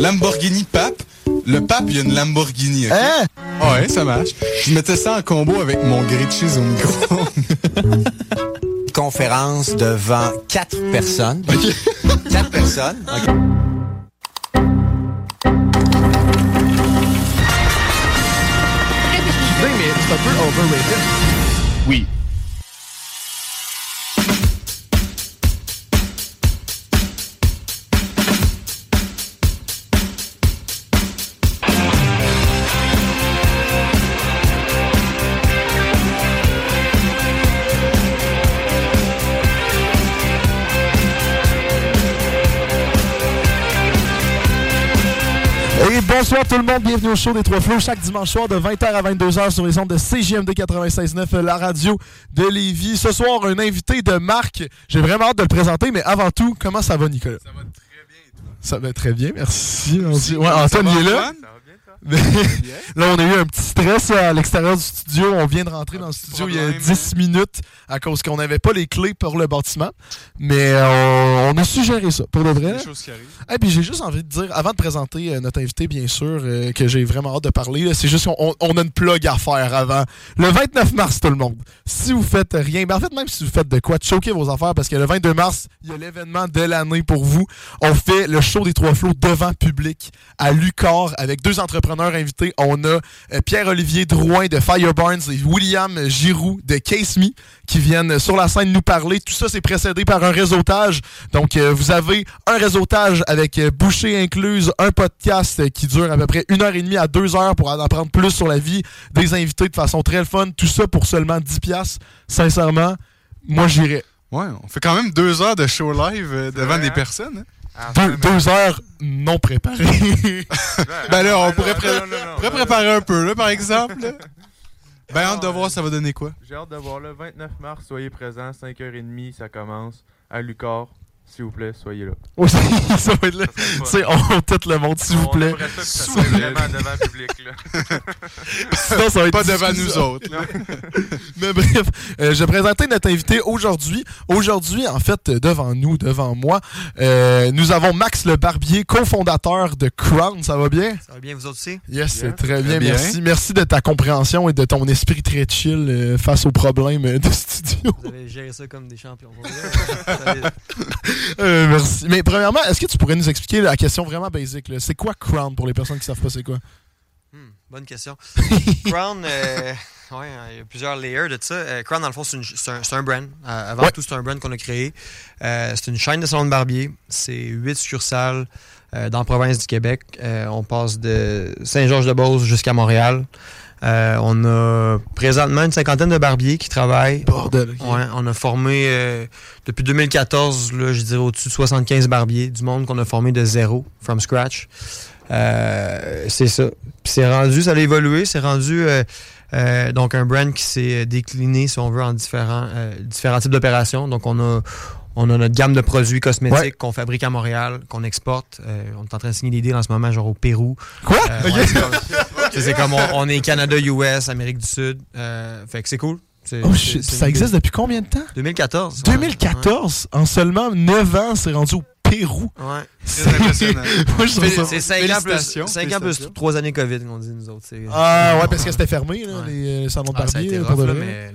Lamborghini Pape. Le pape, il y a une Lamborghini. Hein? Ouais, ça marche. Je mettais ça en combo avec mon grilled cheese au micro. Conférence devant quatre personnes. Quatre personnes. OK. Excusez, mais c'est un peu overrated. oui. Bonsoir tout le monde, bienvenue au show des Trois Flots chaque dimanche soir de 20h à 22h sur les ondes de CJMD 96.9, la radio de Lévis. Ce soir, un invité de marque. J'ai vraiment hâte de le présenter, mais avant tout, comment ça va Nicolas? Ça va très bien. Ça va très bien, merci. Ouais, Antoine il est là. là, on a eu un petit stress à l'extérieur du studio. On vient de rentrer dans le studio il y a problème, 10 minutes à cause qu'on n'avait pas les clés pour le bâtiment. Mais euh, on a suggéré ça, pour de vrai. Des choses qui arrivent. Et puis j'ai juste envie de dire, avant de présenter euh, notre invité, bien sûr, euh, que j'ai vraiment hâte de parler, c'est juste qu'on on- on a une plug à faire avant. Le 29 mars, tout le monde. Si vous faites rien, ben en fait, même si vous faites de quoi, choquez vos affaires, parce que le 22 mars, il y a l'événement de l'année pour vous. On fait le show des trois flots devant public à Lucar avec deux entrepreneurs invités. On a euh, Pierre-Olivier Drouin de Fireburns et William Giroux de Case Me qui viennent sur la scène nous parler. Tout ça, c'est précédé par un réseautage. Donc, euh, vous avez un réseautage avec euh, bouchée incluse, un podcast qui dure à peu près une heure et demie à deux heures pour en apprendre plus sur la vie des invités de façon très fun. Tout ça pour seulement 10 piastres. Sincèrement, moi, j'irais. Ouais, on fait quand même deux heures de show live devant des hein? personnes. hein? Deux, deux heures non préparées. Ben là, on pourrait, pré- non, non, non, pourrait non, préparer un peu, là, par exemple. là. Ben, hâte de Non, voir euh, ça va donner quoi. J'ai hâte de voir le 29 mars, soyez présents, 5h30, ça commence à Lucar. S'il vous plaît, soyez là. Oui, ça va être là. C'est on tout le monde, s'il vous On plaît. ça soit vraiment devant le public. Là. Sinon, ça va être Pas devant nous autres. Mais bref, euh, je vais présenter notre invité aujourd'hui. Aujourd'hui, en fait, devant nous, devant moi, euh, nous avons Max Le Barbier, cofondateur de Crown. Ça va bien? Ça va bien, vous autres aussi? Yes, c'est très bien, bien. merci. Merci de ta compréhension et de ton esprit très chill euh, face aux problèmes de studio. Vous avez géré ça comme des champions. Euh, merci. Mais premièrement, est-ce que tu pourrais nous expliquer la question vraiment basique? là? C'est quoi Crown pour les personnes qui savent pas c'est quoi? Hmm, bonne question. Crown, euh, ouais, il y a plusieurs layers de ça. Euh, Crown, dans le fond, c'est une- c'est un, c'est un brand. Avant Ouais. tout, c'est un brand qu'on a créé. C'est une chaîne de salon de barbier. C'est huit succursales dans la province du Québec. On passe de Saint-Georges-de-Beauce jusqu'à Montréal. Euh, on a présentement une cinquantaine de barbiers qui travaillent. Bordel. Ouais, on a formé euh, depuis 2014, là, je dirais au-dessus de 75 barbiers du monde qu'on a formé de zéro, from scratch. Euh, c'est ça. Puis c'est rendu, ça a évolué, c'est rendu euh, euh, donc un brand qui s'est décliné, si on veut, en différents, euh, différents types d'opérations. Donc on a on a notre gamme de produits cosmétiques Ouais. qu'on fabrique à Montréal, qu'on exporte. Euh, on est en train de signer des deals en ce moment, genre au Pérou. Quoi? Euh, ouais, c'est comme- c'est c'est comme on, on est Canada, US, Amérique du Sud. Euh, fait que c'est cool. C'est- Oh, c'est- c'est ça existe depuis combien de temps? 2014. ouais. 2014, en seulement 9 ans, c'est rendu au Pérou. Ouais. Très impressionnant. Moi, je trouve ça- C'est 5 ans plus, Félicitations, cinq ans plus félicitations. 3 années COVID qu'on dit, nous autres. c'est- Ah ouais, parce que c'était fermé, là, Ouais. les euh, salons de Ah, a barbier. été là, rough, pour de là, mais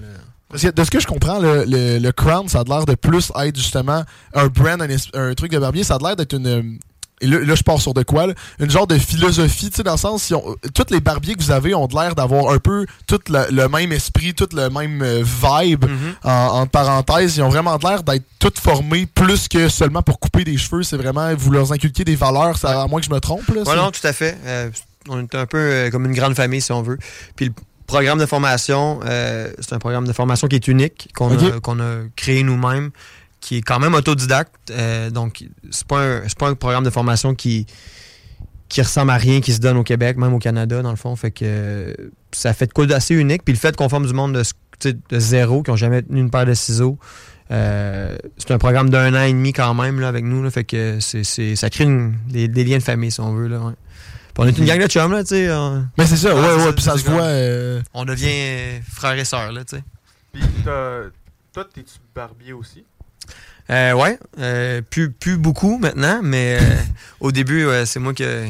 Parce que de ce que je comprends, le, le, le Crown, ça a l'air de plus être justement un brand, un, un truc de barbier. Ça a l'air d'être une. Euh, Et là, là, je pars sur de quoi, là, une genre de philosophie, tu sais, dans le sens, si on, tous les barbiers que vous avez ont l'air d'avoir un peu tout le, le même esprit, tout le même euh, vibe, Mhm. en, entre parenthèses. Ils ont vraiment l'air d'être tous formés plus que seulement pour couper des cheveux. C'est vraiment, vous leur inculquez des valeurs, ça, à moins que je me trompe. Là, Ouais, non, tout à fait. Euh, on est un peu euh, comme une grande famille, si on veut. Puis le programme de formation, euh, c'est un programme de formation qui est unique, qu'on a, a créé nous-mêmes, qui est quand même autodidacte. Euh, donc, c'est pas, un- pas un programme de formation qui, qui ressemble à rien qui se donne au Québec, même au Canada, dans le fond. Fait que euh, ça fait de quoi d'assez unique. Puis le fait qu'on forme du monde de, zéro, qui n'ont jamais tenu une paire de ciseaux, euh, c'est un programme d'un an et demi quand même là, avec nous. Là, fait que c'est, c'est- ça crée une- des, des liens de famille, si on veut. Là, ouais. Puis on est une gang de chums, là, tu sais. On, Mais c'est ça, Ah, ouais, ouais, ça, puis ça se voit. euh, on devient frères et sœurs, là, tu sais. Puis t'as- toi, t'es-tu barbier aussi? Euh, ouais, euh, plus, plus beaucoup maintenant, mais euh, au début, ouais, c'est moi que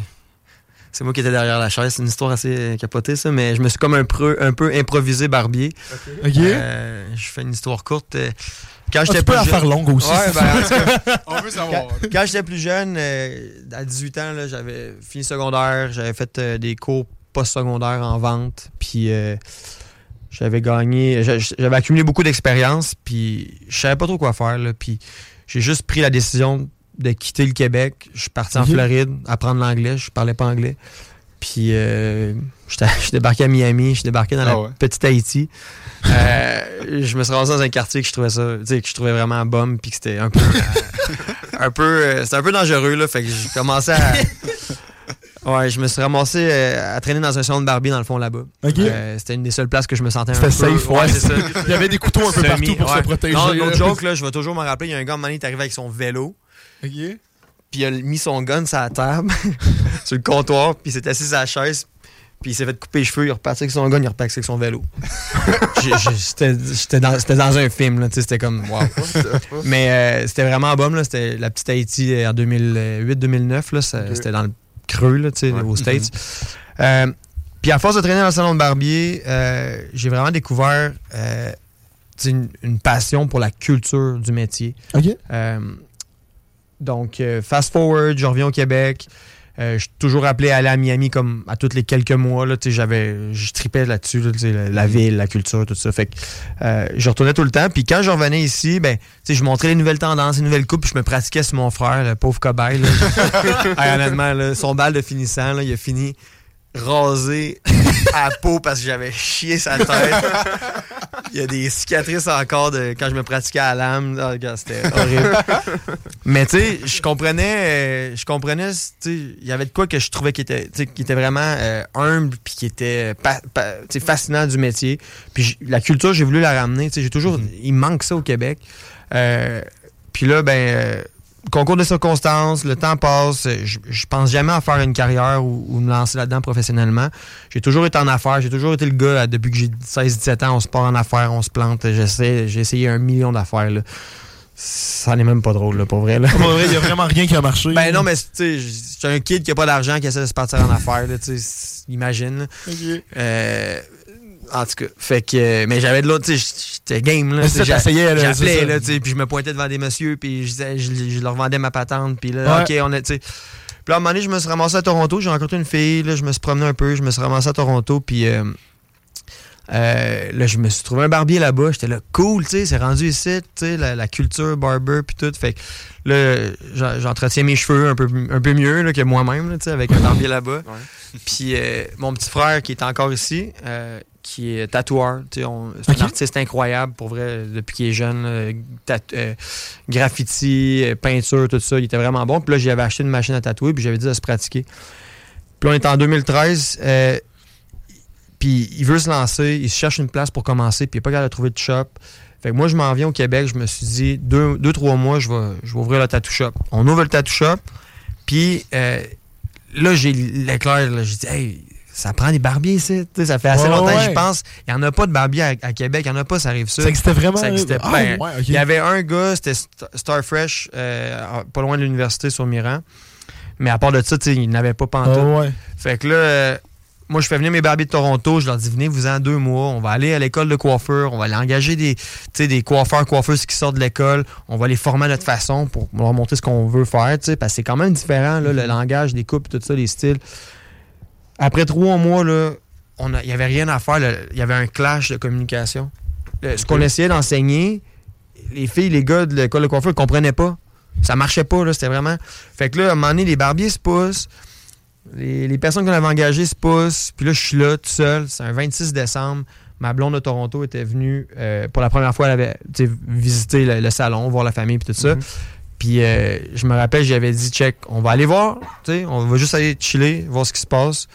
c'est moi qui étais derrière la chaise. C'est une histoire assez capotée, ça, mais je me suis comme un peu, un peu improvisé barbier. Ok. Euh, je fais une histoire courte. Quand Ah, j'étais peux plus la jeune- faire longue aussi. Ouais, ben, On veut savoir. quand j'étais plus jeune, à 18 ans, là, j'avais fini secondaire, j'avais fait euh, des cours post-secondaires en vente, puis euh, j'avais gagné, j'a- j'avais accumulé beaucoup d'expérience, puis je savais pas trop quoi faire, là, puis j'ai juste pris la décision de quitter le Québec. Je suis parti en Ok. Floride, apprendre l'anglais, je parlais pas anglais. Puis euh, je débarqué à Miami, je débarqué dans Ah la ouais. petite Haïti. Euh, je me suis rendu dans un quartier que je trouvais ça, tu sais, que je trouvais vraiment bum, puis que c'était un peu, euh, un peu, euh, c'était un peu dangereux là. Fait que j'ai commencé à, ouais, je me suis ramassé euh, à traîner dans un salon de Barbie dans le fond là-bas. Ok. Euh, c'était une des seules places que je me sentais un C'était peu. safe, ouais. c'est ça. Il y avait des couteaux un peu Semi, partout pour se protéger. Non, l'autre joke, là, je vais toujours me rappeler, il y a un gars, à il est arrivé avec son vélo, Ok. puis il a mis son gun sur la table, sur le comptoir, puis il s'est assis sur la chaise, puis il s'est fait couper les cheveux, il est reparti avec son gun, il est reparti avec son vélo. J'étais dans, c'était dans un film, là, tu sais, c'était comme, wow. Mais euh, c'était vraiment bon, là, c'était la petite Haïti euh, en 2008-2009, là, c'était dans le creux, là, tu sais, Ouais. aux States. Euh, puis à force de traîner dans le salon de barbier, euh, j'ai vraiment découvert euh, une, une passion pour la culture du métier. Ok. Euh, donc, euh, fast forward, je reviens au Québec. Euh, je suis toujours appelé à aller à Miami comme à tous les quelques mois. Là, j'avais, je tripais là-dessus, là, la, la ville, la culture, tout ça. Fait que euh, je retournais tout le temps. Puis quand je revenais ici, ben, je montrais les nouvelles tendances, les nouvelles coupes. puis Je me pratiquais sur mon frère, le pauvre cobaye. là. Hey, honnêtement, là, son bal de finissant, là, il a fini rasé à la peau parce que j'avais chié sa tête. Il y a des cicatrices encore de quand je me pratiquais à la lame. Ah, c'était horrible. Mais tu sais, je comprenais, euh, je comprenais, il y avait de quoi que je trouvais qui était, qui était vraiment euh, humble puis qui était pa- fascinant du métier. Puis la culture, j'ai voulu la ramener. J'ai toujours, il manque ça au Québec. Euh, puis là, ben, concours de circonstances, le temps passe. Je, je pense jamais à faire une carrière ou, ou me lancer là-dedans professionnellement. J'ai toujours été en affaires. J'ai toujours été le gars, là, depuis que j'ai 16-17 ans, on se part en affaires, on se plante. J'essaie, j'ai essayé un million d'affaires. là. Ça n'est même pas drôle, là, pour vrai. Là. Pour vrai, il y a vraiment rien qui a marché. Ben non, mais tu sais, j'ai un kid qui a pas d'argent qui essaie de se partir en affaires, là, tu sais, imagine. Euh, en tout cas, fait que. euh, Mais j'avais de l'autre, tu sais, j'étais game, là. T'essayais, là, J'appelais, là, tu sais, puis je me pointais devant des messieurs, puis je, disais- je, je leur vendais ma patente, puis là, Ouais. OK, on est, tu sais. Puis à un moment donné, je me suis ramassé à Toronto, j'ai rencontré une fille, là, je me suis promené un peu, je me suis ramassé à Toronto, puis. euh, euh, là, je me suis trouvé un barbier là-bas. J'étais là, cool, tu sais, c'est rendu ici, tu sais, la, la culture barber, puis tout. Fait que là, j'en- j'entretiens mes cheveux un peu, un peu mieux là, que moi-même, tu sais, avec un barbier là-bas. Puis euh, mon petit frère qui est encore ici, euh, qui est tatoueur, c'est un artiste incroyable, pour vrai, depuis qu'il est jeune. euh, euh, graffiti, euh, peinture, tout ça, il était vraiment bon. Puis là, j'avais acheté une machine à tatouer, puis j'avais dit de se pratiquer. Puis là, on est en 2013. euh, puis il veut se lancer, il cherche une place pour commencer, puis il n'est pas capable de trouver de shop. Fait que moi, je m'en viens au Québec, je me suis dit, deux, deux trois mois, je vais, je vais ouvrir le tattoo shop. On ouvre le tattoo shop, puis euh, là, j'ai l'éclair, j'ai dit, hey, ça prend des barbiers ici. Ça fait assez Ouais, longtemps que ouais. j'y pense. Il n'y en a pas de barbiers à, à Québec. Il n'y en a pas, ça arrive ça. Ça existait vraiment. Ça existait Ah, pas. Ben, ouais, ok. Il y avait un gars, c'était St- Starfresh, euh, pas loin de l'université sur Miran. Mais à part de ça, il n'avait pas pantoute. Ah. Fait que là, euh, moi, je fais venir mes barbiers de Toronto. Je leur dis, venez vous en deux mois. On va aller à l'école de coiffeur. On va aller engager des, des coiffeurs, coiffeuses qui sortent de l'école. On va les former à notre façon pour leur montrer ce qu'on veut faire. Parce que c'est quand même différent, là, le langage des coupes, tout ça, les styles. Après trois mois, là, il n'y avait rien à faire. Il y avait un clash de communication. Le- ce qu'on essayait d'enseigner, les filles, les gars de l'école de coiffeur ne comprenaient pas. Ça marchait pas, là. C'était vraiment. Fait que là, à un moment donné, les barbiers se poussent. Les, les personnes qu'on avait engagées se poussent. Puis là, je suis là, tout seul. C'est un 26 décembre. Ma blonde de Toronto était venue euh, pour la première fois. Elle avait visité le, le salon, voir la famille, puis tout ça. Puis euh, je me rappelle, j'avais dit, check, on va aller voir. On va juste aller chiller, voir ce qui se passe.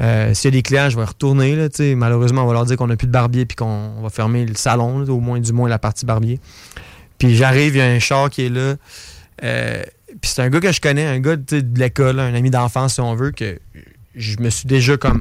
Euh, S'il y a des clients, je vais retourner. Là. Malheureusement, on va leur dire qu'on n'a plus de barbier puis qu'on on va fermer le salon, au moins du moins la partie barbier. Puis j'arrive, il y a un char qui est là. Euh, puis c'est un gars que je connais, un gars de l'école, un ami d'enfance, si on veut, que je me suis déjà comme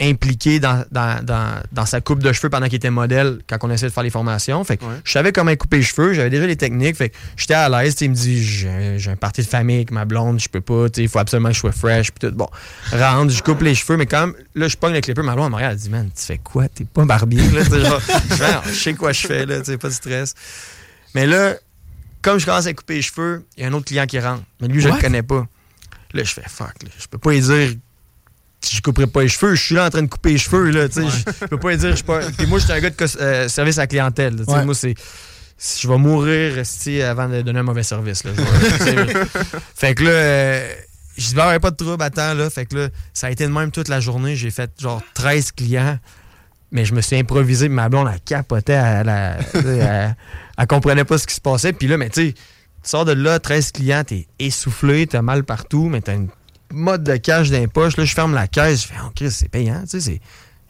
impliqué dans, dans, dans, dans sa coupe de cheveux pendant qu'il était modèle quand on essayait de faire les formations. Fait que je savais comment couper les cheveux, j'avais déjà les techniques. Fait que j'étais à l'aise. Il me dit j'ai un parti de famille avec ma blonde, je peux pas, il faut absolument que je sois fresh. Puis tout. Bon, rentre, je coupe les cheveux, mais quand même, là, je pogne le clipper. Ma blonde me regarde, elle dit Man, tu fais quoi? T'es pas barbier, là, je je sais quoi je fais, là, tu sais, pas de stress. Mais là, comme je commence à couper les cheveux, il y a un autre client qui rentre. Mais lui, je What? le connais pas. Là, je fais fuck. Là. Je peux pas lui dire je couperai pas les cheveux. Je suis là en train de couper les cheveux. Là, tu sais. je, peux pas dire. Je suis pas... Puis moi, je suis un gars de euh, service à la clientèle. là, tu sais. Ouais. Moi, c'est. si Je vais mourir avant de donner un mauvais service. Là. Fait que là, euh, je dis, bah, ouais, pas de trouble, attends. Là. Fait que là, ça a été de même toute la journée. J'ai fait genre 13 clients. Mais je me suis improvisé, ma blonde, elle capotait, elle, elle- elle comprenait pas ce qui se passait. Puis là, mais tu sais, tu sors de là, 13 clients, t'es essoufflé, t'as mal partout, mais t'as une mode de cash dans les poches. Là, je ferme la caisse, je fais, oh, Chris, c'est payant, tu sais,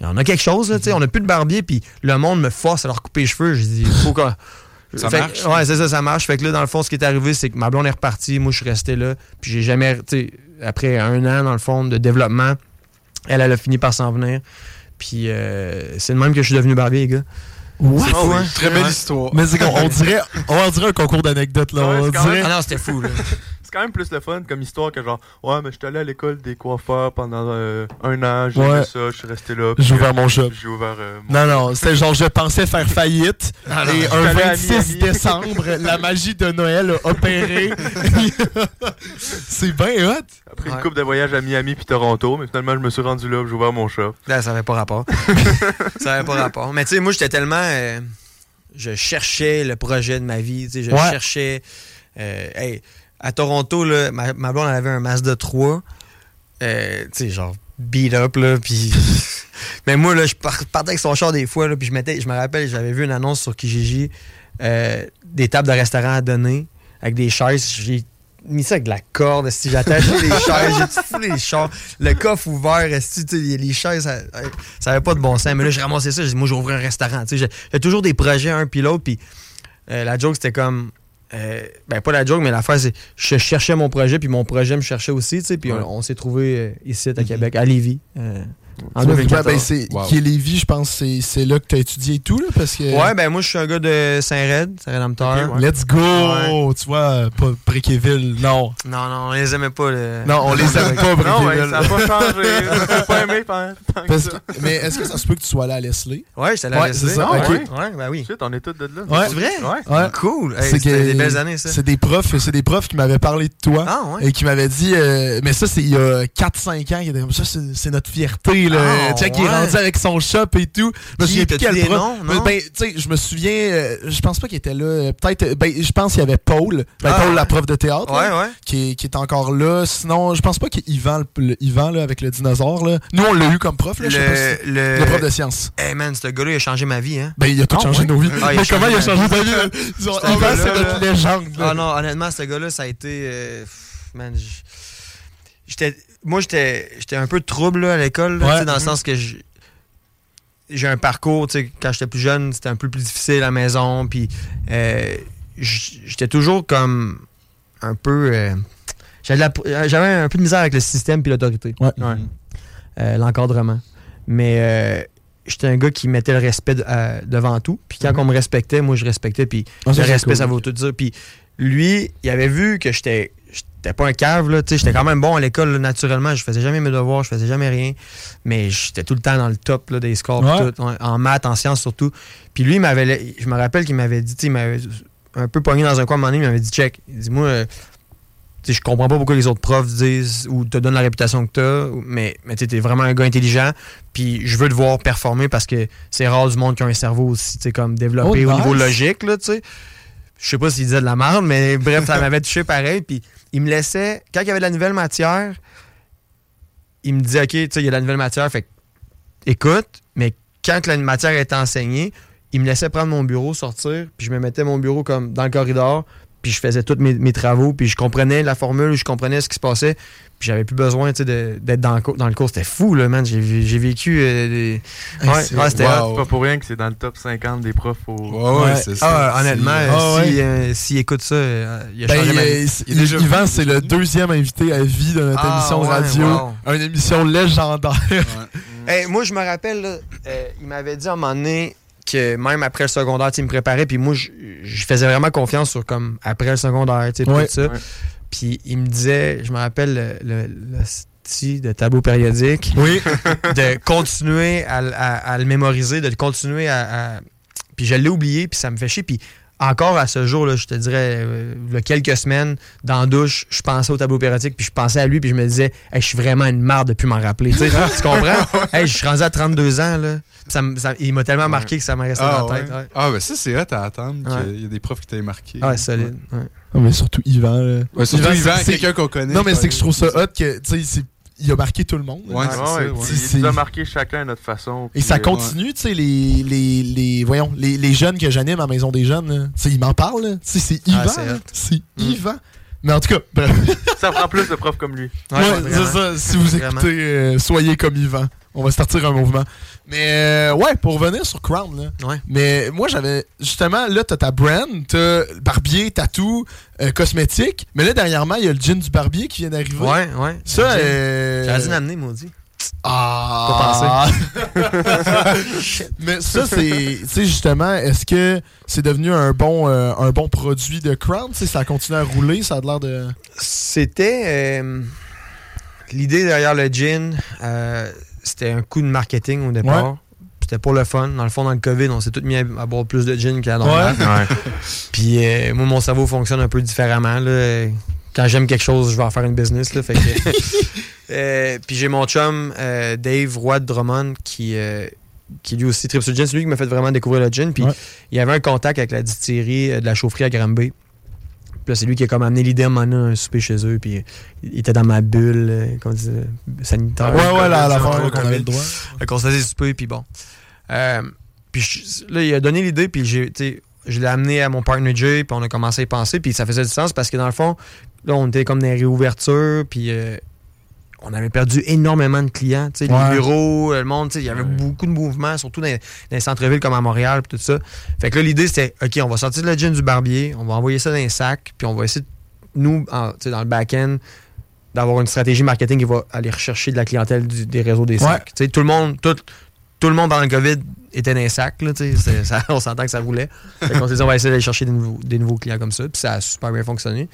en a quelque chose, là, tu sais. On n'a plus de barbier, puis le monde me force à leur couper les cheveux. Je dis, il faut qu'on. Ça Fait que- marche? Ouais, c'est ça, ça marche. Fait que là, dans le fond, ce qui est arrivé, c'est que ma blonde est repartie. Moi, je suis resté là. Puis j'ai jamais, tu sais, après un an, dans le fond, de développement, elle, elle a fini par s'en venir. Puis euh, c'est de même que je suis devenu barbier, les gars. What? C'est fou, hein? Très belle histoire. Mais c'est qu'on on dirait, on dirait un concours d'anecdotes, là. Ouais, on dirait. Ah non, c'était fou, là. C'est quand même plus le fun comme histoire que genre, ouais, mais j'étais allé à l'école des coiffeurs pendant euh, un an, j'ai Ouais. fait ça, je suis resté là. J'ai ouvert euh, mon shop. J'ai ouvert euh, mon Non, non, c'était genre, je pensais faire faillite. Ah, non. et un allé à 26 Miami. décembre, la magie de Noël a opéré. c'est bien hot. Après Ouais. une coupe de voyage à Miami puis Toronto, mais finalement, je me suis rendu là, puis j'ai ouvert mon shop. Là, ça avait pas rapport. ça avait pas rapport. Mais tu sais, moi, j'étais tellement. euh, je cherchais le projet de ma vie. tu sais, Je Ouais. cherchais. euh, hey, à Toronto, là, ma, ma blonde elle avait un Mazda 3. euh, tu sais, genre beat up, là. Puis. Mais moi, là, je par- partais avec son char des fois, là, puis je mettais. Je me rappelle, j'avais vu une annonce sur Kijiji euh, des tables de restaurant à donner avec des chaises. J'ai mis ça avec de la corde, si j'attache les chaises, j'ai les chars, le coffre ouvert, esti, tu sais, les chaises, ça, ça avait pas de bon sens. Mais là, j'ai ramassé ça, j'ai dit, moi, j'ai ouvert un restaurant. Tu sais, J'ai j'ai toujours des projets, un puis l'autre, puis euh, la joke, c'était comme. Euh, ben, pas la joke, mais l'affaire, c'est je cherchais mon projet, puis mon projet me cherchait aussi, tu sais, puis Ouais. on, on s'est trouvé euh, ici à Québec, à Lévis, euh, en Ouais, 2014. ben, c'est, Wow. Qui est Lévis, je pense, c'est, c'est là que tu as étudié et tout, là, parce que. Ouais, ben moi, je suis un gars de Saint-Red, Saint-Rédempteur. Ouais. Let's go! Tu vois, pas Bréquéville, non. Non, non, on les aimait pas. le- Non, on les aime pas, Non, ouais, ça a pas changé. Pas aimé que Parce que- mais est-ce que ça se peut que tu sois allé à Leslie? Ouais, j'étais là Ouais, c'est ça, ok. ouais. Ben oui. Shit, on est tous de là. Ouais. C'est vrai? Ouais. Ouais. Cool. Hey, C'est C'était que- des belles années, ça. C'est des profs, c'est des profs qui m'avaient parlé de toi. Ah, ouais. Et qui m'avaient dit, euh, mais ça, c'est il y a 4-5 ans, qui était comme ça, c'est notre fierté, là. Ah, tu sais, qui est ouais. rendu avec son shop et tout. Je me souviens plus quel non? Ben, tu sais, je me souviens, euh, je pense pas qu'il était là. euh, Peut-être, euh, ben, je pense qu'il y avait Paul. Ben, Ah, Paul, ouais. la prof de théâtre. Ouais, là, ouais. Qui, est, qui est encore là. Sinon, je pense pas qu'il Yvan, le, le- Yvan, là, avec le dinosaure, là. Nous, on l'a eu comme prof, là. je sais pas si- Le, le... Le prof de sciences. Hey man, ce gars-là, il a changé ma vie, hein. Ben, il a tout Ah, changé ouais? nos vies. Ah, Mais comment il a changé ta vie? là? Yvan, c'est là. notre légende. là. Ah non, honnêtement, ce gars-là, ça a été. man, j- j'étais. Moi, j'étais j'étais un peu de trouble là, à l'école, Ouais. dans le sens que j'ai un parcours, tu sais, quand j'étais plus jeune, c'était un peu plus difficile à la maison, puis euh, j'étais toujours comme un peu. euh, j'avais la- J'avais un peu de misère avec le système puis l'autorité. Ouais. Ouais. euh, l'encadrement. Mais euh, j'étais un gars qui mettait le respect de- euh, devant tout. Puis quand Mhm. on me respectait, moi, je respectais. Puis Ah, le respect, cool. ça vaut tout dire. Puis lui, il avait vu que j'étais j'étais pas un cave, là. J'étais quand même bon à l'école, naturellement. Je faisais jamais mes devoirs, je faisais jamais rien. Mais j'étais tout le temps dans le top là, des scores, Ouais. pis tout, en- en maths, en sciences surtout. Puis lui, il m'avait, je me rappelle qu'il m'avait dit, il m'avait un peu pogné dans un coin à un moment donné, il m'avait dit, check. Il dit, moi, euh, je comprends pas pourquoi les autres profs disent ou te donnent la réputation que t'as, mais, mais tu es vraiment un gars intelligent, puis je veux te voir performer parce que c'est rare du monde qui a un cerveau aussi, comme développé Oh, au niveau logique, là, sais. Je sais pas s'il disait de la merde, mais bref, ça m'avait touché pareil, puis il me laissait, quand il y avait de la nouvelle matière, il me disait, OK, tu sais, il y a de la nouvelle matière, fait écoute, mais quand la matière était enseignée, il me laissait prendre mon bureau, sortir, puis je me mettais mon bureau comme dans le corridor, puis je faisais tous mes, mes travaux, puis je comprenais la formule, je comprenais ce qui se passait, puis j'avais plus besoin tu sais, de- d'être dans, le cours- dans le cours. C'était fou, là, man. J'ai vé- j'ai vécu euh, des... Ouais, c'était wow. pas pour rien que c'est dans le top 50 des profs au. Ouais, ouais, Ouais. c'est ça. Ah, honnêtement, C'est- euh, Ah, si, ouais. euh, s'il écoute ça, euh, il a Ben, changé ma vie. Il Yvan, c'est le deuxième invité à vie de notre Ah, émission ouais, radio. wow. Une émission légendaire. Hey, moi, je me rappelle, là, euh, il m'avait dit à un moment donné que même après le secondaire, tu me préparait, puis moi, je, faisais vraiment confiance sur comme après le secondaire, tu sais, Ouais. tout ça. Ouais. Puis il me disait, je me rappelle le, le, de tableau périodique, Oui. de continuer à, l- à- à le mémoriser, de continuer à. à- Puis je l'ai oublié, puis ça me fait chier. Puis encore à ce jour, là, je te dirais, euh, il y a quelques semaines, dans la douche, je pensais au tableau périodique, puis je pensais à lui, puis je me disais, Hey, je suis vraiment une marde depuis m'en rappeler. Tu comprends? Hey, je suis rendu à 32 ans, là. Ça il m'a tellement marqué que ça m'a resté Ah, dans la ouais? tête. Ouais, Ah, ben ça, c'est hot à attendre Ouais. qu'il y a des profs qui t'aient marqué. Ah ouais, solide. ouais. Non, mais surtout Yvan. là. Ouais, surtout Yvan, c'est- quelqu'un qu'on connaît. Non, mais c'est que je trouve ça hot que, tu sais, c'est- il a marqué tout le monde. Ouais, Ouais, ouais, il- nous a marqué chacun à notre façon. Et puis, ça euh, continue, tu sais, les, les, les, voyons, les, les jeunes que j'anime à Maison des Jeunes, là, tu sais, ils m'en parlent, sais, c'est Yvan, Ah, c'est Mm. Yvan. Mais en tout cas, bref, Ça prend plus de profs comme lui. Ouais, c'est ça. Si vous écoutez, euh, soyez comme Yvan. On va starter un mouvement. Mais euh, ouais, pour revenir sur Crown, là. Ouais. Mais moi, j'avais. Justement, là, t'as ta brand, t'as barbier, tatou, euh, cosmétique. Mais là, dernièrement, il y a le gin du barbier qui vient d'arriver. Ouais, ouais. Ça, J'ai euh... Dû l'amener, maudit. Ah! Mais ça, c'est. Tu sais, justement, est-ce que c'est devenu un bon, euh, un bon produit de Crown? Tu sais, ça continue à rouler, ça a l'air de. C'était. euh, L'idée derrière le gin, euh, c'était un coup de marketing au départ. C'était pour le fun. Dans le fond, dans le COVID, on s'est tous mis à, à boire plus de gin qu'à normal. Puis euh, moi, mon cerveau fonctionne un peu différemment. là. Quand j'aime quelque chose, je vais en faire une business. Là, fait que- Euh, puis j'ai mon chum, euh, Dave Roy de Drummond, qui, qui lui aussi tripe sur le gin. C'est lui qui m'a fait vraiment découvrir le gin. Puis Ouais. il y avait un contact avec la distillerie de la chaufferie à Granby. Puis là, c'est lui qui a comme amené l'idée à m'amener un souper chez eux. Puis il était dans ma bulle, euh, comment dire, sanitaire. Ouais, ouais, la, la qu'on avait le droit. fait qu'on se faisait souper, puis bon. Euh, puis là, il a donné l'idée, puis j'ai, je l'ai amené à mon partner Jay, puis on a commencé à y penser, puis ça faisait du sens parce que dans le fond, là, on était comme dans les réouvertures, puis euh, on avait perdu énormément de clients, Ouais. les bureaux, le monde, il y avait beaucoup de mouvements, surtout dans, dans les centres-villes comme à Montréal, tout ça. Fait que là, l'idée, c'était, OK, on va sortir le gin du barbier, on va envoyer ça dans un sac, puis on va essayer, de- nous, en- dans le back-end, d'avoir une stratégie marketing qui va aller rechercher de la clientèle du- des réseaux des sacs. Tout le monde, tout, tout le monde pendant le COVID était dans les sacs. Là, ça- on s'entend que ça roulait. Fait qu'on s'est dit, on va essayer d'aller chercher des nouveaux, des nouveaux clients comme ça. Puis ça a super bien fonctionné.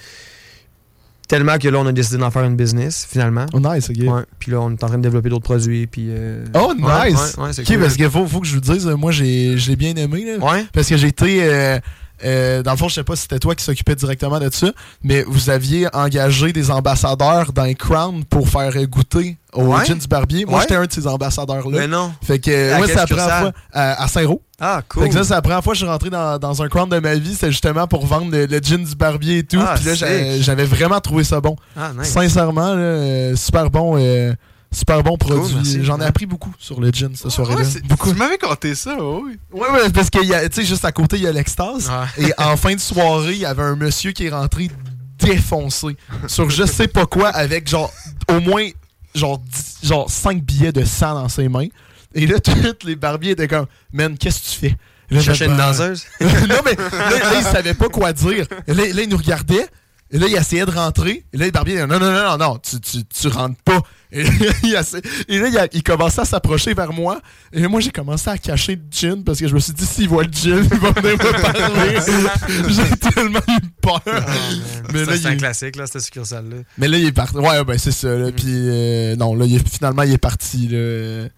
Tellement que là, on a décidé d'en faire une business, finalement. Oh, nice, ok. Ouais. Puis là, on est en train de développer d'autres produits. Puis, euh, Oh, nice! ouais, ouais, ok, cool. parce qu'il faut, faut que je vous dise, euh, moi, j'ai, je l'ai bien aimé, là. Ouais. Parce que j'ai été. euh, euh, dans le fond, je sais pas si c'était toi qui s'occupais directement de ça, mais vous aviez engagé des ambassadeurs dans Crown pour faire goûter au Ouais. gin du barbier. Moi, Ouais. j'étais un de ces ambassadeurs-là. Mais non. Fait que, À moi, quelle c'est la première succursale? fois à, à Saint-Roch. Ah, Fait cool. que ça, c'est la première fois que je suis rentré dans, dans un Crown de ma vie. C'était justement pour vendre le, le gin du barbier et tout. Ah, Puis là, j'avais vraiment trouvé ça bon. Ah, nice. Sincèrement, là, euh, super bon. euh, super bon produit. J'en ai appris beaucoup sur le gin cette soirée-là. Ouais, c'est- beaucoup. Tu m'avais conté ça, oui. Ouais, ouais, parce que, y a- tu sais, juste à côté, il y a l'extase. Ouais. Et en fin de soirée, il y avait un monsieur qui est rentré défoncé sur je sais pas quoi avec genre au moins genre, 10 genre 5 billets de sang dans ses mains. Et là, tous les barbiers étaient comme, man, qu'est-ce que tu fais? Là, Chercher j'ai une danseuse. non, mais là, là, il savait pas quoi dire. Là, là, il nous regardait. Et là, il essayait de rentrer. Et là, le barbier, non, non, non, non, non, tu, tu, tu rentres pas. Et là, il, essa- et là, il, a- il commençait à s'approcher vers moi. Et là, moi, j'ai commencé à cacher le gin parce que je me suis dit, s'il voit le gin, il va venir me parler. j'ai tellement eu peur. mais, là, C'est un il, classique, là, cette succursale-là. mais là, il est parti. Ouais, ben, c'est ça. Mm. Là. Puis, euh, non, là, il est- finalement, il est parti. Là.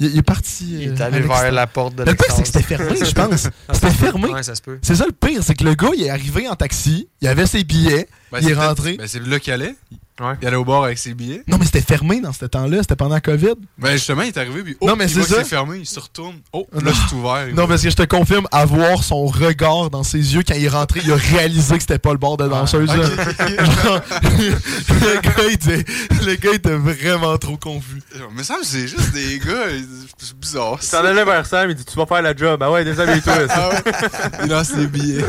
Il, il est parti. Il est allé vers la porte de Le pire, c'est que c'était fermé, je pense. C'était fermé. Ouais, ça se peut. C'est ça le pire, c'est que le gars, il est arrivé en taxi, il avait ses billets, Ben, il est rentré. Ben, c'est là qu'il allait? Ouais. Il allait au bar avec ses billets. Non, mais c'était fermé dans ce temps-là, c'était pendant la COVID. Ben, justement, il est arrivé, puis oh, Non, mais il c'est ça. c'est fermé, il se retourne. Oh, Non. là, c'est ouvert. Non, parce que je te confirme, avoir son regard dans ses yeux quand il est rentré, il a réalisé que c'était pas le bord de danseuse. ok. Genre, le, gars, il était, le gars, il était vraiment trop confus. Mais ça, c'est juste des gars. C'est bizarre. Il s'en allait vers Sam, il dit Tu vas faire la job. Ah ouais, déshabille-toi. Ah ouais. Il lance les billets.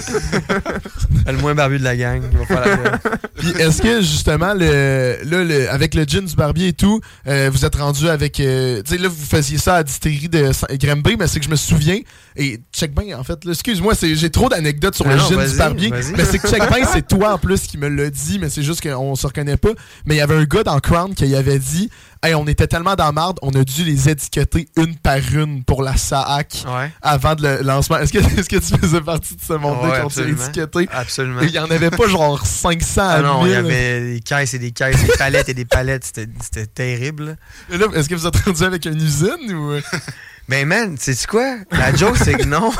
Le moins barbu de la gang. Il va faire la job. Puis est-ce que justement, le, là, le- avec le gin du barbier et tout, euh, vous êtes rendu avec. euh, tu sais, là, vous faisiez ça à distillerie de Granby, mais c'est que je me souviens. Et check en fait, là, excuse-moi, c'est- j'ai trop d'anecdotes sur Ah le non, gin du barbier. Mais c'est que check c'est toi en plus qui me l'a dit, mais c'est juste qu'on se reconnaît pas. Mais il y avait un gars dans Crown qui avait dit Hey, on était tellement dans la marde, on a dû les étiqueter une par une pour la SAAC Ouais, avant de le lancement. Est-ce que, est-ce que tu faisais partie de ce monde-là Ouais, été absolument. étiquetés? absolument. Et Il y en avait pas genre 500 à Ah non, il y 1000. avait des caisses et des caisses, des palettes et des palettes. C'était terrible. Est-ce que vous êtes rendu avec une usine ou? Mais man, sais-tu quoi? La joke, c'est que non.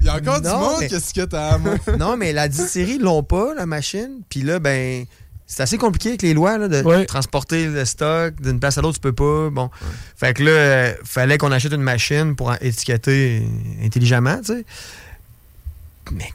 Il y a encore du monde mais- qu'est-ce que t'as. Non, mais la distillerie, ils l'ont pas, la machine. Puis là, ben, c'est assez compliqué avec les lois là, de transporter le stock d'une place à l'autre, tu peux pas. Bon. Fait que là, euh, fallait qu'on achète une machine pour étiqueter intelligemment, tu sais. Mais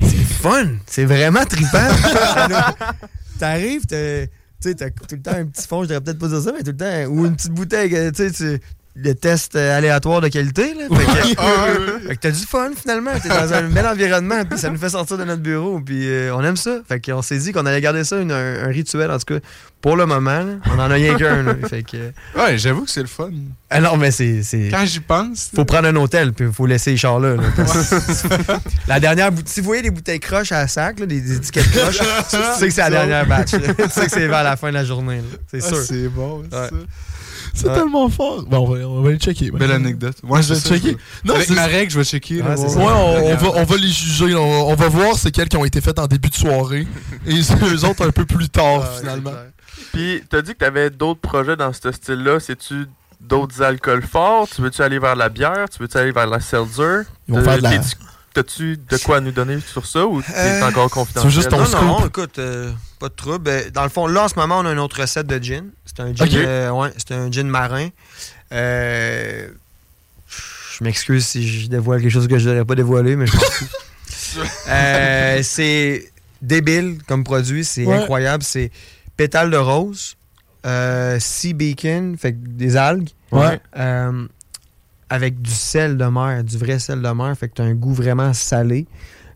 c'est fun! C'est vraiment trippant! T'arrives, t'as- tout le temps un petit fond, je devrais peut-être pas dire ça, mais tout le temps, ou une petite bouteille, tu sais, tu- le test euh, aléatoire de qualité, là. Fait que- Ah, fait que t'as du fun finalement, t'es dans un bel environnement, puis ça nous fait sortir de notre bureau, puis euh, on aime ça. Fait qu'on s'est dit qu'on allait garder ça une- un, un rituel, en tout cas, pour le moment. là. On en a rien qu'un. Fait que. Ouais, j'avoue que c'est le fun. Ah non, mais c'est. Quand j'y pense. Faut prendre un hôtel, puis faut laisser les chars là. la dernière bouteille. Si vous voyez les bouteilles croches à sac, là, des, des étiquettes croches, tu sais que c'est la dernière batch. tu sais que c'est vers la fin de la journée. C'est Ah, sûr. c'est bon, c'est Ouais. ça. C'est Ouais. tellement fort. Bon, on va, on va les checker. Belle anecdote. Moi, je vais checker. Non, Avec c'est- ma règle, je vais checker. là, Ouais, on, on va, on va les juger. On, on va voir c'est quelles qui ont été faites en début de soirée. Et eux autres un peu plus tard, Ah, finalement. Puis, t'as dit que t'avais d'autres projets dans ce style-là. C'est-tu d'autres alcools forts? Tu veux-tu aller vers la bière? Tu veux-tu aller vers la seltzer? Ils vont Euh, faire de la. T'as-tu de quoi nous donner sur ça ou t'es Euh, encore confidentiel? juste ton Non, scoop. non, écoute, euh, pas de trouble. Euh, Dans le fond, là, en ce moment, on a une autre recette de gin. C'est un gin, euh, ouais, c'est un gin marin. Euh, je m'excuse si je dévoile quelque chose que je ne devrais pas dévoiler, mais je. Euh, c'est débile comme produit, c'est Ouais. incroyable. C'est pétales de rose, sea bacon, fait des algues, Ouais. Avec du sel de mer, du vrai sel de mer, fait que tu as un goût vraiment salé.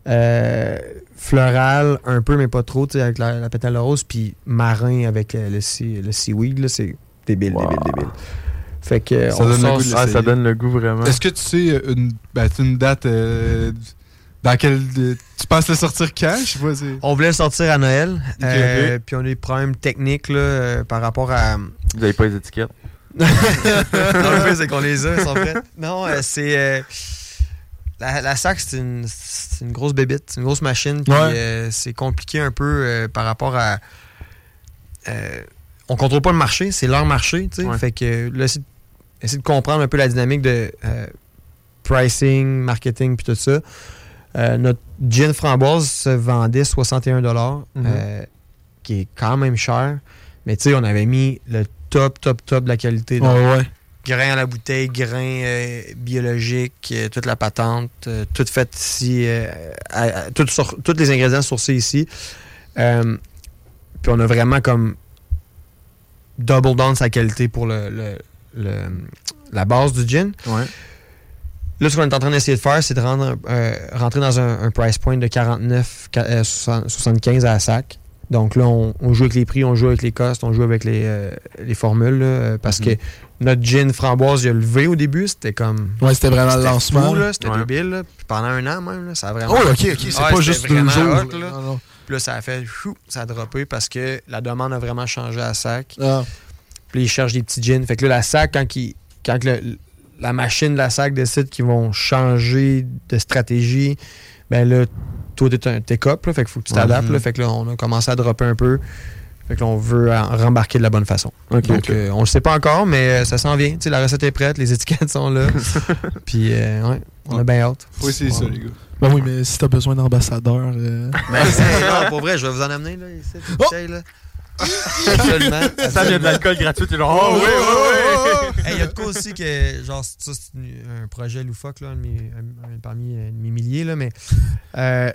Euh, floral, un peu, mais pas trop, tu sais, avec la, la pétale rose, puis marin avec euh, le, sea- le seaweed, là, c'est débile, Wow. débile, débile. Fait que Ça on donne le sort goût de Ah, ça donne le goût vraiment. Est-ce que tu sais euh, une, ben, une date euh, dans laquelle euh, tu penses le sortir quand? Je sais pas. On voulait le sortir à Noël, euh, puis on a des problèmes techniques là, euh, par rapport à... Vous avez pas les étiquettes? Non, le pire, c'est qu'on les a, ils sont prêts. Non, euh, c'est... euh, la, la SAC, c'est une, grosse bébite, c'est une grosse machine, puis Ouais. euh, c'est compliqué un peu par rapport à... on contrôle pas le marché, c'est leur marché, tu sais. Ouais. Fait que là, essayer de, essayer de comprendre un peu la dynamique de pricing, marketing, puis tout ça. Notre gin framboise se vendait 61 Mhm. euh, qui est quand même cher. Mais tu sais, on avait mis le top, top, top de la qualité. ouais. Grain à la bouteille, grain euh, biologique, euh, toute la patente, euh, tout fait ici, euh, à- à- tout sur- tous les ingrédients sourcés ici. Euh, puis on a vraiment comme double down sa qualité pour le, le- le- la base du gin. Ouais. Là, ce qu'on est en train d'essayer de faire, c'est de rendre, euh, rentrer dans un, un price point de 49, qua- euh, 60 75 à la sac. Donc là, on, on joue avec les prix, on joue avec les costes, on joue avec les, euh, les formules, là, parce Mhm. que notre gin framboise, il a levé au début, c'était comme... Ouais, c'était vraiment le lancement. C'était Ouais. débile, là. Puis pendant un an même, là, ça a vraiment... Oh, ok, ok, c'est Ouais, pas juste deux vraiment jours. hot, là. Non, non. Puis là, ça a fait... chou, ça a droppé parce que la demande a vraiment changé à sac. Ah. Puis là, ils cherchent des petits gins. Fait que là, la SAC, quand, ils- quand le- la machine de la SAC décide qu'ils vont changer de stratégie, ben là, toi, t'es un t'es cop, là, fait qu'il faut que tu t'adaptes. là. Fait que là, on a commencé à dropper un peu. Fait que là, on veut en- rembarquer de la bonne façon. Donc, ok. euh, on le sait pas encore, mais euh, ça s'en vient. Tu sais, la recette est prête, les étiquettes sont là. Puis, euh, ouais, on a bien hâte. Faut essayer ça, les gars. Ben oui, mais si t'as besoin d'ambassadeurs. euh, Ben, c'est- non, pour vrai, je vais vous en amener, là, ici, une Oh! bouteille, là. Absolument. Ça, il y a de l'alcool gratuit. t'es genre, oh, oui, oui, oui. Il y a de quoi aussi que, genre, ça, c'est un projet loufoque, là, un parmi euh, mes milliers, là, mais euh,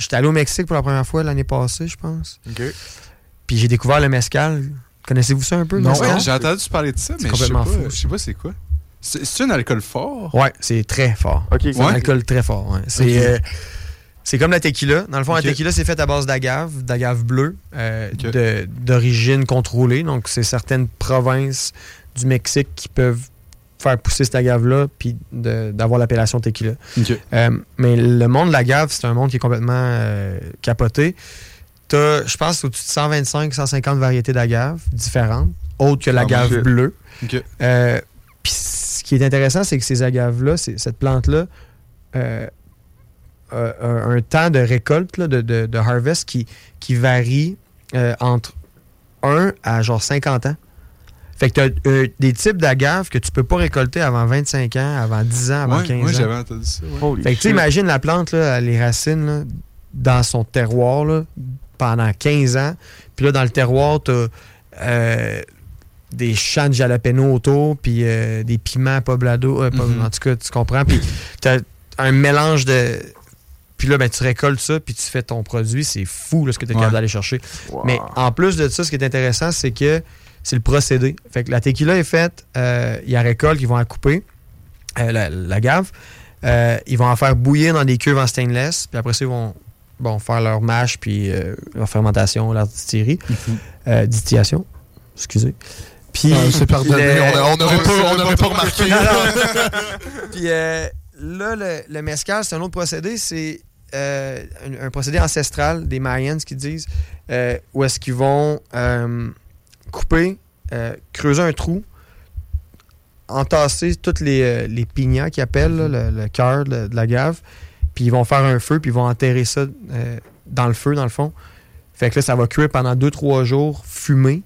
j'étais allé au Mexique pour la première fois l'année passée, je pense. Ok. Puis j'ai découvert le mescal. Connaissez-vous ça un peu, Non. Ouais, j'ai entendu parler de ça, mais je sais pas, fou. je sais pas c'est quoi. C'est un alcool fort? Ouais, c'est très fort. Ok, C'est un alcool très fort. ouais. C'est euh, c'est comme la tequila. Dans le fond, la tequila, c'est fait à base d'agave, d'agave bleue, euh, d'origine contrôlée. Donc, c'est certaines provinces du Mexique qui peuvent faire pousser cette agave-là puis d'avoir l'appellation tequila. Euh, mais le monde de l'agave, c'est un monde qui est complètement euh, capoté. T'as, je pense, au-dessus de 125, 150 variétés d'agave différentes, autres que l'agave shit. bleue. Euh, Puis ce qui est intéressant, c'est que ces agaves-là, cette plante-là, un temps de récolte, là, de, de- de harvest, qui, qui varie entre 1 à genre 50 ans. Fait que tu as des types d'agaves que tu peux pas récolter avant 25 ans, avant 10 ans, avant Ouais, 15 ouais, ans. j'avais entendu ça. ouais. Fait que tu sais, shit. imagine la plante, là, les racines, là, dans son terroir, là, pendant 15 ans. Puis là, dans le terroir, tu as des champs de jalapeno autour, puis euh, des piments poblado. euh, pas- Mhm. En tout cas, tu comprends? Puis tu as un mélange de. Puis là, ben, tu récoltes ça, puis tu fais ton produit. C'est fou là, ce que tu es Ouais. capable d'aller chercher. Wow. Mais en plus de ça, ce qui est intéressant, c'est que c'est le procédé. Fait que la tequila est faite, euh, il y a récolte, ils vont la couper, euh, la, la gave. Euh, ils vont en faire bouillir dans des cuves en stainless, puis après ça, ils vont bon, faire leur mash, puis leur fermentation, leur distillerie. Euh, distillation, excusez. Puis, Ah, c'est pardonné, le- on n'aurait pas, remarqué. Puis euh, là, le, le mescal, c'est un autre procédé. C'est un, un procédé ancestral des Mayans qui disent où est-ce qu'ils vont couper, euh, creuser un trou, entasser toutes les, euh, les pignats qu'ils appellent, là, le, le cœur de, de la gave, puis ils vont faire un feu, puis ils vont enterrer ça euh, dans le feu, dans le fond. Fait que là, ça va cuire pendant 2-3 jours, fumer.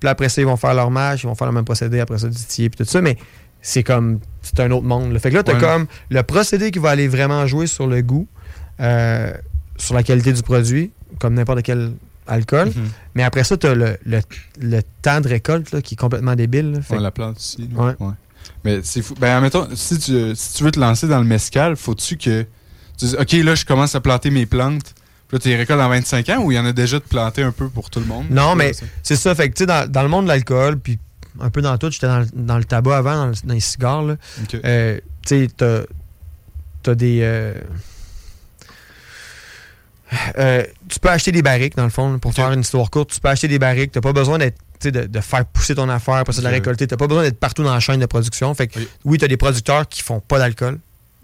Puis là, après ça, ils vont faire leur mâche, ils vont faire le même procédé, après ça, distiller, puis tout ça. Mais c'est comme, c'est un autre monde. là. Fait que là, t'as Ouais. comme le procédé qui va aller vraiment jouer sur le goût, euh, sur la qualité du produit, comme n'importe quel alcool. Mhm. Mais après ça, t'as le, le, le temps de récolte là, qui est complètement débile. là. Fait Ouais, que- la plante aussi. là. Ouais. Mais c'est fou. Ben, admettons, si tu, si tu veux te lancer dans le mescal, faut-tu que tu dises, OK, là, je commence à planter mes plantes. Puis là, tu les récoltes dans 25 ans ou il y en a déjà de planter un peu pour tout le monde? Non, mais- ça? C'est ça, fait que tu sais, dans, dans le monde de l'alcool, puis un peu dans tout, j'étais dans, le- dans le tabac avant, dans, le- dans les cigares, là. Euh, tu sais, t'as, t'as des. euh, euh, tu peux acheter des barriques, dans le fond, pour faire une histoire courte. Tu peux acheter des barriques. T'as pas besoin d'être. tu De, de faire pousser ton affaire, après ça de la récolter. T'as pas besoin d'être partout dans la chaîne de production. Fait que, oui, t'as des producteurs qui font pas d'alcool,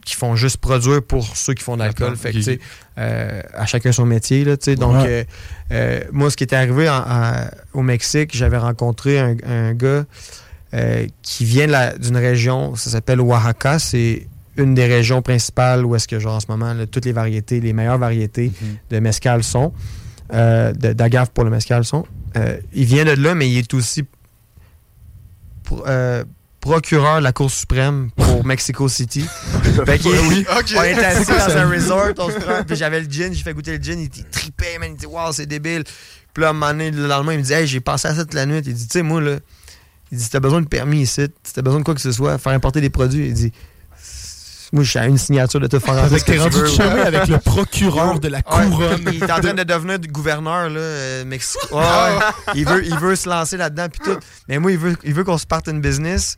qui font juste produire pour ceux qui font de l'alcool. Fait que, tu euh, à chacun son métier. Là, tu donc, euh, moi, ce qui était arrivé en- en- au Mexique, j'avais rencontré un, un gars qui vient d'une région, ça s'appelle Oaxaca. C'est une des régions principales où est-ce que, genre, en ce moment, là, toutes les variétés, les meilleures variétés Mhm. de mescal sont, euh, de- d'agave pour le mescal sont. Euh, il vient de là, mais il est aussi euh, procureur de la Cour suprême pour Mexico City. fait qu'il Oui, ok. on était assis dans un resort, on se prend, puis j'avais le gin, j'ai fait goûter le gin, il, il tripait, man, il dit Waouh, c'est débile. Puis là, à un moment donné, le lendemain, il me dit Hey, j'ai pensé à ça toute la nuit. Il dit Tu sais, moi, là, il dit Si t'as besoin de permis ici, si t'as besoin de quoi que ce soit, faire importer des produits, il dit Moi, je suis à une signature de te faire que t'es rendu veux. chumé avec le procureur de la Ouais, couronne. Il est en train de devenir gouverneur, là, euh, Mexico. Ouais, ouais. il, veut, il veut se lancer là-dedans, puis tout. Mais moi, il veut, il veut qu'on se parte une business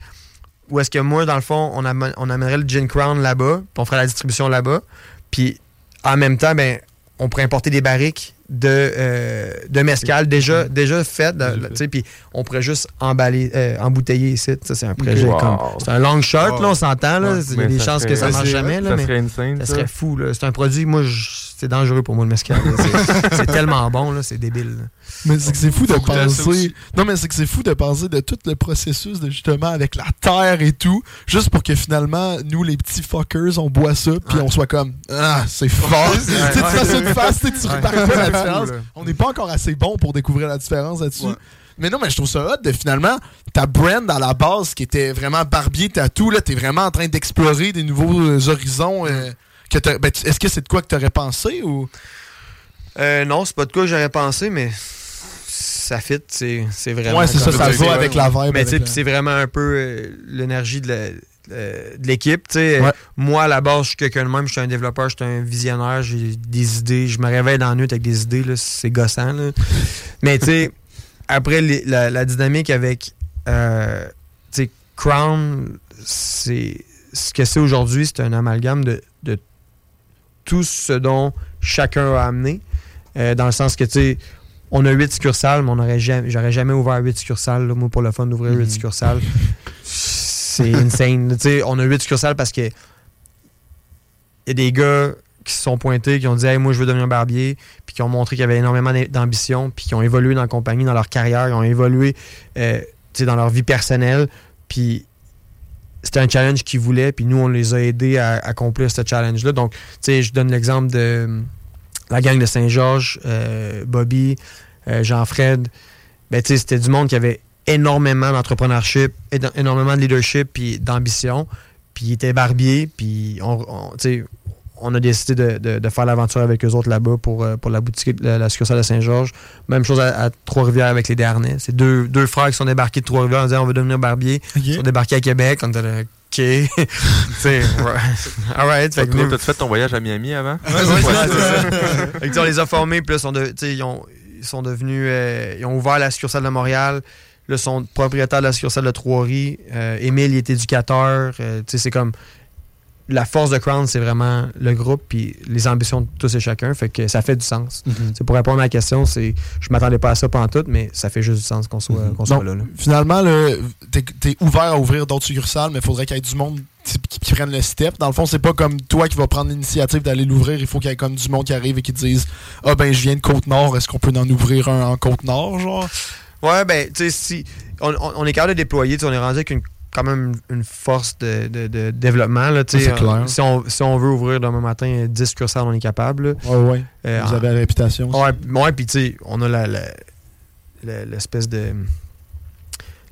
où est-ce que moi, dans le fond, on amènerait le Gin Crown là-bas, puis on ferait la distribution là-bas. Puis en même temps, ben, on pourrait importer des barriques de, euh, de mescal déjà, déjà faites. Puis on pourrait juste emballer, euh, embouteiller ici. Ça, c'est un projet Wow. comme. C'est un long shot, là, on s'entend. Ouais, Il y a des chances que ça serait- marche jamais. Là, Ça mais serait insane. ça ça. serait fou. C'est un produit, moi, je- c'est dangereux pour moi, le mescal. C'est- tellement bon, là, c'est débile. là. Mais c'est que c'est fou de penser. Non, mais c'est que c'est fou de penser de tout le processus de justement avec la terre et tout, juste pour que finalement, nous, les petits fuckers, on boit ça, puis Ouais. on soit comme Ah, c'est fort. tu sais, tu fais ça de face, tu Ouais. remarques pas la C'est différence. On n'est pas encore assez bon pour découvrir la différence là-dessus. Ouais. Mais non, mais je trouve ça hot de finalement, ta brand à la base qui était vraiment barbier tatou, là, t'es vraiment en train d'explorer des nouveaux euh, horizons. euh, que ben, tu- Est-ce que c'est de quoi que t'aurais pensé ou? Euh, non, c'est pas de quoi que j'aurais pensé, mais ça fit. C'est c'est vraiment. ouais, c'est ça, ça va avec la vibe. Mais tu sais, c'est vraiment un peu euh, l'énergie de la- de l'équipe. tu. Ouais. Moi, à la base, je suis quelqu'un de même. Je suis un développeur, je suis un visionnaire. J'ai des idées. Je me réveille dans la nuit avec des idées. là, C'est gossant. là. Mais tu sais, après, les- la, la dynamique avec euh, tu Crown, c'est ce que c'est aujourd'hui, c'est un amalgame de, de tout ce dont chacun a amené. Euh, dans le sens que, tu sais, on a huit succursales, mais on aurait jamais, j'aurais jamais ouvert huit succursales, là, moi, pour le fun d'ouvrir huit Mhm. succursales. C'est insane. Tu sais, on a huit succursales parce que il y a des gars qui se sont pointés, qui ont dit hey, moi je veux devenir barbier, puis qui ont montré qu'il y avait énormément d'ambition, puis qui ont évolué dans la compagnie, dans leur carrière, ils ont évolué euh, tu sais, dans leur vie personnelle, puis c'était un challenge qu'ils voulaient, puis nous on les a aidés à accomplir ce challenge-là. Donc, tu sais, je donne l'exemple de euh, la gang de Saint-Georges, euh, Bobby, euh, Jean-Fred. Ben, tu sais, c'était du monde qui avait énormément d'entrepreneurship, éno- énormément de leadership, puis d'ambition. Puis ils étaient barbiers, puis on, on- tu sais, on a décidé de, de- de faire l'aventure avec eux autres là-bas pour, euh, pour la boutique, la, la succursale de Saint-Georges. Même chose à, à Trois-Rivières avec les Darnais. C'est deux, deux frères qui sont débarqués de Trois-Rivières en disant on veut devenir barbier. Ils sont débarqués à Québec. On était là, OK. tu sais, ouais. all right. Fait que fait ton voyage à Miami avant? Ouais, c'est ça. Fait que, on les a formés, puis là, sont de- ils, ont, ils sont devenus. euh, ils ont ouvert la succursale de Montréal. Là, ils sont propriétaires de la succursale de Trois-Rives. Euh, Émile, il est éducateur. Euh, tu sais, c'est comme. La force de Crown, c'est vraiment le groupe, puis les ambitions de tous et chacun. Fait que ça fait du sens. C'est pour répondre à la question, c'est. Je m'attendais pas à ça pendant tout, mais ça fait juste du sens qu'on soit, qu'on soit Donc, là, là. Finalement, t'es es ouvert à ouvrir d'autres succursales, mais il faudrait qu'il y ait du monde qui, prenne le step. Dans le fond, c'est pas comme toi qui vas prendre l'initiative d'aller l'ouvrir. Il faut qu'il y ait comme du monde qui arrive et qui te dise Ah ben je viens de Côte-Nord, est-ce qu'on peut en ouvrir un en Côte-Nord, genre? Ouais, ben, tu sais, si. On, on- est capable de déployer, tu sais, on est rendu avec une, quand même une force de, de- de développement, là. Ça, c'est clair. Euh, Si on, si on veut ouvrir demain matin 10 curseurs, on est capable. là. Ouais, ouais. Euh, Vous avez la réputation. Ouais, ouais puis tu sais, on a la, la- la- l'espèce de.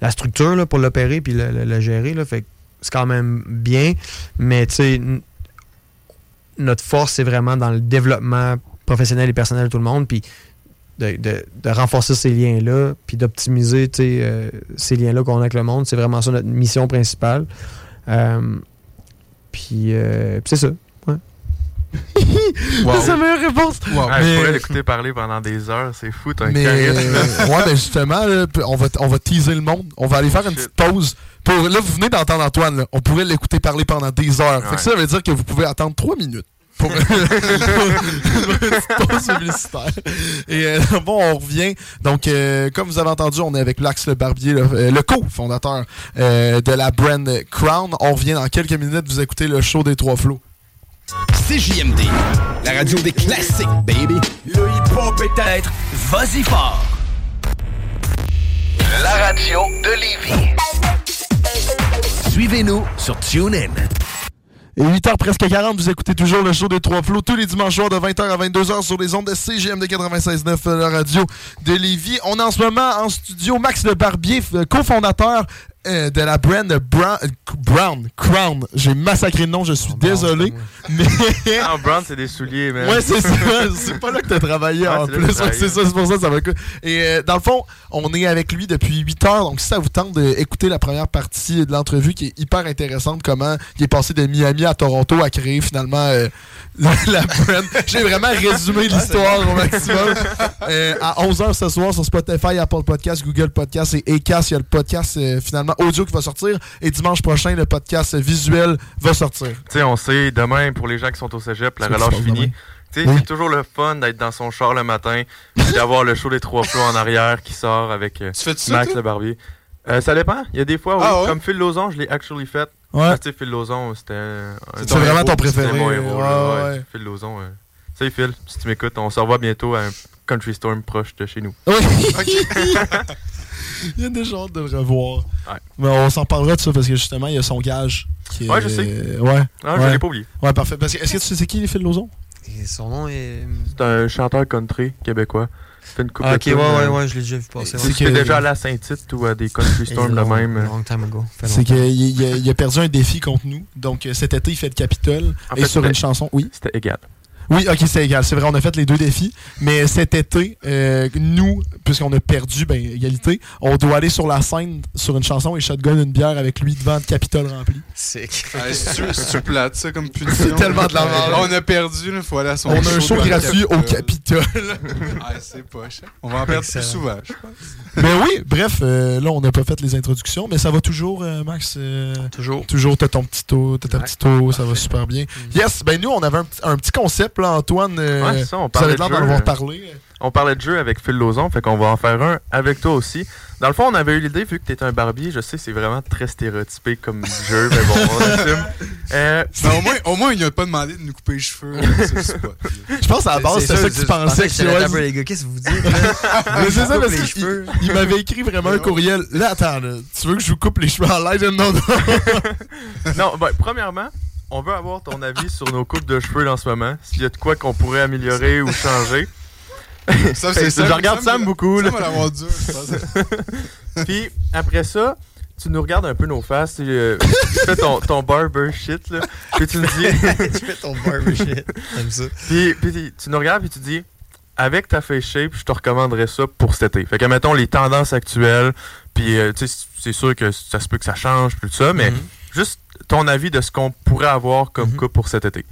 La structure là, pour l'opérer puis le, gérer. Là, fait c'est quand même bien. Mais tu sais, notre force, c'est vraiment dans le développement professionnel et personnel de tout le monde. Puis de, de- de renforcer ces liens-là, puis d'optimiser euh, ces liens-là qu'on a avec le monde. C'est vraiment ça notre mission principale. Euh, puis euh, puis c'est ça. Wow. C'est la meilleure réponse. Wow. Ah, Mais- Je pourrais l'écouter parler pendant des heures, c'est fou, t'as un Mais ouais, ben justement, là, on va, on va teaser le monde. On va aller faire une petite pause. Pour, là, vous venez d'entendre Antoine. là. On pourrait l'écouter parler pendant des heures. Fait que ça veut dire que vous pouvez attendre trois minutes. Pour une pause publicitaire. Et euh, bon, on revient. Donc, euh, comme vous avez entendu, on est avec Lax Le Barbier, le, euh, co-fondateur de la brand Crown. On revient dans quelques minutes. Vous écoutez le show des Trois Flots. CJMD, la radio des classiques, baby. Le hip-hop peut-être, vas-y fort. La radio de Lévis. Suivez-nous sur TuneIn. Et 8h presque 40, vous écoutez toujours le show des Trois Flots tous les dimanches soirs de 20h à 22h sur les ondes de CGMD 96.9, euh, la radio de Lévis. On est en ce moment en studio Max Le Barbier, cofondateur euh, de la brand Brown, Brown Crown. J'ai massacré le nom, je suis désolé. Mais Ah, Brown, c'est des souliers, man. Ouais, c'est ça. C'est pas là que t'as travaillé Ouais, en plus. c'est ça, c'est pour ça que ça va. Et euh, dans le fond, on est avec lui depuis 8 heures. Donc, si ça vous tente d'écouter la première partie de l'entrevue qui est hyper intéressante, comment il est passé de Miami à Toronto à créer finalement euh, la, brand. J'ai vraiment résumé l'histoire au maximum. Euh, à 11h ce soir sur Spotify, Apple Podcast, Google Podcast et Acast, il y a le podcast euh, finalement audio qui va sortir. Et dimanche prochain, le podcast visuel va sortir. Tu sais, on sait, demain, pour les gens qui sont au cégep, la C'est relâche finie. demain? Tu sais, Oui. c'est toujours le fun d'être dans son char le matin, puis d'avoir le show des trois flots en arrière qui sort avec euh, Tu fais ça, Max le barbier. Euh, ça dépend. Il y a des fois, oui, Ah ouais? comme Phil Lozon, je l'ai actually fait. Ouais. Tu sais, Phil Lozon, c'était un- C'est vraiment héros, ton c'était préféré. mon héros. là, Ouais. Phil Lozon. euh. Salut Phil, si tu m'écoutes, on se revoit bientôt à un Country Storm proche de chez nous. Oui. il y a déjà hâte de le revoir. Ouais. Mais on s'en parlera de ça parce que justement, il y a son gage. Qui est- Ouais, je sais. Ouais. Ah, je Ouais. l'ai pas oublié. Ouais, parfait. Parce que, est-ce que tu sais c'est qui les Phil Lozon? Et son nom est. C'est un chanteur country québécois. Une coupe Ah, de ok, ouais, ouais, euh, ouais, je l'ai déjà vu passer. Que- déjà allé à Saint-Tite ou à des Country Storm long- même. euh, Long time ago. C'est qu'il il a, perdu un défi contre nous. Donc euh, cet été, il fait le Capitole. Et fait, sur c'était- une chanson, oui. C'était égal. Oui, ok, c'est égal. C'est vrai, on a fait les deux défis. Mais cet été, euh, nous, puisqu'on a perdu, ben, égalité, on doit aller sur la scène sur une chanson et shotgun une bière avec lui devant le Capitole rempli. Sick. Ah, c'est-tu plate, ça, comme punition? C'est tellement de la merde. On a perdu, il faut aller à son On a un show gratuit au Capitole. Ah, c'est poche. On va en perdre plus souvent, je pense. mais oui, bref, euh, là, on n'a pas fait les introductions, mais ça va toujours, euh, Max. euh, Toujours. Toujours, t'as ton petit taux, t'as ta Ouais, petite taux, ça va super bien. Yes, ben nous, on avait un, petit- un petit concept, là, Antoine. euh, Ouais, c'est ça, on vous avez parlait de l'air d'en jeu. avoir parlé. On parlait de jeu avec Phil Lozon, fait qu'on va en faire un avec toi aussi. Dans le fond, on avait eu l'idée, vu que t'es un barbier, je sais, c'est vraiment très stéréotypé comme jeu, mais bon, on assume. Euh, Mais au moins, au moins, il n'a pas demandé de nous couper les cheveux. Je pense à la base, c'est ça que tu pensais. que c'était les gars. Qu'est-ce que vous dites? Mais c'est ça, parce qu'il il m'avait écrit vraiment un courriel. Là, attends, là, tu veux que je vous coupe les cheveux en live? Non, non. non, ben, premièrement, on veut avoir ton avis sur nos coupes de cheveux en ce moment. S'il y a de quoi qu'on pourrait améliorer ou changer. Ça, Fait que je regarde Sam beaucoup, Ça là. va dur. Puis après ça, tu nous regardes un peu nos faces. Tu, euh, tu fais ton, ton barber shit, là. Puis tu nous dis. tu fais ton barber shit. J'aime ça. Puis, puis tu nous regardes puis tu dis avec ta face shape, je te recommanderais ça pour cet été. Fait que mettons les tendances actuelles, puis euh, tu sais c'est sûr que ça se peut que ça change puis tout ça, mais Mhm. Juste ton avis de ce qu'on pourrait avoir comme Mhm. coupe pour cet été.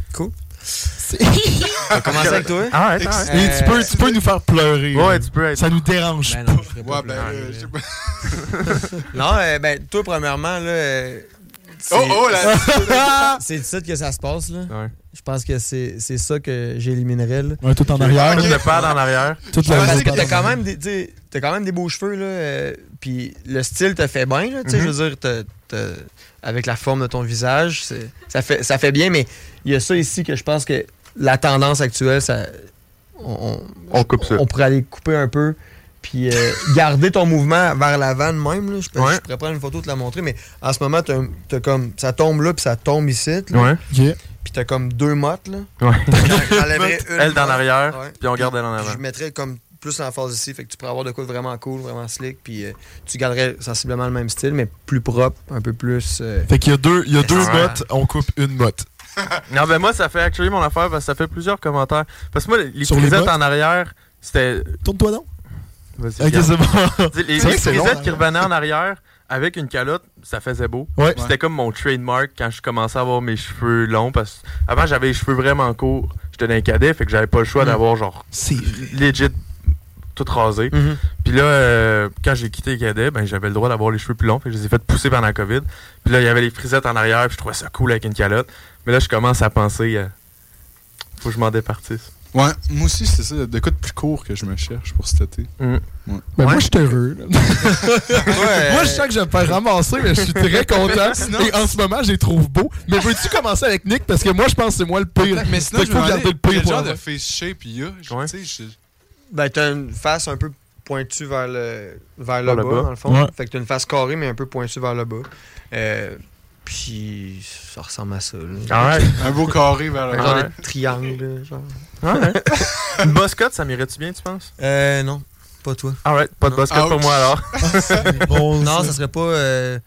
On va commencer avec toi? Ah ouais, attends, Et ouais. tu, peux, tu peux nous faire pleurer. Ouais, tu peux être. Ça nous dérange Ben pas. non, pas Ouais, ben, euh, là. je sais pas. Non, euh, ben, toi, premièrement, là. euh, c'est- Oh, oh, là! C'est de ça que ça se passe, là. Ouais. Je pense que c'est c'est ça que j'éliminerais, là. Ouais, tout en arrière. De pad en arrière. Journée. t'as quand même des, t'as quand même des beaux cheveux là, euh, puis le style te fait bien là, tu sais, Mhm. je veux dire, avec la forme de ton visage, ça fait, ça fait bien, mais il y a ça ici que je pense que la tendance actuelle, ça, on, On coupe ça. on pourrait aller couper un peu, puis euh, garder ton mouvement vers l'avant de même. Là. Je, peux- Ouais. je pourrais prendre une photo te la montrer, mais en ce moment, t'as comme, ça tombe là, puis ça tombe ici, là, Ouais. Ok. puis t'as comme deux mottes là. Ouais. J'enlèverais une Elle dans l'arrière, Ouais. puis on garde elle en Puis avant. Je mettrais comme plus en phase ici, fait que tu pourrais avoir de quoi de vraiment cool, vraiment slick, puis euh, tu garderais sensiblement le même style, mais plus propre, un peu plus. euh, Fait qu'il y a deux, il y a deux Ouais. mottes, on coupe une motte. Non, ben moi, ça fait actually mon affaire parce que ça fait plusieurs commentaires. Parce que moi, les Sur les frisettes bottes? en arrière, c'était. Tourne-toi donc. Vas-y, c'est bon. Les, les long, qui hein. revenaient en arrière avec une calotte, ça faisait beau. Ouais. C'était comme mon trademark quand je commençais à avoir mes cheveux longs. Parce que avant, j'avais les cheveux vraiment courts. J'étais d'un cadet, fait que j'avais pas le choix Mm. d'avoir genre C'est legit tout rasé. mhm. Puis là, euh, quand j'ai quitté les cadets, ben, j'avais le droit d'avoir les cheveux plus longs. Fait que je les ai fait pousser pendant la COVID. Puis là, il y avait les frisettes en arrière. Puis je trouvais ça cool avec une calotte. Mais là, je commence à penser. euh, faut que je m'en départisse. Ouais, moi aussi, c'est ça. De quoi de plus court que je me cherche pour cet été? Ben, Ouais. Moi, je suis heureux. là. Ouais, Moi, je sens que je vais me faire ramasser, mais je suis très content. Et en ce moment, je les trouve beaux. Mais veux-tu commencer avec Nick? Parce que moi, je pense que c'est moi le pire. Mais sinon, je faut garder le pire quel pour genre de face shape il y a? Je- Ben, t'as une face un peu pointue vers le, vers le Vers bas, le bas. dans le fond. Ouais. Fait que t'as une face carrée, mais un peu pointue vers le bas. Euh, puis ça ressemble à ça. Là. Alright. Un beau carré vers le Un genre Ouais. de triangle, genre. Une boss cut, ça m'irait-tu bien, tu penses? Euh, non, pas toi. Alright, pas de cut pour moi alors. Bon, Non, ça. ça serait pas. euh,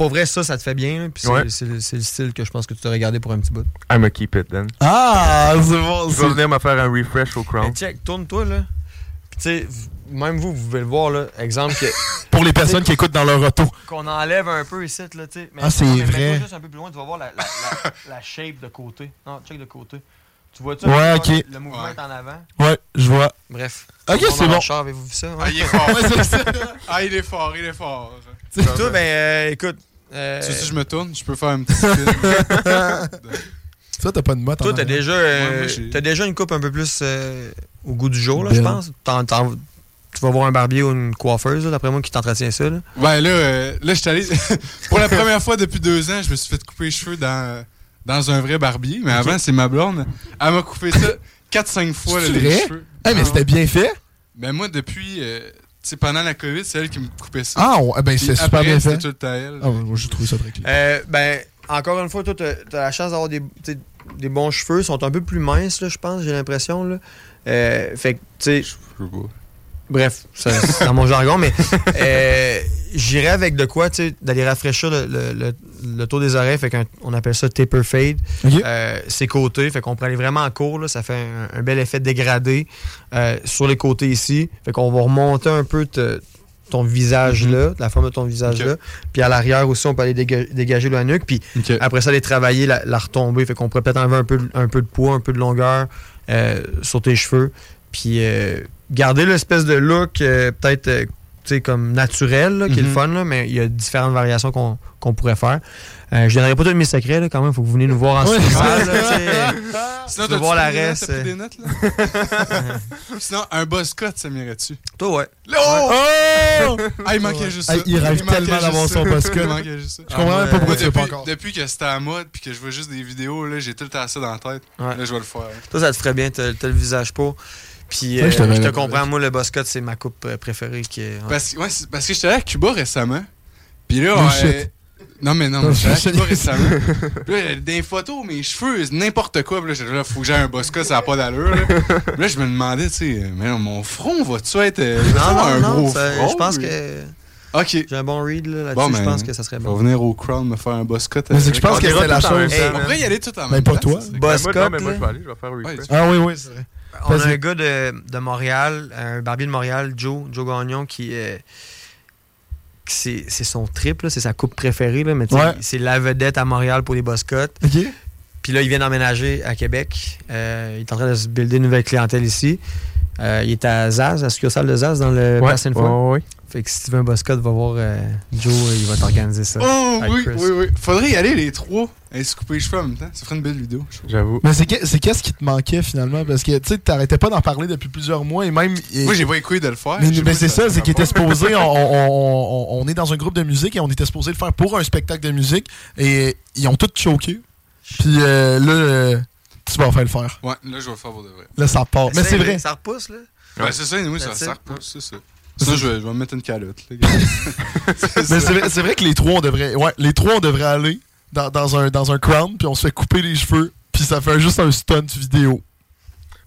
Pour vrai, ça, ça te fait bien. Puis c'est Ouais. c'est le, c'est le style que je pense que tu t'aurais gardé pour un petit bout. I'm a keep it then. Ah, c'est bon. Je vais venir me faire un refresh au Mais crown. check, tourne-toi là. Puis tu sais, même vous, vous pouvez le voir, là. Exemple, que- Pour les personnes qui écoutent dans leur auto. qu'on enlève un peu ici, là, tu sais. Mais- Ah, c'est vrai. juste un peu plus loin, tu vas voir la, la, la- la shape de côté. Non, check de côté. Tu vois-tu? Ouais, Le mouvement Ouais. est en avant? Ouais, je vois. Bref. Ok, Tout c'est bon. char, avez-vous vu ça? Ouais. Ah, il est fort. Ça. ah, il est fort, il est fort. Toi, ben, euh, écoute. Euh, Tu sais, si je me tourne, je peux faire un petit film. Ça, t'as pas de en Toi, t'as déjà, euh, Ouais, déjà une coupe un peu plus euh, au goût du jour, là, je pense? Tu vas voir un barbier ou une coiffeuse, d'après moi, qui t'entretient ça. Là? Ouais, là, euh, là je suis allé. pour la première fois depuis deux ans, je me suis fait couper les cheveux dans, dans un vrai barbier. Mais avant, c'est ma blonde. Elle m'a coupé ça 4-5 fois, là, les vrai? cheveux. Eh, mais Ah, c'était bien fait. Ben, moi, depuis. Sais, pendant la COVID, c'est elle qui me coupait ça. Ah, eh ben, c'est super bien fait. tout le temps elle. Ah, ouais, moi, j'ai trouvé ça très clair. Euh, ben, encore une fois, toi, t'as as la chance d'avoir des, des bons cheveux. Ils sont un peu plus minces, là, je pense, j'ai l'impression. là. Euh, fait que, tu sais, Je sais pas. bref, ça- c'est dans mon jargon, mais euh, j'irais avec de quoi, tu sais, d'aller rafraîchir le, le, le- le tour des oreilles. Fait qu'on appelle ça taper fade. Ok. Euh, ses côtés, fait qu'on pourrait aller vraiment en court, là, ça fait un, un bel effet dégradé euh, sur les côtés ici. Fait qu'on va remonter un peu te- ton visage là, la forme de ton visage là. Puis à l'arrière aussi, on peut aller déga- dégager la nuque. Puis après ça, aller travailler la, la retombée. Fait qu'on pourrait peut-être enlever un peu, un peu de poids, un peu de longueur euh, sur tes cheveux. Puis garder l'espèce de look peut-être comme naturel, là, qui est le Mhm. fun, là, mais il y a différentes variations qu'on qu'on pourrait faire. Euh, je donnerai pas tous mes secrets, là, quand même. faut que vous venez nous voir en Ouais. Sinon, tu voir la notes? reste, euh. des notes, là? Sinon, un boss cut, ça m'irait-tu? Toi, ouais. Oh! Oh! Ah, il manquait juste ça. Ah, il rêve tellement d'avoir son boss cut. Il manquait juste ça. Je comprends même pas pourquoi tu pas depuis, encore. depuis que c'était à mode puis que je vois juste des vidéos, là, j'ai tout le temps ça dans la tête. Ouais. Là, je vais le faire. Toi, ça te ferait bien, t'as le visage pour. Puis, Ouais, euh, je te je te pas. comprends, moi, le boss cut, c'est ma coupe euh, préférée. Qui est, ouais. Parce, ouais, c'est- parce que j'étais allé à Cuba récemment. Puis là, No ouais, shit. Non, mais non, Non, mais j'étais allé à je- Cuba récemment. Puis là, des photos, mes cheveux, c'est n'importe quoi. Puis là, là, faut que j'ai un boss cut, ça n'a pas d'allure. Là. Puis là, je me demandais, tu sais, mais non, mon front va-tu être. euh, non, non, un non, gros ça- front? je pense que Ok. j'ai un bon read là, là-dessus. Bon, je ben, pense que ça serait On bon. va venir au crown me faire un boss cut. Mais c'est que je pense On que c'était la chose. On pourrait y aller tout en Mais même pas temps, toi. ça serait- Boss Ben, moi, cut, non, mais moi, je vais aller, je vais faire un. Ah oui, oui, c'est vrai. On a un gars de, de Montréal, un barbier de Montréal, Joe, Joe Gagnon, qui, euh, qui c'est son trip, c'est sa coupe préférée, là, mais Ouais. c'est la vedette à Montréal pour les boss cuts. Ok. Puis là, il vient d'emménager à Québec. Euh, il est en train de se builder une nouvelle clientèle ici. Euh, il est à Zaz, à la succursale de Zaz, dans le Ouais, ouais. Fait que si tu veux un boss cut, va voir euh, Joe, euh, il va t'organiser ça. Oh oui, Chris. oui, oui. Faudrait y aller les trois et se couper les cheveux en même temps. Ça ferait une belle vidéo. je trouve. J'avoue. Mais c'est que- c'est qu'est-ce qui te manquait finalement? Parce que tu sais, t'arrêtais pas d'en parler depuis plusieurs mois et même. et- Moi, j'ai pas écouté de le faire. Mais, c'est ça, c'est qu'il était supposé. On, on- on- on est dans un groupe de musique et on était supposé le faire pour un spectacle de musique et ils ont tout choqué. Puis euh, là, euh, tu vas enfin le faire. Ouais, là, je vais le faire pour de vrai. Là, ça part. Mais c'est vrai. Ça repousse, là. Ouais, c'est ça, oui, ça, ça repousse, c'est ça. Sinon, je vais, je vais me mettre une calotte. là. C'est Mais ça. c'est vrai, c'est vrai que les trois, on devrait. Ouais, les trois, on devrait aller dans, dans un, dans un crown, puis on se fait couper les cheveux, puis ça fait juste un stunt vidéo.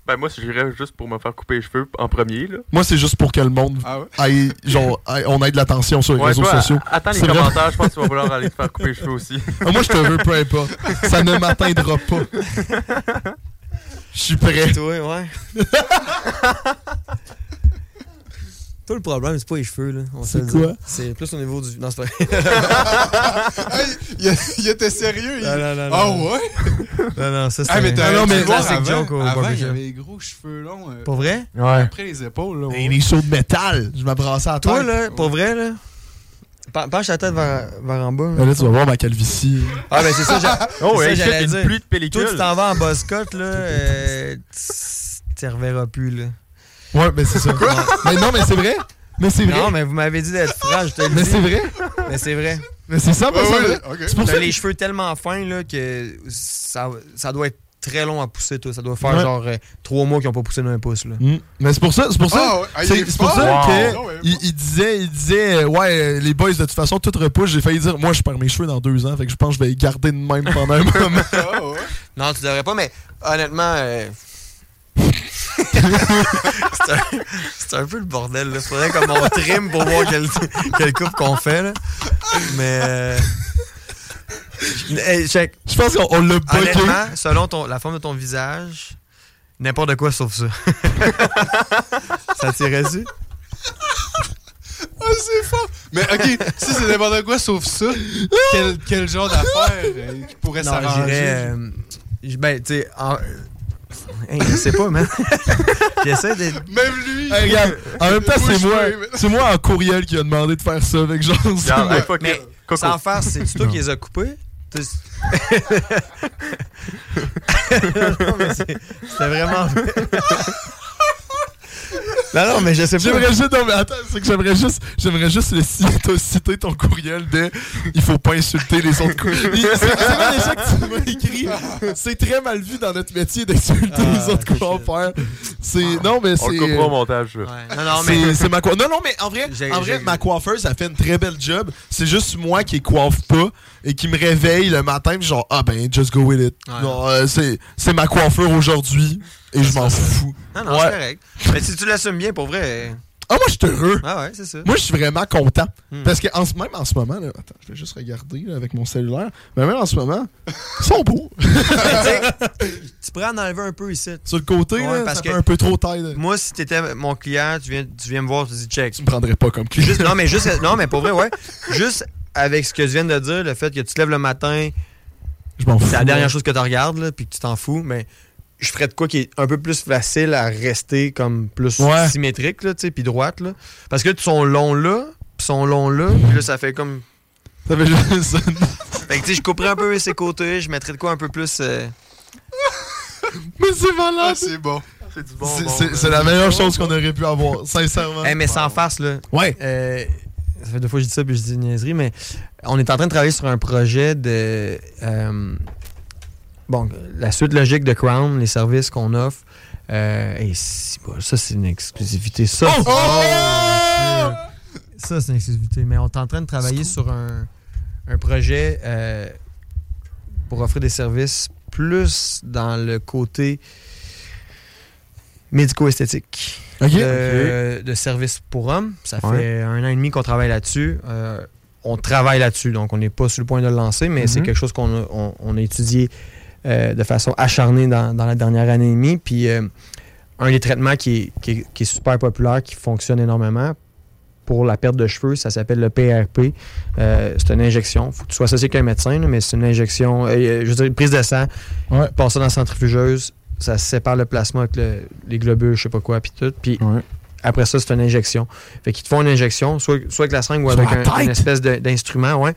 Ben, moi, j'irais juste pour me faire couper les cheveux en premier, là. Moi, c'est juste pour que le monde Ah ouais? aille, genre, aille- on ait de l'attention sur les Ouais, réseaux toi, sociaux. a- attends les C'est vrai. commentaires, je pense que tu vas vouloir aller te faire couper les cheveux aussi. Ah, moi, je te veux, peu importe. Ça ne m'atteindra pas. Je suis prêt. Toi, ouais. Toi, le problème, c'est pas les cheveux, là. C'est quoi? C'est plus au niveau du. Non, c'est pas Hey, il, il était sérieux. Il... Non, non, non, Ah ouais? Non, non, ça, c'est. Ah, mais t'as Ah, non, mais avant, joke au avant, il avait les gros cheveux longs. euh, Pour vrai? Ouais. après les épaules. Là, Et les sauts de métal, je m'abrassais à Toi, terre. là, pour vrai, là. pen- Penche ta tête vers, vers en bas. Là, tu vas voir ma calvitie. Ah, ben c'est ça, j'ai- Oh, ouais, j'allais dire. pluie de Toi, pellicule. tu t'en vas en boss cut, là. euh, tu reverras plus, là. Ouais, mais c'est ça. mais non, mais c'est vrai. Mais c'est vrai. Non, mais vous m'avez dit d'être franc, je te le dis. mais c'est vrai. Mais c'est vrai. Mais c'est ça, Ouais, pas ça. ouais, vrai. ok. C'est pour T'as ça. les cheveux tellement fins, là, que ça, ça doit être très long à pousser, toi. Ça doit faire Ouais. genre euh, trois mois qu'ils n'ont pas poussé d'un pouce, là. Mm. Mais c'est pour ça, c'est pour ça. Ah ouais, ah, il c'est est c'est pour fort. ça Wow. que ouais, il, il disait, il disait, euh, ouais, euh, les boys de toute façon tout repousse. J'ai failli dire, moi je perds mes cheveux dans deux ans, fait que je pense que je vais les garder de même pendant un moment. Ah ouais. Non, tu devrais pas, mais honnêtement. euh, c'est un, c'est un peu le bordel, là. Faudrait comme on trim pour voir quelle, quelle coupe qu'on fait, là. Mais. euh, Hey, check. Je pense qu'on on l'a bloqué. Honnêtement, selon ton, la forme de ton visage, N'importe quoi sauf ça. ça tirait-tu? Ah, c'est fort! Mais ok, si c'est n'importe quoi sauf ça, quel, quel genre d'affaire euh, qui pourrait s'arranger? euh, ben, tu sais. Hey, je sais pas, man. J'essaie de. Même lui! Hey, regarde, en même temps, c'est moi, c'est moi en courriel qui a demandé de faire ça avec c'est Regarde, moi. hey, fuck Mais. Coco. sans faire, c'est toi qui les as coupés? C'était vraiment. Non, non, mais je sais pas. J'aimerais juste, non, mais attends, c'est que j'aimerais juste, j'aimerais juste le citer, citer ton courriel de il faut pas insulter les autres courriels. C'est gens que tu m'as écrit, c'est très mal vu dans notre métier d'insulter Ah, les autres coiffeurs. C'est, non, mais On le c'est. coupera au montage. Ouais. Non, non, mais. C'est ma coiffeuse. Non, non, mais en vrai, en vrai ma coiffeuse, elle fait une très belle job. C'est juste moi qui coiffe pas et qui me réveille le matin, puis genre, ah ben, just go with it. Ouais. Non, euh, c'est ma coiffure aujourd'hui et je m'en fous. Non, non, Ouais. c'est correct. Mais si tu l'assumes bien, pour vrai. Ah, moi, je suis heureux. Ah ouais, c'est ça. Moi, je suis vraiment content. Hmm. Parce que en même en ce moment, là, attends, je vais juste regarder là, avec mon cellulaire. Mais même en ce moment, ils sont beaux. Mais tu pourrais en enlever un peu ici. Sur le côté, Ouais, là, parce ça que- fait un peu trop taille. là. Moi, si t'étais mon client, tu viens, tu viens me voir, tu dis check. Tu me prendrais pas comme client. Juste, non, mais juste, non, mais pour vrai, ouais. Juste avec ce que tu viens de dire, le fait que tu te lèves le matin, Je m'en fous. c'est la dernière ouais. chose que tu regardes, là, puis que tu t'en fous, mais je ferais de quoi qui est un peu plus facile à rester comme plus Ouais. symétrique, là, tu sais, puis droite, là. Parce que tu sont longs là, puis sont longs là, puis là, ça fait comme. Ça fait juste. Fait que, tu sais, je couperais un peu ses côtés, je mettrais de quoi un peu plus. euh, mais c'est Ah, malade. c'est bon. C'est du bon. C'est- la meilleure chose qu'on aurait pu avoir, sincèrement. Eh, mais sans face, là. Ouais. Euh, ça fait deux fois que je dis ça puis je dis une niaiserie, mais on est en train de travailler sur un projet de. euh, bon, la suite logique de Crown, les services qu'on offre. Euh, et si- bon, ça, c'est une exclusivité. Ça, Oh! c'est- ça, c'est une exclusivité. Mais on est en train de travailler sur un, un projet euh, pour offrir des services plus dans le côté médico-esthétique Ok. de, de services pour hommes. Ça Ouais. fait un an et demi qu'on travaille là-dessus. Euh, on travaille là-dessus, donc on n'est pas sur le point de le lancer, mais c'est Mhm. quelque chose qu'on a, on, on a étudié euh, de façon acharnée dans, dans la dernière année et demie. Puis euh, un des traitements qui est, qui, est, qui est super populaire, qui fonctionne énormément pour la perte de cheveux, ça s'appelle le PRP. Euh, c'est une injection. Il faut que tu sois associé avec un médecin, là, mais c'est une injection, je veux dire, une prise de sang, Ouais. passe ça dans la centrifugeuse, ça sépare le plasma avec le- les globules, je sais pas quoi, puis tout. Puis Ouais. après ça, c'est une injection. Fait qu'ils te font une injection, soit, soit avec la seringue ou avec un- une espèce d'instrument, ouais.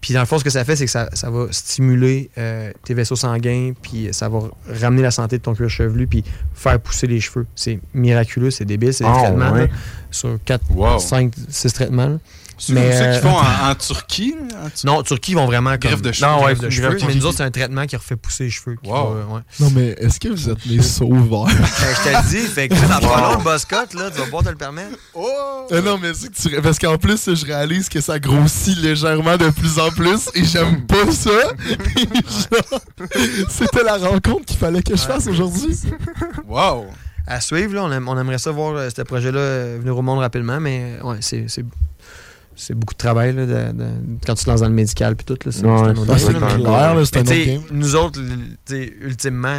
Puis dans le fond, ce que ça fait, c'est que ça, ça va stimuler euh, tes vaisseaux sanguins, puis ça va ramener la santé de ton cuir chevelu, puis faire pousser les cheveux. C'est miraculeux, c'est débile, c'est des Ah, traitements ouais. là, sur 4, Wow. 5, 6 traitements. là. C'est Mais, ça qu'ils euh, font en, en Turquie? en Turquie? Non, Turquie, ils vont vraiment comme... Greffe de cheveux. Non, ouais, de cheveux. Mais nous autres, c'est un traitement qui refait pousser les cheveux. qui Wow. va- ouais. Non, mais est-ce que vous êtes mes sauveurs? Ben, je te le dis, fait que dans pas long, le Boscott, là, tu vas pouvoir te le permettre. Euh, non, mais c'est que tu... Parce qu'en plus, je réalise que ça grossit légèrement de plus en plus et j'aime pas ça. Genre, C'était la rencontre qu'il fallait que je fasse aujourd'hui. Wow! À suivre, là, on, aime- on aimerait ça voir euh, ce projet-là euh, venir au monde rapidement, mais ouais, c'est, c'est, beaucoup de travail là, de- de- quand tu te lances dans le médical puis tout. Là, c'est, Ouais, Ah, clair, nous autres, ultimement,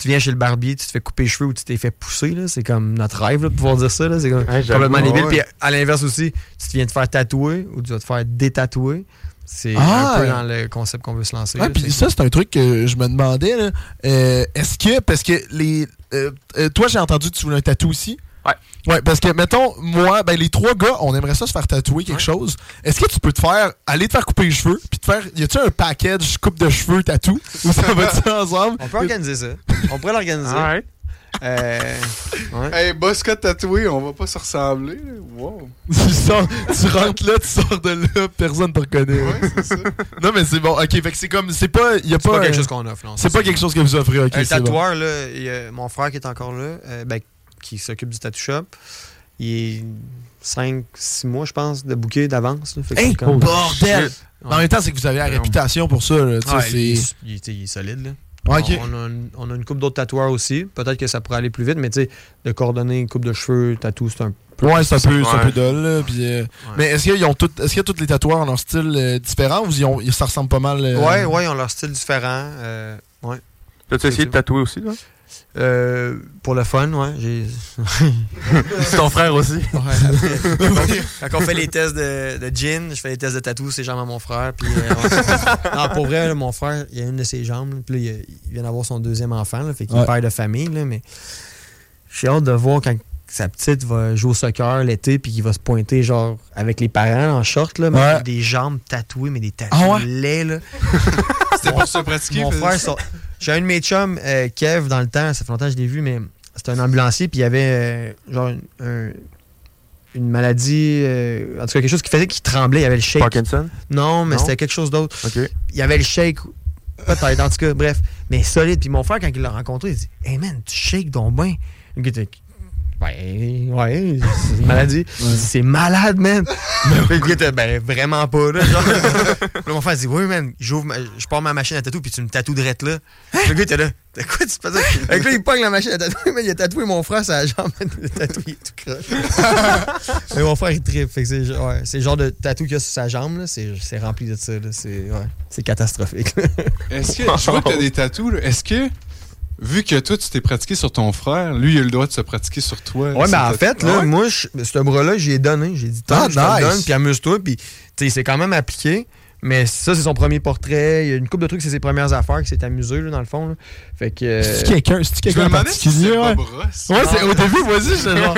tu viens chez le barbier, tu te fais couper les cheveux ou tu t'es fait pousser, là, c'est comme notre rêve là, de pouvoir dire ça. Là, c'est comme Ouais, complètement débile. ouais. Puis à l'inverse aussi, tu te viens te faire tatouer ou tu vas te faire détatouer. C'est Ah! un peu dans le concept qu'on veut se lancer. Ouais, là, puis ça, c'est un truc que je me demandais. Euh, Est-ce que, parce que les. euh, euh, toi, j'ai entendu que tu voulais un tatou aussi. Ouais. Ouais, parce que, mettons, moi, ben, les trois gars, on aimerait ça se faire tatouer quelque chose. Est-ce que tu peux te faire, aller te faire couper les cheveux, puis te faire, y a-tu un package coupe de cheveux tatou, ou ça va être ça ensemble? On peut organiser ça. On pourrait l'organiser. Alright. Euh, ouais. Hey, Bosca tatoué, on va pas se ressembler. Wow! tu, sors- tu rentres là, tu sors de là, personne te reconnaît. Ouais, c'est ça. Non, mais c'est bon. Ok, fait que c'est comme, c'est pas, y a C'est pas, pas quelque euh, chose qu'on offre. non, c'est pas quelque chose que vous offrez. Ok, Un bon. tatoueur, là, y a mon frère qui est encore là, euh, ben, qui s'occupe du tattoo shop. Il est 5-6 mois, je pense, de bouquet d'avance. Hey, comme- bordel! En même temps, c'est que vous avez la réputation pour ça. Là, il, est, il est- il est solide. Là. On, on a une, on a une coupe d'autres tatoueurs aussi. Peut-être que ça pourrait aller plus vite, mais tu sais, de coordonner une coupe de cheveux, tatou, c'est un peu. Ouais, c'est un peu, un Ouais. peu dull. là, euh, Mais est-ce qu'ils ont tout, est-ce que tous les tatoueurs ont un style euh, différent ou ils ont, ils- ça ressemble pas mal? euh, Ouais, ouais, ils ont leur style différent. euh, ouais. T'as-tu essayé de tatouer aussi, toi? Euh, pour le fun, ouais. C'est ton frère aussi. Ouais, après, quand, on fait les tests de, de gin, je fais les tests de tatou, c'est jambes à mon frère. Puis, euh, non, pour vrai, là, mon frère, il a une de ses jambes. Puis là, il, il vient d'avoir son deuxième enfant. Là, fait qu'il est Ouais. père de famille. Là, mais j'ai hâte de voir quand sa petite va jouer au soccer l'été puis qu'il va se pointer genre avec les parents en short là, mais Ouais. avec des jambes tatouées mais des tatoues Ah ouais? laids là. C'était pour se pratiquer. Mon frère, ça. j'ai un de mes chums, euh, Kev, dans le temps, ça fait longtemps que je l'ai vu, mais c'était un ambulancier, puis il y avait euh, genre une, un- une maladie, euh, en tout cas quelque chose qui faisait qu'il tremblait, il y avait le shake. Parkinson? Non, mais c'était quelque chose d'autre. Il y avait le shake, peut-être, en tout cas, bref, mais solide. Puis mon frère, quand il l'a rencontré, il dit Hey man, tu shakes ton bain. Le gars Ouais, ouais, c'est une maladie. C'est malade, man. Puis le gars était, ben, vraiment pas, là. Genre. Puis là, mon frère dit, oui, man, j'ouvre ma- je pars ma machine à tatou, puis tu me tatoues direct là. Le gars était là, de quoi tu fais ça? Avec là, il pogne la machine à tatouer, mais il a tatoué mon frère sur la jambe, man. Le tatou, il est tout croche. mais mon frère, il tripe. Fait que c'est ouais, c'est le genre de tatou qu'il a sur sa jambe, là. C'est c'est rempli de ça, là. C'est ouais, c'est catastrophique. Est-ce que, je vois que t'as des tatous, là. Est-ce que, vu que toi, tu t'es pratiqué sur ton frère, lui, il a le droit de se pratiquer sur toi? Ouais, ses mais en fait, là, Ouais. moi, je- ce bras-là, j'y ai donné. J'ai dit, Ah, je te le nice. donne, puis amuse-toi. Puis, tu sais, c'est quand même appliqué. Mais ça, c'est son premier portrait. Il y a une couple de trucs, c'est ses premières affaires qui s'est amusé, là, dans le fond. là. Fait que. euh, C'est-tu quelqu'un, me quelqu'un en particulier? Ouais, c'est au début, vas-y, j'étais genre.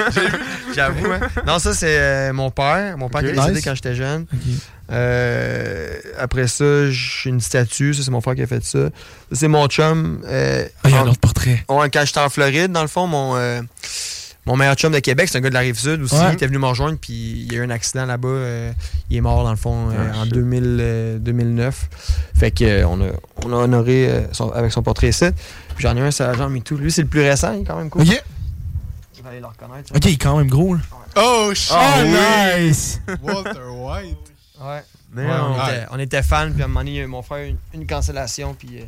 J'avoue, hein. Non, ça, c'est euh, mon père. Mon père qui est décédé Nice. quand j'étais jeune. Euh, après ça, j'ai une statue. Ça, c'est mon frère qui a fait ça. Ça, c'est mon chum. euh, Ah, il y a un autre portrait. Ouais, quand j'étais en Floride, dans le fond, mon, euh, mon meilleur chum de Québec, c'est un gars de la rive sud aussi. Ouais. Il était venu me rejoindre, puis il y a eu un accident là-bas. euh, il est mort, dans le fond, euh, Ah, en shit. 2000, euh, 2009. Fait que euh, on, a, on a honoré euh, son- avec son portrait ici. Puis j'en ai un sur la jambe et tout. Lui, c'est le plus récent, il est quand même cool. Ok, Il va aller le reconnaître. ok, il est quand même gros, là. Oh, shit! Oh, nice! Walter White. Ouais. Mais Ouais, on, était, on était fans, puis à un moment donné, mon frère a eu une, une cancellation, puis euh,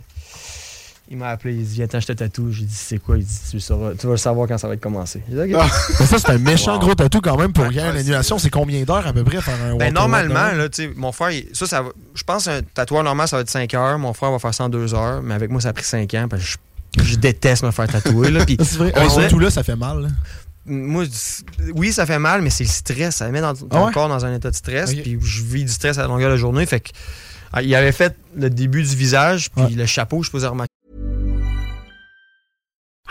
il m'a appelé, il dit Viens, je te tatoue. J'ai dit C'est quoi? Il dit tu, sauras- tu vas le savoir quand ça va être commencé. Mais ça, c'est un méchant Wow. gros tatou quand même pour Ouais, rien. ouais, L'annulation, c'est combien d'heures à peu près faire un Ben, normalement, là, tu sais, mon frère, il- ça, ça va- je pense un tatouage normal, ça va être 5 heures. Mon frère va faire ça en 2 heures. Mais avec moi, ça a pris 5 ans. Parce que je, je déteste me faire tatouer. Là, vrai, on un tatou là, ça fait mal. là. moi, oui, ça fait mal, mais c'est le stress. Ça met dans ton Ah ouais? corps dans un état de stress. Puis je vis du stress à la longueur de la journée. Fait que, ah, il avait fait le début du visage, puis Ouais. le chapeau, je posais remarquer.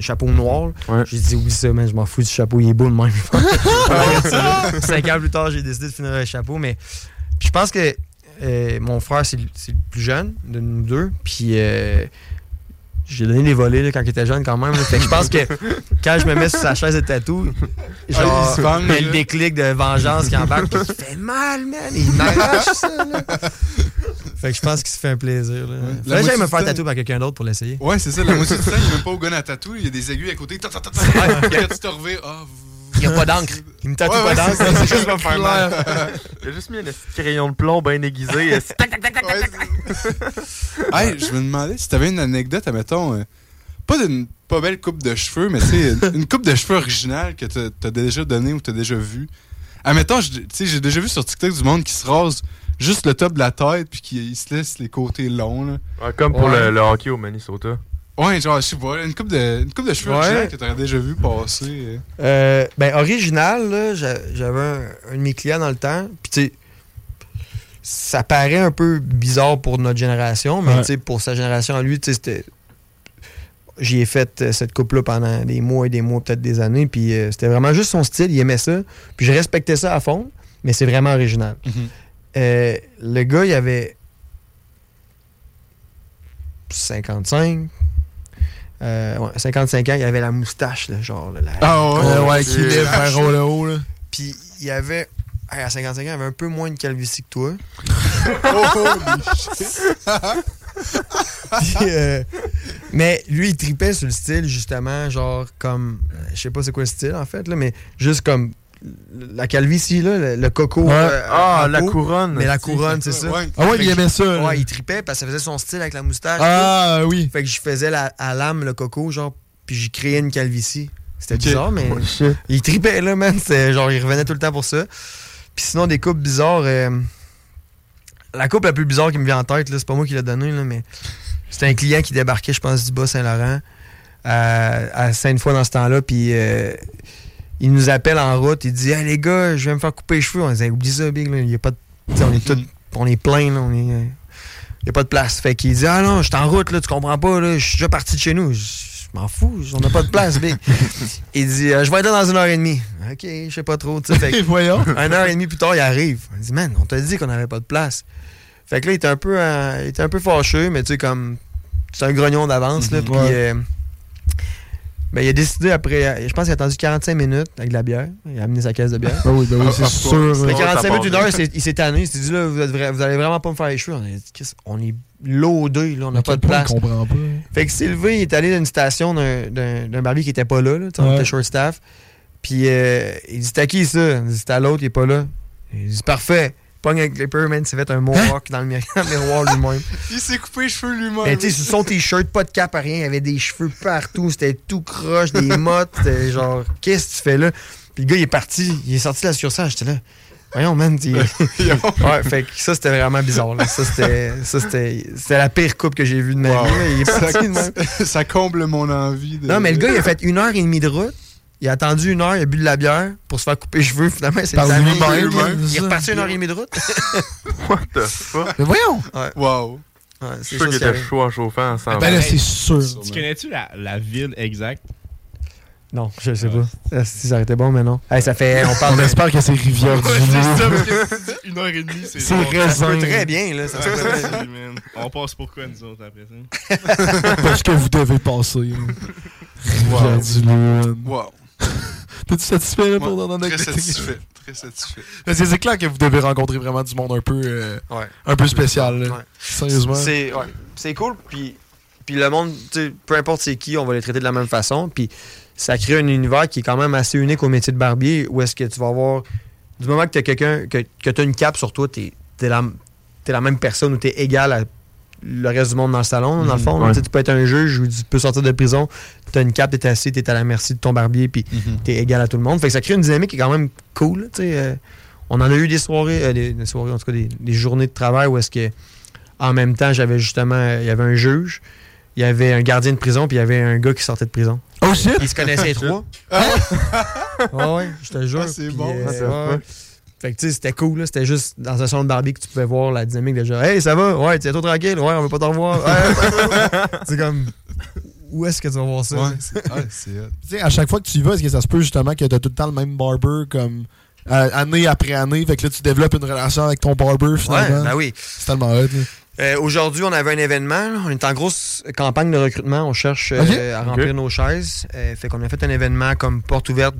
Chapeau noir. là. Ouais. J'ai dit oui, ça, mais je m'en fous du chapeau, il est beau de même. Cinq ans plus tard, j'ai décidé de finir le chapeau, mais puis je pense que euh, mon frère, c'est le c'est le plus jeune de nous deux, puis euh, j'ai donné des volets là, quand il était jeune quand même. là. Fait que je pense que quand je me mets sur sa chaise de tatou, genre, Ah, a le là. déclic de vengeance qui embarque, il fait mal, man, il m'arrache ça. Là. Fait que je pense qu'il se fait un plaisir. Là. J'aille moitié me faire tatouer par quelqu'un d'autre pour l'essayer. Ouais, c'est ça. La moitié du temps, il est même pas au gun à tatou. Il y a des aiguilles à côté. Quand tu te ah, Il n'y a pas d'encre. Il me tatoue Ouais, pas ouais, d'encre. c'est- C'est juste faire mal. Il a juste mis un petit crayon de plomb bien aiguisé. et c'est- Hey, je me demandais si t'avais une anecdote, admettons, euh, pas d'une pas belle coupe de cheveux, mais tu sais, une, une coupe de cheveux originale que t'as t'as déjà donnée ou t'as déjà vue. Admettons, je- tu sais, j'ai déjà vu sur TikTok du monde qui se rase juste le top de la tête puis qui se laisse les côtés longs, là. Ouais, comme pour Ouais. le, le hockey au Minnesota. Ouais, genre, je sais pas, une coupe de, une coupe de cheveux Ouais. originale que t'aurais déjà vu passer. euh. Ben, original, j'avais un, un de mes clients dans le temps. Puis, tu sais, ça paraît un peu bizarre pour notre génération, mais Ouais. tu sais, pour sa génération à lui, tu sais, c'était. J'y ai fait euh, cette coupe-là pendant des mois et des mois, peut-être des années. Puis euh, c'était vraiment juste son style, il aimait ça. Puis je respectais ça à fond, mais c'est vraiment original. Euh, le gars, il avait 55. Euh, ouais, 55 ans, il avait la moustache, là, genre. là, la- Ah ouais, ouais, qui lève vers haut le haut, là. Puis il avait. à 55 ans, il avait un peu moins de calvitie que toi. Puis, euh, mais lui, il tripait sur le style, justement, genre comme. euh, Je sais pas c'est quoi le style, en fait, là, mais juste comme la calvitie, là, le, le coco. Ouais. euh, Ah, la peau. couronne. Mais la couronne, c'est ça. Ouais. Ah ouais, Fait il aimait ça. Ouais, il tripait parce que ça faisait son style avec la moustache. Ah oui. Fait que je faisais la, à lame le coco, genre, puis j'ai créé une calvitie. C'était bizarre, mais Oh, il tripait, là, man. Genre, il revenait tout le temps pour ça. Puis sinon, des coupes bizarres. euh, la coupe la plus bizarre qui me vient en tête, là, c'est pas moi qui l'ai donnée, là, mais c'était un client qui débarquait, je pense, du Bas-Saint-Laurent à, à Sainte-Foy dans ce temps-là. Puis euh, il nous appelle en route. Il dit Hey les gars, je vais me faire couper les cheveux. On disait Oublie ça, Big. Là. Il y a pas de... on est tout, on est plein. Là. On est, euh, il n'y a pas de place. Fait qu'il dit Ah non, je suis en route, là, tu comprends pas. Là, je suis déjà parti de chez nous. Je m'en fous, on n'a pas de place, Big. il dit Euh, Je vais être là dans une heure et demie. Ok, je sais pas trop. Fait que- voyons. une heure et demie plus tard, il arrive. Il dit, man, on t'a dit qu'on n'avait pas de place. Fait que là, il était un peu, euh, il était un peu fâché, mais tu sais, comme, c'est un grognon d'avance, là. Puis, Ouais. euh, ben, il a décidé après, euh, je pense qu'il a attendu 45 minutes avec de la bière. Il a amené sa caisse de bière. Ah oui, ben oui, c'est Ah, sûr. Fait euh, ça 45 minutes, une heure, il s'est- s'est tanné. Il s'est dit, là, vous, êtes vra- vous allez vraiment pas me faire les cheveux. On, dit, est loadé, là, on n'a pas de place. On comprend pas. Fait que Sylvain, il est allé dans une station d'un- d'un d'un barbier qui était pas là, là on Ouais. était short staff. Puis euh, il dit T'as qui ça? Il dit C'est à l'autre, il est pas là. Il dit Parfait. Pogne avec Clipper, man, s'est fait un mohawk dans le mir- dans le miroir lui-même. Il s'est coupé les cheveux lui-même. Mais tu sais, son t-shirt, pas de cap à rien, il y avait des cheveux partout, c'était tout croche, des mottes, c'était genre Qu'est-ce que tu fais là? Puis le gars, il est parti, il est sorti de la succursale, j'étais là. Voyons, man. tu- ouais, fait que ça, c'était vraiment bizarre. Là. Ça, c'était ça, c'était c'était la pire coupe que j'ai vue de ma Wow. vie. là. Il est parti de même. ça, ça comble mon envie. De... Non, mais le gars, il a fait une heure et demie de route. Il a attendu une heure, il a bu de la bière pour se faire couper les cheveux. Finalement, c'est Par lui-même, Il est ça. reparti une heure et demie de route. What the fuck? Mais voyons. Wow. Ouais, c'est sûr ça qu'il qui était chaud en chauffant ensemble. Ben là, c'est sûr. Tu connais-tu la, la ville exacte? Non, je sais pas. Ah, Si ça aurait été bon, mais non. Hey, ça fait. On parle On espère que c'est Rivière du c'est ça, Loup. parce que si tu dis une heure et demie, c'est C'est Ça raisin. très bien, là. Ça. On passe pour quoi, nous autres, après ça? Parce que vous devez passer. là. Rivière du Loup. Wow. T'es-tu satisfait là, pour Ouais, dans très satisfait. Très satisfait. Que c'est clair que vous devez rencontrer vraiment du monde un peu, euh, Ouais. un peu spécial. là. Ouais. Sérieusement. C'est cool, puis, puis le monde, peu importe c'est qui, on va les traiter de la même façon, puis ça crée un univers qui est quand même assez unique au métier de barbier, où est-ce que tu vas avoir, du moment que tu as quelqu'un, que, que tu as une cape sur toi, tu es, la, t'es la même personne ou tu es égal à le reste du monde dans le salon, dans le fond. là. Ouais. Tu peux être un juge ou tu peux sortir de prison, tu as une cape, tu es assis, tu es à la merci de ton barbier, puis tu es égal à tout le monde. Fait que ça crée une dynamique qui est quand même cool. euh, on en a eu des soirées, euh, des, des soirées, en tout cas des, des journées de travail où est-ce que en même temps, j'avais justement, euh, il y avait un juge, il y avait un gardien de prison, puis il y avait un gars qui sortait de prison. Oh shit! Ils se connaissaient les trois. ouais, ouais, je te jure. Ah, c'est bon, euh, ça. ouais, ouais. Fait que tu sais, c'était cool, là. C'était juste dans un salon de barbie que tu pouvais voir la dynamique de genre, hey, ça va? Ouais, tu es toi tranquille? Ouais, on veut pas te revoir. Ouais. c'est comme, où est-ce que tu vas voir ça? Ouais, c'est c'est hot. Tu sais, à chaque fois que tu y vas, est-ce que ça se peut justement que t'as tout le temps le même barber comme euh, année après année? Fait que là, tu développes une relation avec ton barber Ouais, finalement. ben oui. C'est tellement hot. Euh, Aujourd'hui, on avait un événement. là. On est en grosse campagne de recrutement. On cherche euh, à remplir nos chaises. Euh, fait qu'on a fait un événement comme porte ouverte,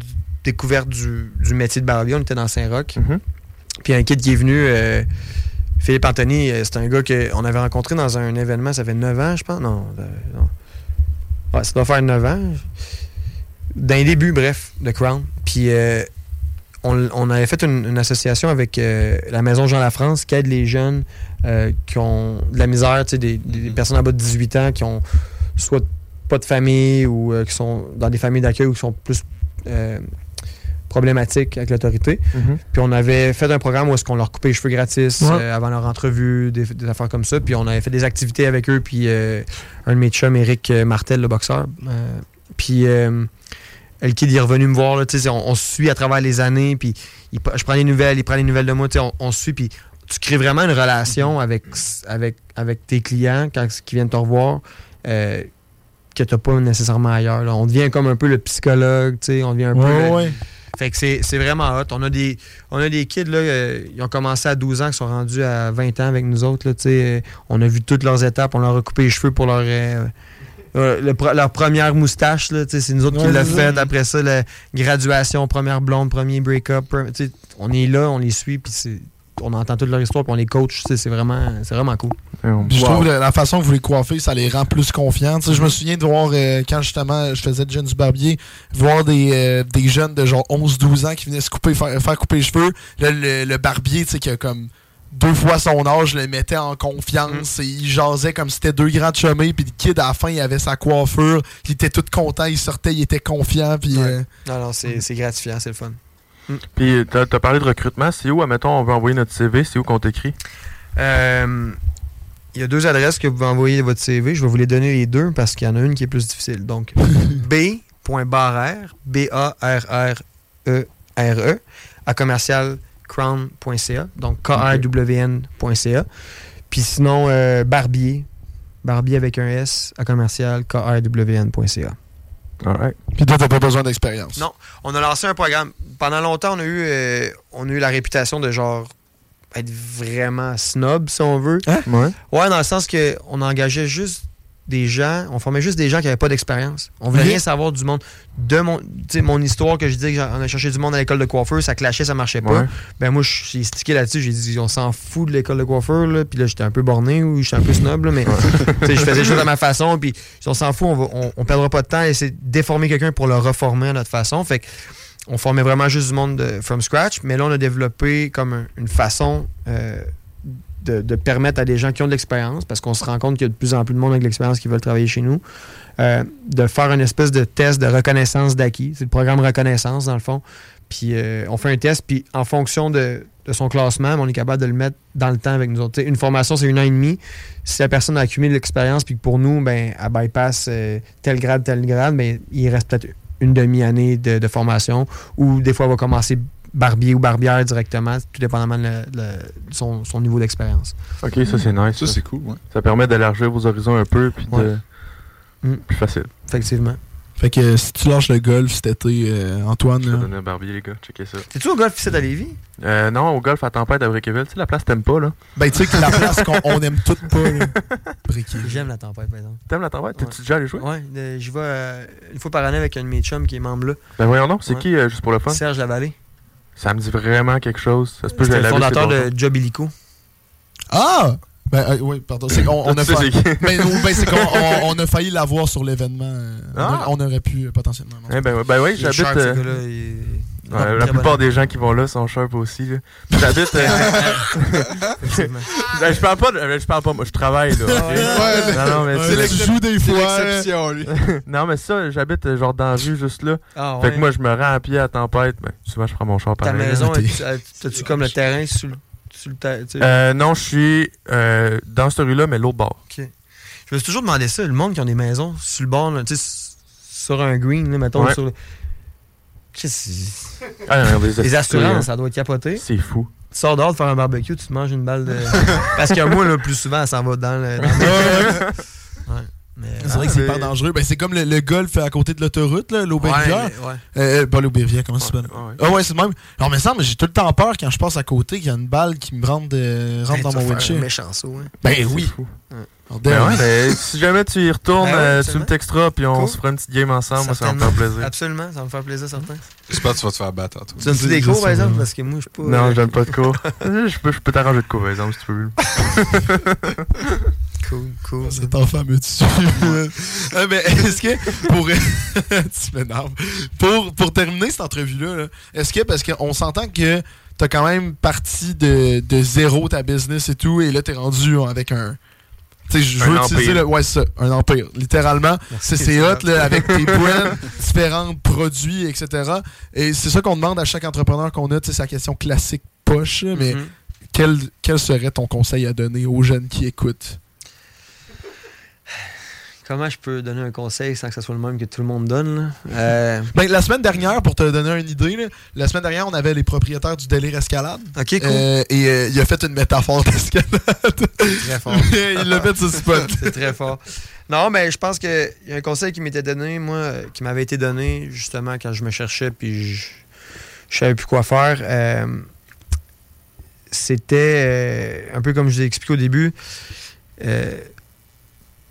découverte du, du métier de barbier. On était dans Saint-Roch. Mhm. Puis un kid qui est venu, euh, Philippe Anthony, euh, c'est un gars qu'on avait rencontré dans un événement, ça fait 9 ans, je pense. Non, euh, non. Ouais, ça doit faire 9 ans. D'un début, bref, de Crown. Puis euh, on, on avait fait une, une association avec euh, la Maison Jean Lafrance qui aide les jeunes qui ont de la misère, tu sais, des, des personnes en bas de 18 ans qui ont soit pas de famille ou qui sont dans des familles d'accueil ou qui sont plus problématiques avec l'autorité. Mhm. Puis on avait fait un programme où est-ce qu'on leur coupait les cheveux gratis Ouais. euh, avant leur entrevue, des, des affaires comme ça. Puis on avait fait des activités avec eux. Puis euh, un de mes chums, Eric euh, Martel, le boxeur. puis le kid il est revenu me voir. Là, tu sais, on, on se suit à travers les années. Puis il je prends les nouvelles, il prend les nouvelles de moi. On, on se suit. Puis tu crées vraiment une relation avec, avec, avec tes clients quand qui viennent te revoir. euh, que tu n'as pas nécessairement ailleurs. là. On devient comme un peu le psychologue, tu sais, on devient un peu Ouais, le- ouais. Fait que c'est vraiment hot. On a des, on a des kids, là, euh, ils ont commencé à 12 ans, qui sont rendus à 20 ans avec nous autres. Là, tu sais. Euh, on a vu toutes leurs étapes, on leur a coupé les cheveux pour leur, euh, euh, le leur première moustache. là, tu sais, C'est nous autres qui l'a fait. Après ça, la graduation, première blonde, premier break-up. pre- tu sais, On est là, on les suit, puis c'est on entend toute leur histoire, puis on les coach. C'est vraiment, c'est vraiment cool. Puis je trouve que la façon que vous les coiffez, ça les rend plus confiants. Je me souviens de voir, euh, quand justement je faisais Jeune du Barbier, voir des, euh, des jeunes de genre 11-12 ans qui venaient se couper, faire, faire couper les cheveux. Là, le, le barbier, tu sais, qui a comme deux fois son âge, le mettait en confiance et il jasait comme si c'était deux grands chemins. Puis le kid, à la fin, il avait sa coiffure. Il était tout content, il sortait, il était confiant. Puis. euh, Non, non, c'est c'est gratifiant, c'est le fun. Puis, t'as as parlé de recrutement. C'est où, admettons, on veut envoyer notre CV? C'est où qu'on t'écrit? Euh, Il y a deux adresses que vous pouvez envoyer votre CV. Je vais vous les donner les deux parce qu'il y en a une qui est plus difficile. Donc, b.barrère, B-A-R-R-E-R-E, E à commercial crown.ca, donc K-R-W-N.ca. Puis sinon, euh, Barbier, Barbier avec un S, à commercial K-R-W-N.ca. Puis toi, t'as pas besoin d'expérience. Non, on a lancé un programme. Pendant longtemps, on a eu, euh, on a eu la réputation de genre être vraiment snob, si on veut. Ouais. Ouais, dans le sens que on engageait juste des gens, on formait juste des gens qui n'avaient pas d'expérience. On voulait rien savoir du monde. De mon, histoire que je disais qu'on a cherché du monde à l'école de coiffeur, ça clashait, ça marchait pas. Ouais. Ben moi, j'ai stické là-dessus, j'ai dit on s'en fout de l'école de coiffeur, là. Puis là, j'étais un peu borné ou j'étais un peu snob, là, mais je faisais les choses à ma façon, puis on s'en fout, on, va, on, on perdra pas de temps à essayer de déformer quelqu'un pour le reformer à notre façon. Fait que on formait vraiment juste du monde de, from scratch, mais là, on a développé comme un- une façon euh, de, permettre à des gens qui ont de l'expérience, parce qu'on se rend compte qu'il y a de plus en plus de monde avec l'expérience qui veulent travailler chez nous, euh, de faire une espèce de test de reconnaissance d'acquis. C'est le programme reconnaissance, dans le fond. Puis euh, on fait un test, puis en fonction de, son classement, on est capable de le mettre dans le temps avec nous autres. Une formation, c'est une an et demi. Si la personne a accumulé de l'expérience, puis que pour nous, ben, elle bypass euh, tel grade, tel grade, ben, il reste peut-être une demi-année de, de formation, ou des fois, elle va commencer barbier ou barbière directement, tout dépendamment de, le- son, son niveau d'expérience. Ok, ça c'est nice. Ça, c'est cool, ouais. Ça permet d'élargir vos horizons un peu, puis Ouais. de. Mm. Plus facile. Effectivement. Fait que si tu lâches le golf cet été, euh, Antoine. Je vais donner un barbier, les gars. Checkez ça. T'es-tu au golf ici à Lévis? Euh, non, au golf à tempête à Brickeville. Tu sais, la place t'aimes pas, là? Ben, tu sais que la place qu'on on aime toutes pas, là. J'aime la tempête, par exemple. T'aimes la tempête? Ouais. T'es-tu déjà allé jouer? Ouais, euh, j'y vais euh, une fois par année avec un de mes chums qui est membre là. Ben voyons donc, c'est Ouais. qui, euh, juste pour le fun? Serge Lavallée. Ça me dit vraiment quelque chose. Ça se peut que C'est je le fondateur de Job Illico. Ah! Ben, euh, oui, pardon. C'est qu'on on a failli. Ben, ben, on, on a l'avoir sur l'événement. euh, on Ah! On, aurait pu euh, potentiellement. Eh ben, ben oui, j'habite. euh, ouais, la plupart des gens qui vont là sont sharp aussi. J'habite. euh, ben, je parle pas, de- ben, je parle pas, moi, je travaille là. ok? Ouais, Non, non, mais c'est des fois. l'exception, lui. Non, mais ça, j'habite euh, genre dans la rue juste là. Ah, Fait que moi, je me rends à pied à tempête. Ben, souvent, je prends mon char par Ta là. maison, t'es- as-tu- as- as-tu comme le terrain sur le, sur le? Euh, non, je suis euh, dans cette rue-là, mais l'autre bord. Ok. Je me suis toujours demandé ça, le monde qui ont des maisons sur le bord, là, tu sais, s- sur un green, là, mettons, Ouais. sur le- Ah, non, des Les assurances. ça doit être capoté. C'est fou. Tu sors dehors de faire un barbecue, tu te manges une balle de. Parce que moi, le plus souvent, ça va dans le. dans le- Ouais. Mais, C'est vrai que c'est mais- hyper dangereux. Ben, c'est comme le, le golf à côté de l'autoroute, là, ouais. Euh, euh, pas l'Aubervière, comment ça s'appelle? Ah ouais, c'est le même. Alors, mais ça, mais j'ai tout le temps peur quand je passe à côté qu'il y a une balle qui me rentre, de- rentre Hey, dans mon windshield. méchant saut, hein. Ben oui. fou. Ben ouais, mais si jamais tu y retournes, Ben ouais, euh, tu me texteras, puis on Cool. se fera une petite game ensemble. Moi, ça va me faire plaisir. Absolument, ça va me faire plaisir, certain. J'espère que tu vas te faire battre tantôt. Tu donnes-tu des Je cours, par exemple? Parce que moi, je pas. Non, je donne pas de cours. je peux, je peux t'arranger de cours, par exemple, si tu veux. Cool, cool. Cet enfant me tue. Ah, mais est-ce que pour tu m'énerves. Pour, pour terminer cette entrevue-là, là, est-ce que parce qu'on s'entend que t'as quand même parti de, de zéro ta business et tout, et là t'es rendu avec un. Sais, je veux utiliser le. Ouais, c'est ça, un empire. Littéralement. C'est hot, là, avec tes brands, différents produits, etc. Et c'est ça qu'on demande à chaque entrepreneur qu'on a, tu sais, c'est la question classique poche, mais Mhm. quel, quel serait ton conseil à donner aux jeunes qui écoutent? Comment je peux donner un conseil sans que ce soit le même que tout le monde donne? Euh, Ben, la semaine dernière, pour te donner une idée, là, la semaine dernière, on avait les propriétaires du délire escalade. ok, cool. Euh, et euh, il a fait une métaphore d'escalade. très fort. il l'a fait sur spot. C'est très fort. Non, mais je pense qu'il y a un conseil qui m'était donné, moi, qui m'avait été donné justement quand je me cherchais puis je, je savais plus quoi faire. C'était un peu comme je vous ai expliqué au début. euh,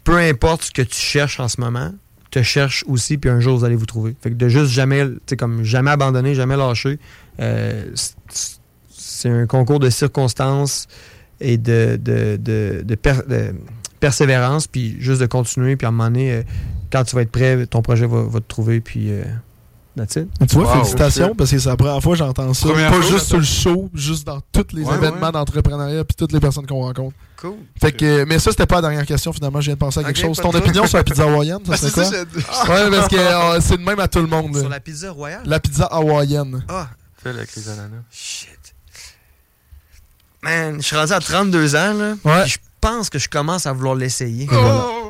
peu importe ce que tu cherches en ce moment, te cherche aussi, puis un jour vous allez vous trouver. Fait que de juste jamais, tu comme jamais abandonner, jamais lâcher, euh, c'est un concours de circonstances et de, de, de- de per- de persévérance, puis juste de continuer, puis à un moment donné, euh, quand tu vas être prêt, ton projet va, va te trouver, puis euh, that's it. Tu vois, Wow, félicitations, shit. parce que c'est la première fois que j'entends ça. Première pas fois, juste sur le show, juste dans tous les Ouais, événements ouais. d'entrepreneuriat puis toutes les personnes qu'on rencontre. Cool. Fait que, mais ça, c'était pas la dernière question, finalement. Je viens de penser à quelque chose. Ton opinion sur la pizza hawaïenne, ça serait c'est quoi? Ouais, parce que euh, c'est le même à tout le monde. Sur la pizza royale? La pizza hawaïenne. Ah, Celle avec les ananas. shit. Man, je suis rendu à 32 ans, là. Ouais. puis Je pense que je commence à vouloir l'essayer. Oh!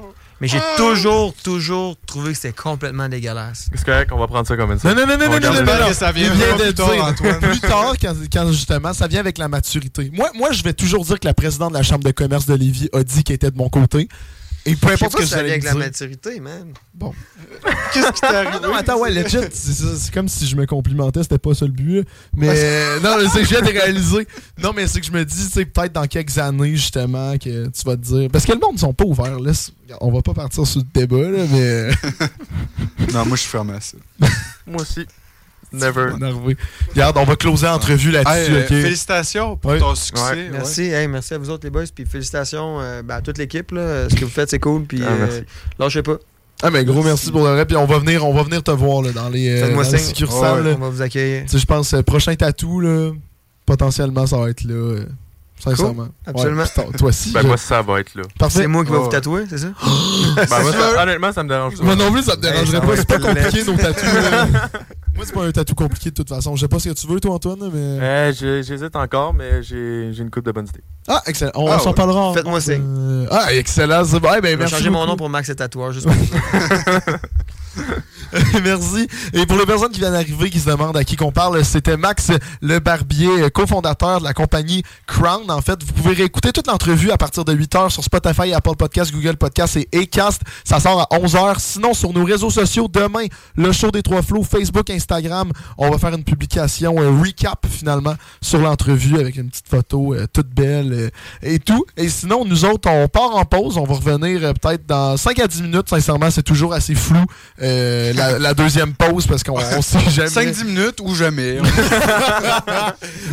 Mais j'ai toujours, toujours trouvé que c'était complètement dégueulasse. C'est correct, on va prendre ça comme une Non, non, non, non, On non, non, ça. non, que ça vient de plus tard, dire. Antoine. Plus tard, quand, quand justement, ça vient avec la maturité. Moi, moi, je vais toujours dire que la présidente de la Chambre de commerce de Lévis a dit qu'elle était de mon côté. Et peu sais importe ce que ça j'allais avec la maturité, man. Qu'est-ce qui t'est Ah arrivé? non, attends, ouais, legit, c'est comme si je me complimentais, c'était pas ça le but. Mais euh, non, mais c'est que je viens de réaliser. Non, mais c'est que je me dis, c'est peut-être dans quelques années, justement, que tu vas te dire. Parce que le monde, ils sont pas ouverts. Là, on va pas partir sur le débat, là, mais. Non, moi, je suis fermé à ça. Moi aussi. Never. énervé. Regarde, on va closer l'entrevue là-dessus, Hey, euh? Félicitations pour Ouais. ton succès. Ouais. ouais. Merci, hey, merci à vous autres les boys, puis félicitations euh, ben, à toute l'équipe. là. Ce que vous faites, c'est cool, puis Ah, euh, lâchez pas. Ah, mais gros merci pour le reste. Puis on va venir, on va venir te voir là, dans les, euh, dans les succursales. là. On va vous accueillir. Je pense euh, prochain tatou, là, potentiellement, ça va être là. Euh, sincèrement. Absolument. Toi- aussi. Ben, je- moi, ça va être là. C'est moi qui vais vous tatouer, c'est ça? Ben, moi, ça- honnêtement, ça me dérange pas. Moi non plus, ça te dérangerait pas. C'est pas compliqué, nos tatous. Moi, c'est pas un tatou compliqué de toute façon. Je sais pas ce que tu veux, toi, Antoine, mais. J'ai- J'hésite encore, mais j'ai j'ai une coupe de bonnes idées. Ah, excellent. On Ah, s'en ouais. parlera. en- Faites-moi signe. Euh, Ah, excellent. Ben, Je vais merci changer mon nom pour Max et Tatoueur, juste pour ça. Merci. Et pour les personnes qui viennent d'arriver, qui se demandent à qui qu'on parle, c'était Max Le Barbier, cofondateur de la compagnie Crown. En fait, vous pouvez réécouter toute l'entrevue à partir de 8h sur Spotify, Apple Podcast, Google Podcast et Acast. Ça sort à 11h. Sinon, sur nos réseaux sociaux, demain, le show des trois flots, Facebook, Instagram, on va faire une publication euh, recap finalement sur l'entrevue avec une petite photo euh, toute belle euh, et tout. Et sinon, nous autres, on part en pause. On va revenir euh, peut-être dans 5 à 10 minutes. Sincèrement, c'est toujours assez flou euh, la, la deuxième pause parce qu'on on sait jamais. 5-10 minutes ou jamais.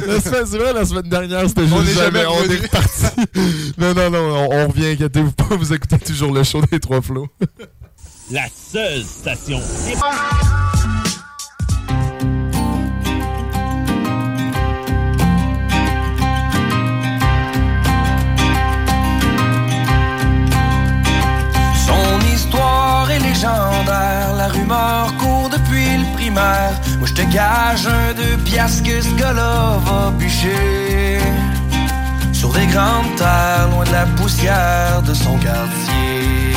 La semaine- c'est vrai, la semaine dernière, c'était juste On est jamais. jamais on revenu. est reparti. non, non, non, on, on revient, inquiétez-vous pas, vous écoutez toujours le show des trois flots. La seule station la rumeur court depuis le primaire. Moi je te gage un deux piastres que ce gars-là va bûcher. Sur des grandes terres, loin de la poussière de son quartier.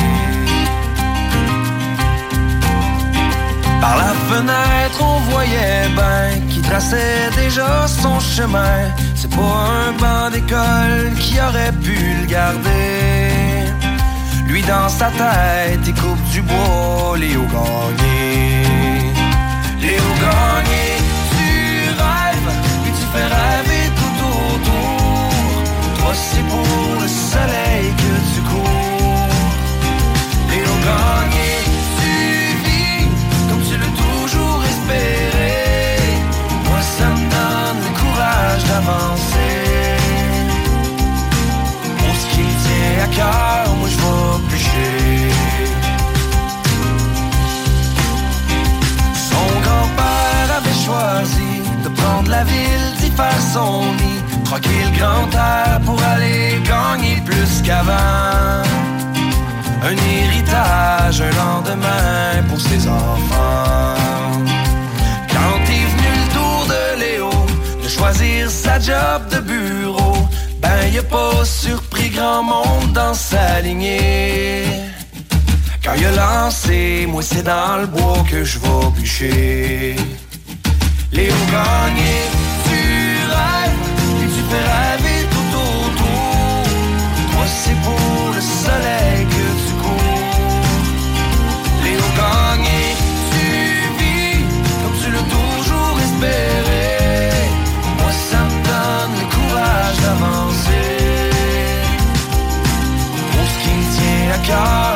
Par la fenêtre, on voyait ben qui traçait déjà son chemin. C'est pas un banc d'école qui aurait pu le garder. Lui dans sa tête, il coupe du bois, Léo Gagné. Léo Gagné, tu rêves, puis tu fais rêver tout autour. Toi, c'est pour le soleil que tu cours. Léo Gagné, tu vis comme tu l'as toujours espéré. Moi, ça me donne le courage d'avancer. Pour ce qui me tient à cœur, la ville, d'y faire son nid, troquer le grand air pour aller gagner plus qu'avant. Un héritage, un lendemain pour ses enfants. Quand est venu le tour de Léo de choisir sa job de bureau, ben y a pas surpris grand monde dans sa lignée. Quand il a lancé, moi c'est dans le bois que je vais bûcher. Léo Gagné, tu rêves, puis tu fais rêver tout autour. Toi c'est pour le soleil que tu cours. Léo Gagné, tu vis comme tu l'as toujours espéré. Moi ça me donne le courage d'avancer. Pour ce qui me tient à cœur,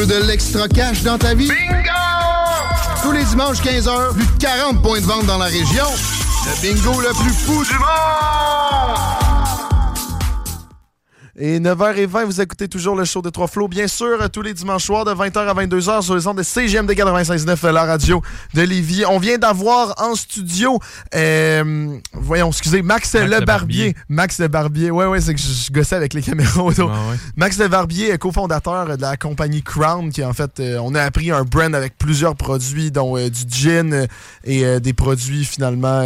veux de l'extra cash dans ta vie? Bingo! Tous les dimanches 15h, plus de 40 points de vente dans la région. Le bingo le plus fou du monde! Et 9h20, vous écoutez toujours le show de Trois Flots, bien sûr, tous les dimanches soirs de 20h à 22h sur les ondes de CGMD 96.9, la radio de Lévis. On vient d'avoir en studio, euh, voyons, excusez, Max, Max Le Barbier. Max Le Barbier, ouais, ouais, c'est que je, je gossais avec les caméras autour. Ah ouais. Max Le Barbier, cofondateur de la compagnie Crown, qui en fait, euh, on a appris un brand avec plusieurs produits, dont euh, du gin euh, et des produits finalement.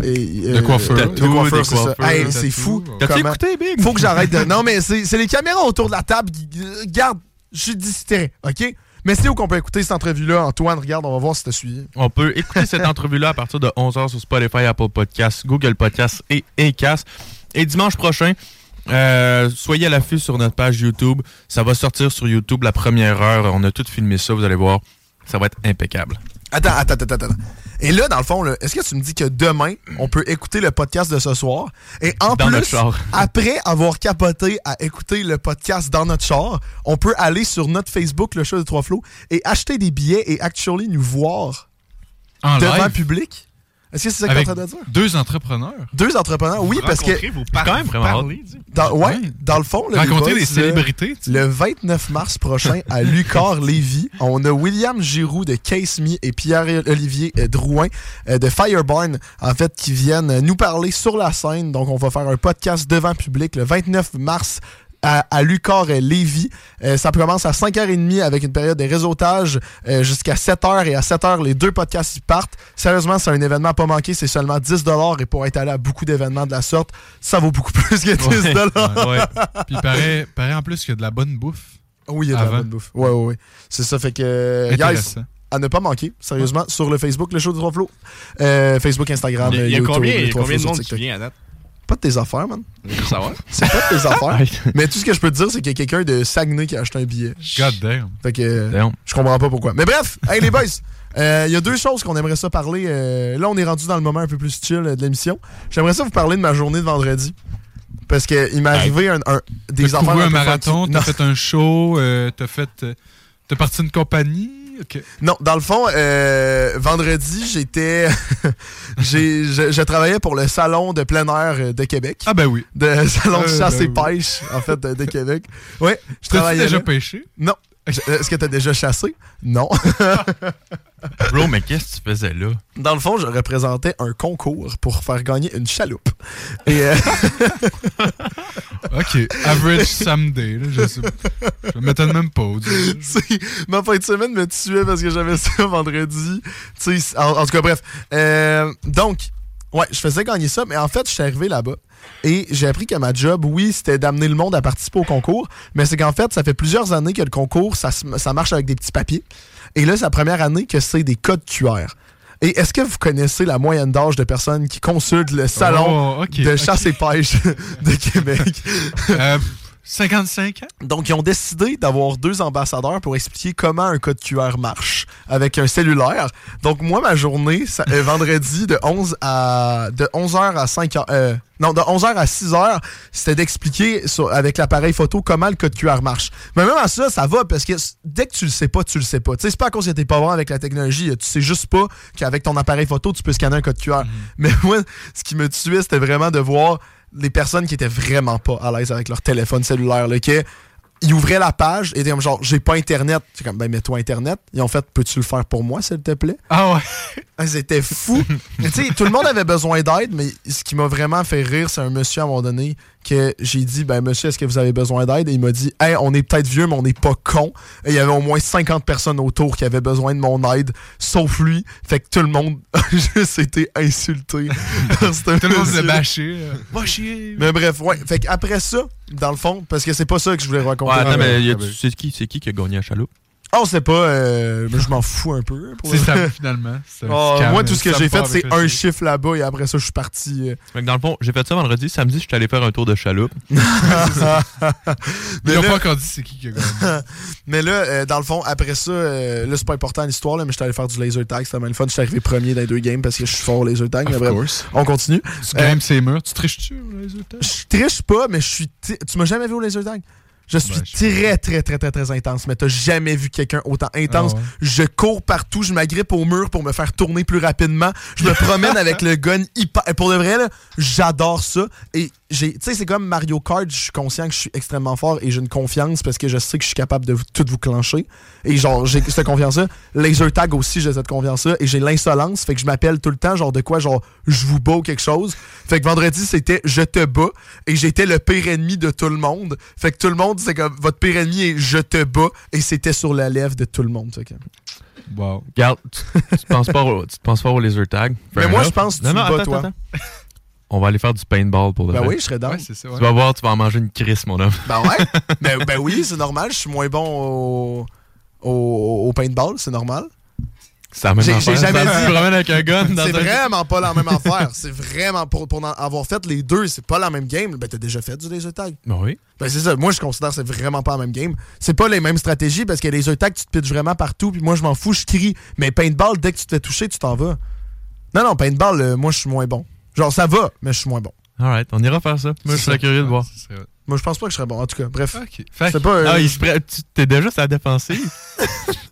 Euh, et, De coiffeur. de Tattoo, coiffeur, des c'est ça. coiffeurs, Hey, tattoo. c'est fou. T'as-tu comment- écouté, Big? Faut que j'arrête de. Non, mais c'est les caméras autour de la table. qui- euh, Regarde, je suis distrait, OK? Mais c'est où qu'on peut écouter cette entrevue-là, Antoine? Regarde, on va voir si t'as suivi. On peut écouter cette entrevue-là à partir de 11h sur Spotify, Apple Podcasts, Google Podcasts et Acast. Et dimanche prochain, euh, soyez à l'affût sur notre page YouTube. Ça va sortir sur YouTube la première heure. On a tout filmé ça, vous allez voir. Ça va être impeccable. Attends, attends, attends, attends. Et là, dans le fond, est-ce que tu me dis que demain, on peut écouter le podcast de ce soir? Et en Dans plus, après avoir capoté à écouter le podcast dans notre char, on peut aller sur notre Facebook, le show de Trois Flots, et acheter des billets et actually nous voir En devant live, public? Est-ce que c'est ça que tu avec en train de dire? deux entrepreneurs. Deux entrepreneurs, oui, parce que. Vous Quand même vraiment. Dans, ouais, Ouais. dans le fond, là, les Rencontrer là, célébrités. tu sais. Le 29 mars prochain, à Lucar Lévis, on a William Giroux de Case Me et Pierre-Olivier euh, Drouin euh, de Fireburn, en fait, qui viennent nous parler sur la scène. Donc, on va faire un podcast devant public le 29 mars à, à Lucar euh, Lévis. Euh, ça commence à 5h30 avec une période de réseautage euh, jusqu'à 7h. Et à 7h, les deux podcasts y partent. Sérieusement, c'est un événement à pas manquer. C'est seulement 10 Et pour être allé à beaucoup d'événements de la sorte, ça vaut beaucoup plus que 10 Ouais, ouais. Puis il paraît, paraît en plus qu'il y a de la bonne bouffe. Oui, il y a de la bonne bouffe. Ouais, ouais, ouais. C'est ça, fait que. euh, guys, à ne pas manquer, sérieusement, sur le Facebook, le show de Trois Flots. Euh, Facebook, Instagram, Il y a, il y a YouTube, combien, il y a Trois combien de monde qui vient à date? Pas de tes affaires, man. Veux savoir. C'est pas de tes affaires. Mais tout ce que je peux te dire, c'est qu'il y a quelqu'un de Saguenay qui a acheté un billet. God damn. Fait que. Damn. je comprends pas pourquoi. Mais bref, hey les boys, euh, il y a deux choses qu'on aimerait ça parler. euh, là, on est rendu dans le moment un peu plus chill euh, de l'émission. J'aimerais ça vous parler de ma journée de vendredi. Parce que il m'est arrivé un, un- des T'as affaires. couru un marathon, t'as fait un show, euh, t'as fait. euh, T'as parti une compagnie. Non, dans le fond, euh, vendredi, j'étais. j'ai, je, je travaillais pour le salon de plein air euh, de Québec. Ah ben oui. De salon de Euh, chasse ben et oui. pêche, en fait, de, de Québec. Ouais, je travaillais. déjà là. pêché? Non. Est-ce que t'as déjà chassé? Non. Bro, mais qu'est-ce que tu faisais là? Dans le fond, je représentais un concours pour faire gagner une chaloupe. Et euh, Ok. Average Someday. Là, je sais. Je m'étonne même pas. ma fin de semaine me tuait parce que j'avais ça vendredi. En tout cas, bref. Euh, donc, ouais, je faisais gagner ça, mais en fait, je suis arrivé là-bas. Et j'ai appris que ma job, oui, c'était d'amener le monde à participer au concours, mais c'est qu'en fait, ça fait plusieurs années que le concours, ça, ça marche avec des petits papiers. Et là, c'est la première année que c'est des codes QR. Et est-ce que vous connaissez la moyenne d'âge de personnes qui consultent le salon Oh, de chasse et pêche de Québec? Euh, 55 ans? Donc, ils ont décidé d'avoir deux ambassadeurs pour expliquer comment un code QR marche avec un cellulaire. Donc, moi, ma journée, ça, euh, vendredi, de 11 à de 11h à 5h, euh, non, de 11h à 6h, c'était d'expliquer avec l'appareil photo comment le code QR marche. Mais même à ça, ça va parce que dès que tu le sais pas, tu le sais pas. Tu sais, c'est pas à cause que t'es pas bon avec la technologie. Tu sais juste pas qu'avec ton appareil photo, tu peux scanner un code QR. Mais moi, ce qui me tuait, c'était vraiment de voir les personnes qui étaient vraiment pas à l'aise avec leur téléphone cellulaire, là, que ils ouvraient la page et étaient comme genre j'ai pas internet. C'est comme ben mets-toi internet. Ils ont fait peux-tu le faire pour moi s'il te plaît? Ah ouais. Ah, C'était fou. Mais tu sais, tout le monde avait besoin d'aide, mais ce qui m'a vraiment fait rire, c'est un monsieur à un moment donné que j'ai dit ben monsieur, est-ce que vous avez besoin d'aide? Et il m'a dit hey, on est peut-être vieux, mais on n'est pas con. Et il y avait au moins 50 personnes autour qui avaient besoin de mon aide, sauf lui. Fait que tout le monde a juste été insulté. Tout le monde s'est bâché. euh, Va chier. Mais bref, ouais. Fait qu'après ça, dans le fond, parce que c'est pas ça que je voulais raconter. Ouais, attends, Ah, mais ben, ah, ben. c'est qui, c'est qui qui a gagné à Chaloupe? Ah, on sait pas, euh, mais je m'en fous un peu. C'est ça, finalement. Scam, moi, tout ce que j'ai fait, c'est un chiffre là-bas et après ça, je suis parti. euh. Dans le fond, j'ai fait ça vendredi. Samedi, je suis allé faire un tour de chaloupe. Ils mais, ont là, pas encore dit c'est qui qui a gagné. mais là, euh, dans le fond, après ça, euh, là, c'est pas important l'histoire, là, mais je suis allé faire du laser tag. C'était vraiment le fun. Je suis arrivé premier dans les deux games parce que je suis fort au laser tag. Of course. on continue. Tu grimpes ses murs. Tu triches-tu au laser tag? Je triche pas, mais je suis. Tu m'as jamais vu au laser tag? Je suis très, très, très, très, très intense, mais t'as jamais vu quelqu'un autant intense. Ah. Je cours partout, je m'agrippe au mur pour me faire tourner plus rapidement. Je me promène avec le gun hyper. et Pour de vrai, là, j'adore ça. Et tu sais, c'est comme Mario Kart, je suis conscient que je suis extrêmement fort et j'ai une confiance parce que je sais que je suis capable de vous- tout vous clencher. Et genre, j'ai cette confiance-là. Laser tag aussi, j'ai cette confiance-là. Et j'ai l'insolence, fait que je m'appelle tout le temps, genre de quoi, genre, je vous bats ou quelque chose. Fait que vendredi, c'était je te bats. Et j'étais le pire ennemi de tout le monde. Fait que tout le monde, c'est comme, votre pire ennemi est je te bats. Et c'était sur la lèvre de tout le monde. Fait que- Wow. Regarde, tu, tu penses pas au, tu penses pas au laser tag? Mais moi, je pense que tu Non, non, me bats, attends, toi. attends. On va aller faire du paintball pour de Ben vrai. oui, je serais. Ouais, ça, ouais. Tu vas voir, tu vas en manger une crise, mon homme. Ben ouais. ben, ben oui, c'est normal. Je suis moins bon au, au, au paintball, c'est normal. C'est la même J'ai- affaire. j'ai jamais Ça, dit. Tu promènes avec un gun dans C'est un- vraiment pas la même affaire. C'est vraiment pour, pour avoir fait les deux, c'est pas la même game. Ben t'as déjà fait du laser tag. Ben oui. Ben c'est ça. Moi je considère que c'est vraiment pas la même game. C'est pas les mêmes stratégies parce que les laser tag tu te pitches vraiment partout puis moi je m'en fous, je crie. Mais paintball dès que tu te fais toucher, tu t'en vas. Non non, paintball euh, moi je suis moins bon. Genre ça va, mais je suis moins bon. Alright, on ira faire ça. Moi, je serais curieux de voir. Moi je pense pas que je serais bon en tout cas. Bref. Fait C'est pas euh, Ah, il se prête- tu t'es déjà sur la défensive.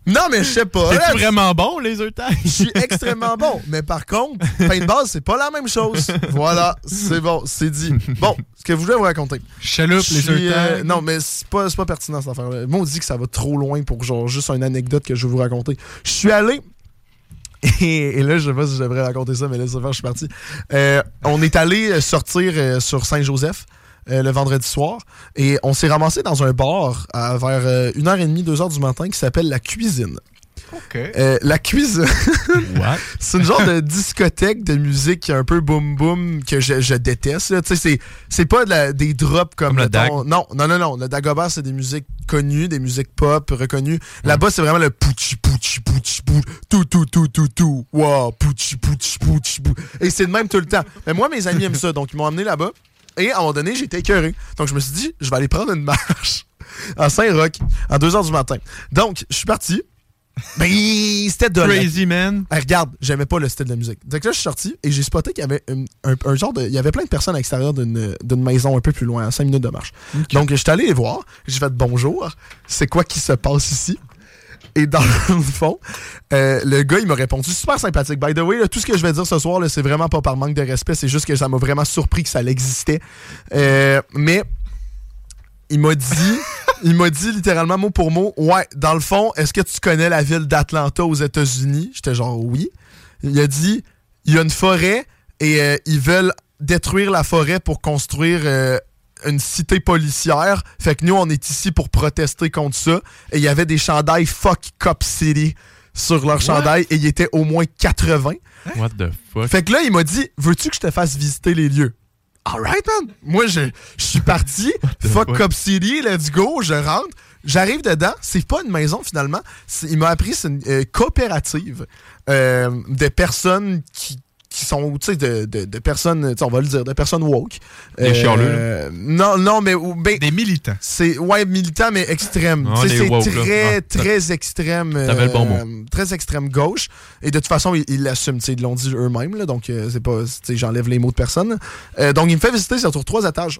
Non mais je sais pas. Là, vraiment bon, laser tag? Je suis extrêmement bon. Mais par contre, paintball, c'est pas la même chose. Voilà, c'est bon, c'est dit. Bon, ce que je voulais vous raconter. Chaloupe, les œufs euh. Non, mais c'est pas, c'est pas pertinent cette affaire-là. Moi, on dit que ça va trop loin pour genre juste une anecdote que je vais vous raconter. Je suis allé. Et, là, je sais pas si je devrais raconter ça, mais là, ça je suis parti. Euh, on est allé euh, sortir euh, sur Saint-Joseph le vendredi soir et on s'est ramassé dans un bar à vers euh, 1h30, 2h du matin qui s'appelle La Cuisine. OK. Euh, la cuisine. c'est une genre de discothèque de musique un peu boom boom que je, je déteste. là. Tu sais, c'est, pas de la- des drops comme, Comme le mettons- Non, non, non, non. Le Dagobah, c'est des musiques connues, des musiques pop reconnues. Là-bas, c'est vraiment le pouchi pouchi pouchi pou tout tout tout tout tout. Wow, pouchi pouchi pouchi pou. Et c'est de même tout le temps. Mais moi, mes amis aiment ça, donc ils m'ont emmené là-bas. Et à un moment donné, j'étais écœuré. Donc je me suis dit, je vais aller prendre une marche à Saint-Roch à 2h du matin. Donc, je suis parti. Ben, c'était de Crazy man. Regarde, j'aimais pas le style de musique. Donc là, je suis sorti et j'ai spoté qu'il y avait un, un- un genre de. Il y avait plein de personnes à l'extérieur d'une maison un peu plus loin, à 5 minutes de marche. Donc, je suis allé les voir. J'ai fait bonjour. C'est quoi qui se passe ici? Et dans le fond, euh, le gars, il m'a répondu super sympathique. By the way, là, tout ce que je vais dire ce soir, c'est vraiment pas par manque de respect. C'est juste que ça m'a vraiment surpris que ça existait. Euh, mais il m'a dit, il m'a dit littéralement mot pour mot, ouais, dans le fond, est-ce que tu connais la ville d'Atlanta aux États-Unis? J'étais genre oui. Il a dit, il y a une forêt et euh, ils veulent détruire la forêt pour construire euh, une cité policière. Fait que nous, on est ici pour protester contre ça. Et il y avait des chandails Fuck Cop City sur leur chandail et il était au moins 80. What the fuck? Fait que là, il m'a dit Veux-tu que je te fasse visiter les lieux? Alright, man. Moi, je, je suis parti. Fuck? Cop City, let's go. Je rentre. J'arrive dedans. C'est pas une maison, finalement. Il m'a appris c'est une euh, coopérative euh, de personnes qui qui sont, tu sais, de, de, de personnes, on va le dire, de personnes woke. Des chialeux, Euh, Non, non, mais... ou- ben, Des militants. c'est ouais militants mais extrême. Ah, Tu sais, les c'est très Ah, très extrême. t'avais le bon mot. euh, Très extrême gauche. Et de toute façon ils l'assument. tu sais, Ils l'ont dit eux-mêmes là, donc euh, c'est pas. tu sais, J'enlève les mots de personne. Euh, donc il me fait visiter sur trois étages.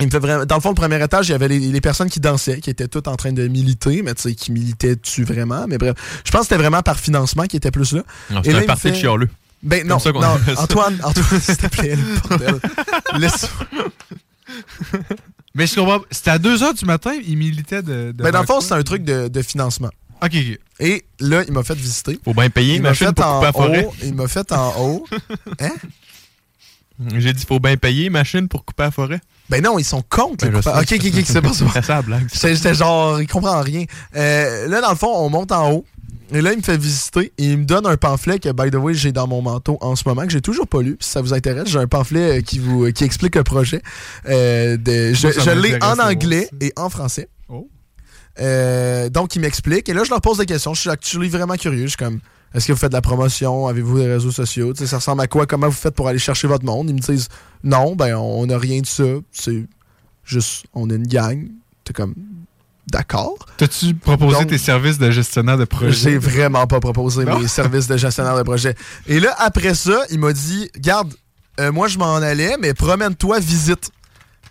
Il me fait vraiment, dans le fond, le premier étage, il y avait les, les personnes qui dansaient, qui étaient toutes en train de militer, mais tu sais, qui militaient-tu vraiment? Mais bref, je pense que c'était vraiment par financement qui était plus là. Non, Et c'est là, un parti de fait- chialeux. Ben non, ça non. Antoine, Antoine, s'il te plaît, bordel. Laisse- Mais je comprends. C'était à 2h du matin, il militait de. de Ben dans le fond, c'est un truc de, de financement. Ok, ok. Et là, il m'a fait visiter. Faut bien payer Il m'a fait pour en couper la forêt. haut. Il m'a fait en haut. Hein? J'ai dit, faut bien payer machine pour couper la forêt. Ben non, ils sont contre. Ben, les sais. ok, ok, ok, c'est pas ça. C'est ça la blague. J'étais j'étais genre, il comprend rien. Euh, là, dans le fond, on monte en haut. Et là, il me fait visiter et il me donne un pamphlet que, by the way, j'ai dans mon manteau en ce moment, que j'ai toujours pas lu. Si ça vous intéresse, j'ai un pamphlet euh, qui vous euh, qui explique le projet. Euh, de, je l'ai en anglais et en français. Oh. Euh, donc, il m'explique. Et là, je leur pose des questions. Je suis actually vraiment curieux. Je suis comme, est-ce que vous faites de la promotion? Avez-vous des réseaux sociaux? Ça ressemble à quoi? Comment vous faites pour aller chercher votre monde? Ils me disent, non, ben, on n'a rien de ça. C'est juste, on est une gang. T'es comme, d'accord. T'as-tu proposé Donc- tes services de gestionnaire de projet? J'ai vraiment pas proposé Non? mes services de gestionnaire de projet. Et là, après ça, il m'a dit Garde, euh, moi je m'en allais, mais promène-toi, visite.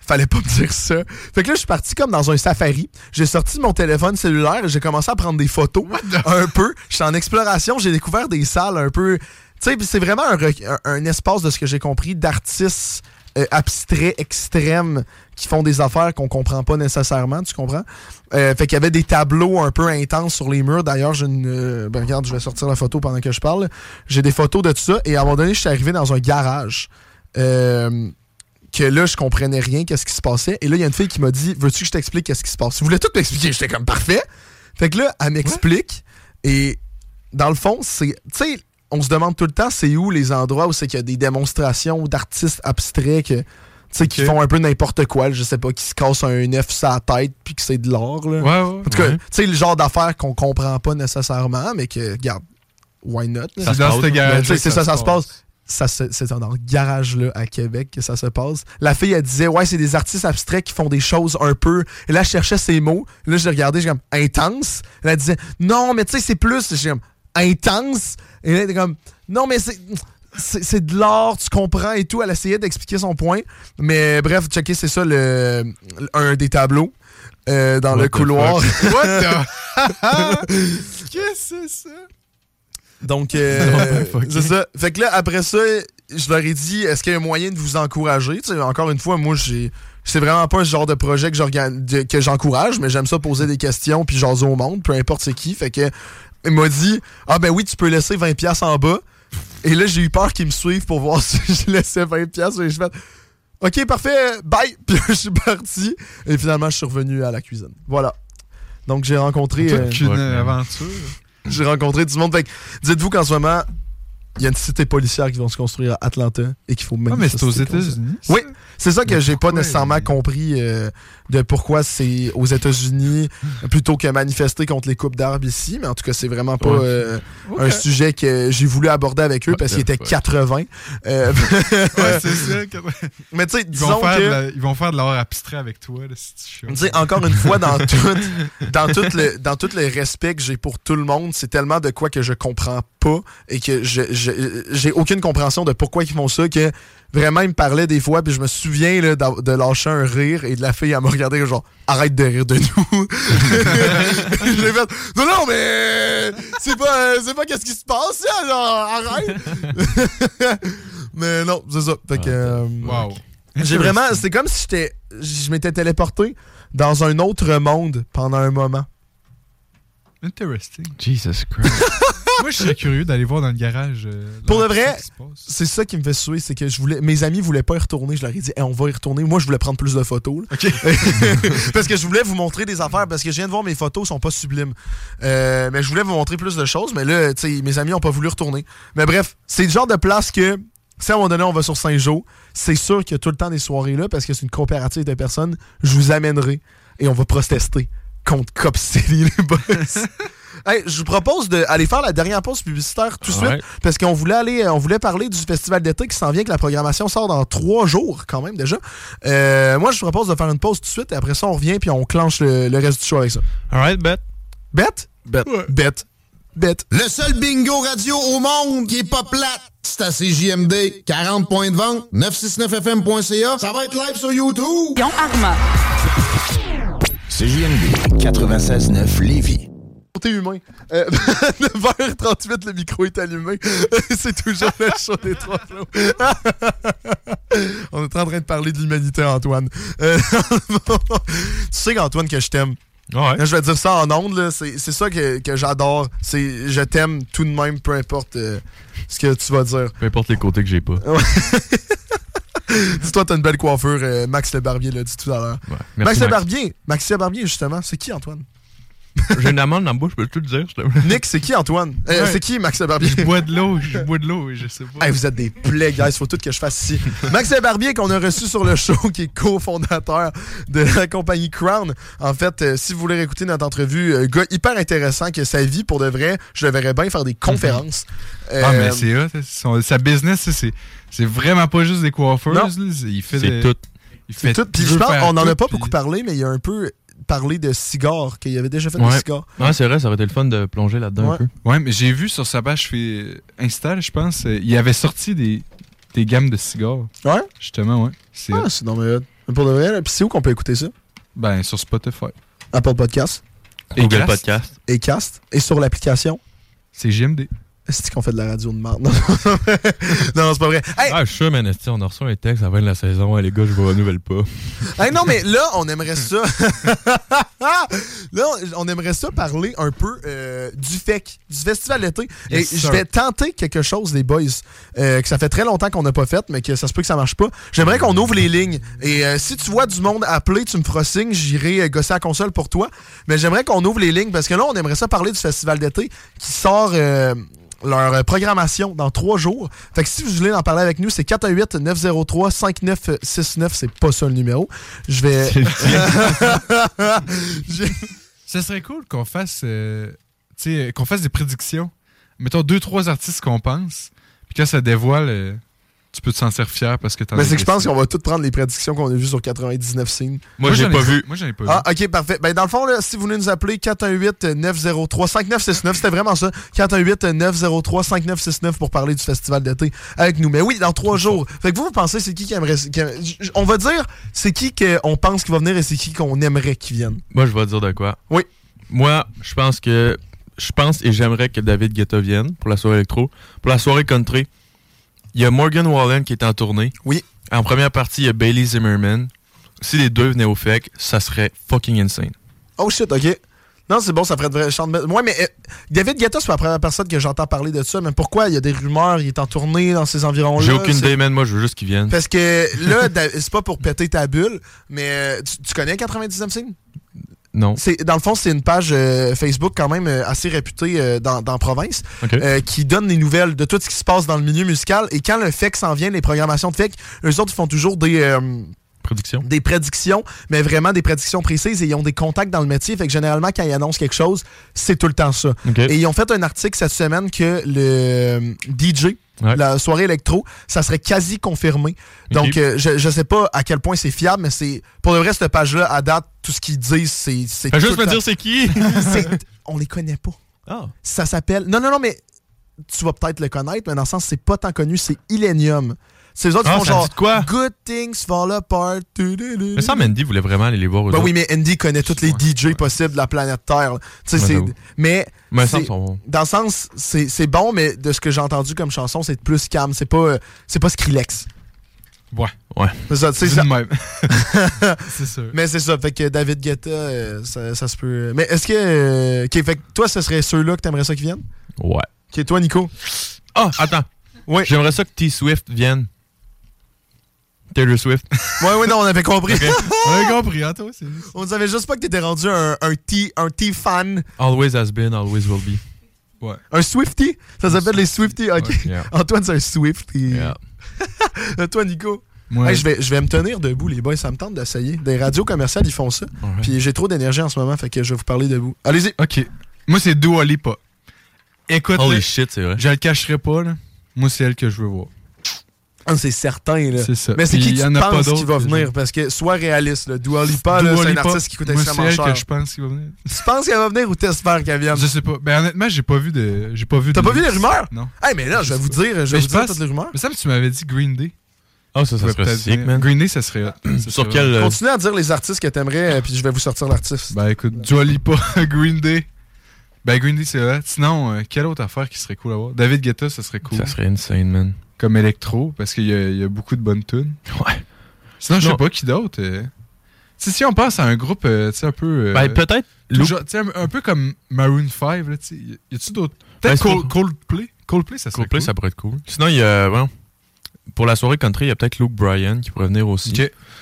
fallait pas me dire ça. Fait que là, je suis parti comme dans un safari. J'ai sorti mon téléphone cellulaire et j'ai commencé à prendre des photos un peu. J'étais en exploration, j'ai découvert des salles un peu. Tu sais, c'est vraiment un- un espace de ce que j'ai compris d'artistes euh, abstraits extrêmes qui font des affaires qu'on comprend pas nécessairement, tu comprends? Euh, fait qu'il y avait des tableaux un peu intenses sur les murs. D'ailleurs, j'ai une. euh, ben regarde, je vais sortir la photo pendant que je parle. J'ai des photos de tout ça. Et à un moment donné, je suis arrivé dans un garage. Euh, que là, je comprenais rien, qu'est-ce qui se passait. Et là, il y a une fille qui m'a dit Veux-tu que je t'explique qu'est-ce qui se passe? Je voulais tout m'expliquer. J'étais comme parfait. Fait que là, elle m'explique. Et dans le fond, c'est. Tu sais, on se demande tout le temps, c'est où les endroits où c'est qu'il y a des démonstrations d'artistes abstraits que. Qui font un peu n'importe quoi, je sais pas, qui se cassent un œuf sur la tête puis que c'est de l'or. là. Ouais, ouais, En tout cas, ouais. tu sais, le genre d'affaires qu'on comprend pas nécessairement, mais que, regarde, why not? là? C'est ça ça, ça se se passe. C'est dans le garage-là à Québec que ça se passe. La fille, elle disait, ouais, c'est des artistes abstraits qui font des choses un peu. Et là, je cherchais ces mots. Là, je les regardais, j'ai comme, intense. Elle disait, non, mais tu sais, c'est plus. J'ai comme, intense. Et là, elle était comme, non, mais c'est. C'est de l'art, tu comprends et tout. Elle essayait d'expliquer son point. Mais bref, checker, c'est ça, le, un des tableaux euh, dans What le couloir. fuck? What the- Qu'est-ce que c'est ça? Donc, euh, c'est ça. Fait que là, après ça, je leur ai dit, est-ce qu'il y a un moyen de vous encourager? Tu sais, encore une fois, moi, j'ai. C'est vraiment pas ce genre de projet que j'encourage, mais j'aime ça poser des questions puis jaser au monde, peu importe c'est qui. Fait que il m'a dit Ah ben oui, tu peux laisser 20$ piastres en bas. Et là, j'ai eu peur qu'ils me suivent pour voir si je laissais 20$. piastres. Et je fais OK, parfait, bye! Puis là, je suis parti. Et finalement, je suis revenu à la cuisine. Voilà. Donc, j'ai rencontré. Une euh, aventure. j'ai rencontré du monde. Fait que dites-vous qu'en ce moment, il y a une cité policière qui va se construire à Atlanta et qu'il faut Ah, mais c'est aux. États-Unis. Oui, c'est ça que j'ai pas nécessairement compris euh, de pourquoi c'est aux États-Unis plutôt que manifester contre les coupes d'arbres ici. Mais en tout cas, c'est vraiment pas Ouais. euh, un sujet que j'ai voulu aborder avec eux parce qu'ils étaient 80. Euh, Ouais, c'est ça. Mais tu sais, Ils disons vont, faire que- de la- ils vont faire de l'art abstrait avec toi, là, si tu sais, encore une fois, dans tout, dans, tout le, dans tout le respect que j'ai pour tout le monde, c'est tellement de quoi que je comprends pas et que je, je- j'ai aucune compréhension de pourquoi ils font ça que vraiment ils me parlaient des fois puis je me souviens là, de lâcher un rire et de la fille à me regarder genre arrête de rire de nous. je l'ai fait non non mais c'est pas euh, c'est pas qu'est-ce qui se passe là, genre arrête. mais non, c'est ça. Fait que euh, Wow. j'ai vraiment. C'est comme si j'étais. Je m'étais téléporté dans un autre monde pendant un moment. Interesting. Jesus Christ. Moi, je serais curieux d'aller voir dans le garage. euh, Pour le l'art vrai, c'est ça qui me fait suer, c'est que je voulais, mes amis voulaient pas y retourner. Je leur ai dit, Hey, on va y retourner. Moi, je voulais prendre plus de photos. parce que je voulais vous montrer des affaires, parce que je viens de voir mes photos sont pas sublimes. Euh, mais je voulais vous montrer plus de choses, mais là, mes amis ont pas voulu retourner. Mais bref, c'est le genre de place que, si à un moment donné on va sur Saint-Jean, c'est sûr qu'il y a tout le temps des soirées là, parce que c'est une coopérative de personnes. Je vous amènerai et on va protester contre Cop City, les boss. Hey, je vous propose d'aller faire la dernière pause publicitaire tout de Ouais. suite parce qu'on voulait aller, on voulait parler du festival d'été qui s'en vient, que la programmation sort dans trois jours quand même déjà. Euh, moi, je vous propose de faire une pause tout de suite et après ça, on revient puis on clenche le, le reste du show avec ça. Alright, bet. Bête? Bête. Bête. Bête. Le seul bingo radio au monde qui est pas plate, c'est à CJMD. 40 points de vente, 969fm.ca. Ça va être live sur YouTube. Arma. CJMD 96.9 Lévis. Côté humain. Euh, 9h38, le micro est allumé. C'est toujours le show des trois flots. On est en train de parler de l'humanité, Antoine. Euh, tu sais qu'Antoine, que je t'aime. Ouais. Là, Je vais dire ça en ondes, c'est c'est ça que, que j'adore. C'est je t'aime tout de même, peu importe euh, ce que tu vas dire. Peu importe les côtés que j'ai pas. Dis-toi, t'as une belle coiffure. euh, Max Le Barbier l'a dit tout à l'heure. Max Le. Barbier, Max Le Barbier, justement, c'est qui Antoine? J'ai une amande dans la bouche, je peux tout le dire. Nick, c'est qui Antoine? Euh, Ouais. C'est qui Max Le Barbier Je bois de l'eau, je bois de l'eau, je sais pas. Hey, vous êtes des plaies, guys. Faut tout que je fasse ici. Max Barbier, qu'on a reçu sur le show, qui est cofondateur de la compagnie Crown. En fait, euh, si vous voulez écouter notre entrevue, euh, gars hyper intéressant, que sa vie, pour de vrai, je le verrais bien faire des conférences. Ah, mais c'est. Son- sa business, ça, c'est c'est vraiment pas juste des coiffeurs. Il fait C'est de- tout. Il fait tout. Puis il je veut pense faire qu'on en a pas puis- beaucoup parlé, mais il y a un peu parlé de cigares, qu'il avait déjà fait des cigares. Ouais, c'est vrai, ça aurait été le fun de plonger là-dedans Ouais. un peu. Ouais, mais j'ai vu sur sa page fait Insta, je pense, euh, il avait sorti des, des gammes de cigares. Ouais? Justement, ouais. C'est Ah, c'est mais Pour de vrai, puis c'est où qu'on peut écouter ça? Ben, sur Spotify. Apple Podcast. Et Google Cast. Podcast. Et Cast. Et sur l'application? C'est JMD. C'est qu'on fait de la radio de merde. Non, non c'est pas vrai. Hey, Ah, je suis man, on a reçu un texte fin de la saison. Les gars, je vous renouvelle pas. hey, non, mais là, on aimerait ça. là, on aimerait ça parler un peu euh, du FEC, du festival d'été. Et je vais tenter quelque chose, les boys, euh, que ça fait très longtemps qu'on n'a pas fait, mais que ça se peut que ça marche pas. J'aimerais qu'on ouvre les lignes. Et euh, si tu vois du monde appeler, tu me feras signe, j'irai gosser la console pour toi. Mais j'aimerais qu'on ouvre les lignes parce que là, on aimerait ça parler du festival d'été qui sort. Leur euh, programmation dans trois jours. Fait que si vous voulez en parler avec nous, c'est 418-903-5969. C'est pas ça le numéro. Je vais. Ça serait cool qu'on fasse, euh, tu sais, qu'on fasse des prédictions. Mettons deux, trois artistes qu'on pense. Puis quand ça dévoile, euh, tu peux te sentir fier parce que t'en Mais as c'est que je pense qu'on va tous prendre les prédictions qu'on a vues sur 99 signes. Moi, j'ai j'en ai pas vu. Moi, j'en ai pas Ah, ok, parfait. Ben, dans le fond, là, si vous voulez nous appeler, 418-903-5969, c'était vraiment ça. 418-903-5969 pour parler du festival d'été avec nous. Mais oui, dans trois jours. Fait que vous, vous pensez, c'est qui qui aimerait. qui aimerait- on va dire, c'est qui qu'on pense qui va venir et c'est qui qu'on aimerait qu'il vienne. Moi, je vais te dire de quoi? Oui. Moi, je pense que. Je pense et j'aimerais que David Guetta vienne pour la soirée électro. Pour la soirée country, il y a Morgan Wallen qui est en tournée. Oui. En première partie, il y a Bailey Zimmerman. Si les deux venaient au FEC, ça serait fucking insane. Oh shit, ok. Non, c'est bon, ça ferait de vrai chant de... Moi, mais euh, David Guetta, c'est la première personne que j'entends parler de ça. Mais pourquoi il y a des rumeurs, il est en tournée dans ces environs-là? J'ai aucune idée, man. Moi, je veux juste qu'il vienne. Parce que là, c'est pas pour péter ta bulle, mais euh, tu, tu connais 99 signes? Non. C'est, dans le fond, c'est une page euh, Facebook quand même euh, assez réputée euh, dans, province qui donne des nouvelles de tout ce qui se passe dans le milieu musical. Et quand le FEC s'en vient, les programmations de FEC, eux autres, ils font toujours des, euh, Prédiction. des prédictions, mais vraiment des prédictions précises et ils ont des contacts dans le métier. Fait que généralement, quand ils annoncent quelque chose, c'est tout le temps ça. Et ils ont fait un article cette semaine que le DJ, Ouais. la soirée électro, ça serait quasi confirmé. Donc, euh, je, je sais pas à quel point c'est fiable, mais c'est pour le vrai, cette page-là, à date, tout ce qu'ils disent, c'est. c'est juste me dire c'est qui. On les connaît pas. Ah. Ça s'appelle. Non, non, non, mais tu vas peut-être le connaître, mais dans le sens, c'est pas tant connu, c'est Illenium. C'est eux autres qui Ah, font genre quoi? Good things fall apart. Mais ça, Mandy voulait vraiment aller les voir aux Ben autres? oui, mais Andy connaît tous les DJ possibles de la planète Terre. Tu sais, mais sont- dans le sens, c'est c'est bon, mais de ce que j'ai entendu comme chanson, c'est plus calme. C'est pas, euh, c'est pas Skrillex. Ouais. Ouais. C'est ça, tu sais, C'est ça- même. c'est sûr. Mais c'est ça, fait que David Guetta, euh, ça, ça se peut. Mais est-ce que. euh, ok, fait que toi, ce serait ceux-là que t'aimerais ça qu'ils viennent? Ouais. Ok, toi, Nico? Ah, attends. Ouais. J'aimerais ça que T-Swift vienne. Taylor Swift. Ouais, ouais, non, on avait compris. On a compris, hein, toi, on savait juste pas que t'étais rendu un, un T, un T fan. Always has been, always will be. Ouais. Un Swifty? Ça s'appelle les Swifty. Ok. Yeah. Antoine, c'est un Swifty. Yeah. Toi, Nico? Hey, je, vais, je vais me tenir debout, les boys. Ça me tente d'essayer. Des radios commerciales, ils font ça. Puis j'ai trop d'énergie en ce moment, fait que je vais vous parler debout. Allez-y. Ok. Moi, c'est Dua Lipa. Écoute, Holy là, shit, c'est vrai. je le cacherai pas, là. Moi, c'est elle que je veux voir. C'est certain, là. C'est ça. Mais c'est Puis qui il tu y en a pas penses d'autres qui va venir? Parce que sois réaliste, là. Dua Lipa, là, c'est un artiste qui coûte extrêmement c'est elle cher. que je pense qu'il va venir. Tu penses qu'elle va venir ou t'espères qu'elle vienne? Je sais pas. Ben, honnêtement, j'ai pas vu de. J'ai pas vu T'as de pas vu les rumeurs? Non. Hey, mais là, je vais vous dire, je vais Mais vous dire toutes les rumeurs. Mais ça, tu m'avais dit Green Day. Ah, ça, ça Ouais, serait sick, man. Green Day, ça serait. Ça Sur quel. euh, Continue à dire les artistes que t'aimerais, euh, puis je vais vous sortir l'artiste. Ben écoute, Dua Lipa, Green Day. Ben Green Day, c'est hot. Sinon, euh, quelle autre affaire qui serait cool à voir? David Guetta, ça serait cool. Ça serait insane, man. Comme électro, parce qu'il y, a- il y a beaucoup de bonnes tunes. Ouais. Sinon, je sais pas qui d'autre. euh. Si on pense à un groupe, euh, tu sais, un peu. euh, Ben, peut-être. un, un peu comme Maroon 5, là, tu sais. Y a-tu d'autres? Peut-être Cold- Coldplay. Coldplay, ça serait Coldplay, cool. ça pourrait être cool. Sinon, il y a. bon, pour la soirée country, il y a peut-être Luke Bryan qui pourrait venir aussi.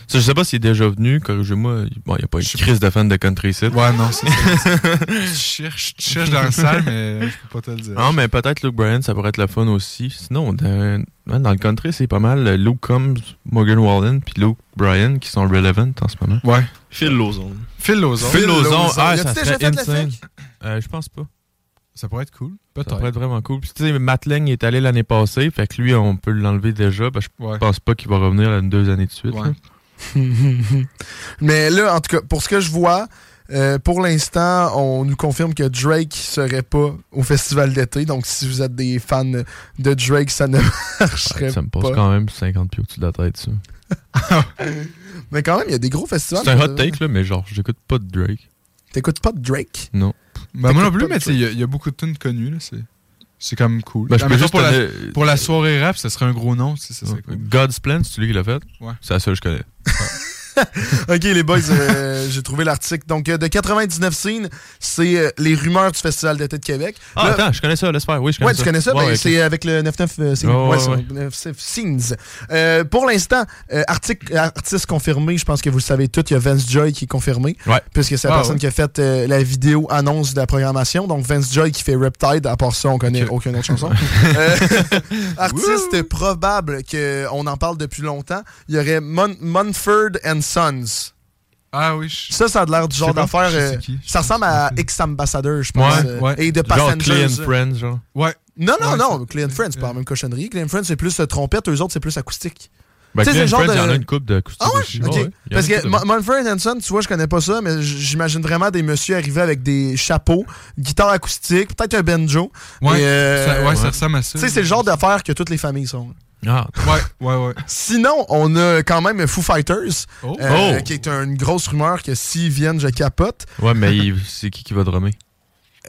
Ça, je sais pas s'il est déjà venu, corrigez-moi. Bon, il n'y a pas une crise de fan de country ici. Ouais, non, c'est ça. tu, cherches, tu cherches dans la salle, mais je peux pas te le dire. Non, mais peut-être Luke Bryan, ça pourrait être le fun aussi. Sinon, dans, le country, c'est pas mal Luke Combs, Morgan Wallen, puis Luke Bryan qui sont relevant en ce moment. Ouais. Phil Lozon. Phil Lozon. Phil Lozon, ah, Y ça déjà fait insane. Euh, je pense pas. Ça pourrait être cool. Ça Peut-être. pourrait être vraiment cool. Puis, tu sais, Matt Lang est allé l'année passée, fait que lui, on peut l'enlever déjà. Ben, je Ouais. pense pas qu'il va revenir là, une deux années de suite. Ouais. mais là, en tout cas, pour ce que je vois, Euh, pour l'instant, on nous confirme que Drake serait pas au festival d'été. Donc, si vous êtes des fans de Drake, ça ne marcherait Ça me pas. passe quand même 50 pieds au-dessus de la tête, ça. Mais quand même, il y a des gros festivals. C'est un hot take, là, mais genre, j'écoute pas de Drake. T'écoutes pas de Drake? Non. Ben, moi non plus, pas mais y il y, a beaucoup de tunes connues. là, C'est même cool. Ben, je Ah, peux juste pour, la, donner- pour la soirée rap, ça serait un gros nom. tu sais, Ça serait cool. God's Plan, c'est lui qui l'a fait? Ouais. C'est la seule que je connais. ok, les boys, euh, j'ai trouvé l'article. Donc, euh, de 99 scene, c'est euh, les rumeurs du Festival d'été de Québec. Ah, Là- attends, je connais ça, laisse faire. Oui, je connais Ouais, ça. tu connais ça? Ben, c'est avec le 99 euh, Scenes. Ouais, Ouais, ouais, c'est ouais. le 99 Scenes. Euh, pour l'instant, euh, article- artiste confirmé, je pense que vous le savez tous, il y a Vince Joy qui est confirmé. Ouais. Puisque c'est la Ah, personne qui a fait la vidéo annonce de la programmation. Donc, Vince Joy qui fait Riptide. À part ça, on connaît aucune autre chanson. Artiste probable qu'on en parle depuis longtemps, il y aurait Munford and Sons. Ah oui. je- Ça, ça a l'air du genre d'affaire. euh, ça ressemble à Ex-Ambassador, je pense. Ouais, euh, ouais. Et de Genre Passengers. Clay and Friends, genre. Ouais. Non, non, Ouais, non. Clay and Friends, c'est pas la même cochonnerie. Clay and Friends, c'est plus euh, trompette, eux autres, c'est plus acoustique. Ben, Tu sais, c'est genre Friends, il y en de- a une coupe d'acoustique Ah ouais? aussi. Ok. Ouais, ouais. Il y en a Parce que de- Munford Hanson, tu vois, je connais pas ça, mais j'imagine vraiment des messieurs arriver avec des chapeaux, guitare acoustique, peut-être un banjo. Ouais, euh, ça, ouais, ça ressemble à ça. Tu sais, c'est le genre d'affaires que toutes les familles sont. Ah, Ouais, ouais, ouais. Sinon, on a quand même Foo Fighters, Oh. euh, Oh. qui est une grosse rumeur que s'ils viennent, je capote. Ouais, mais c'est qui qui va drummer?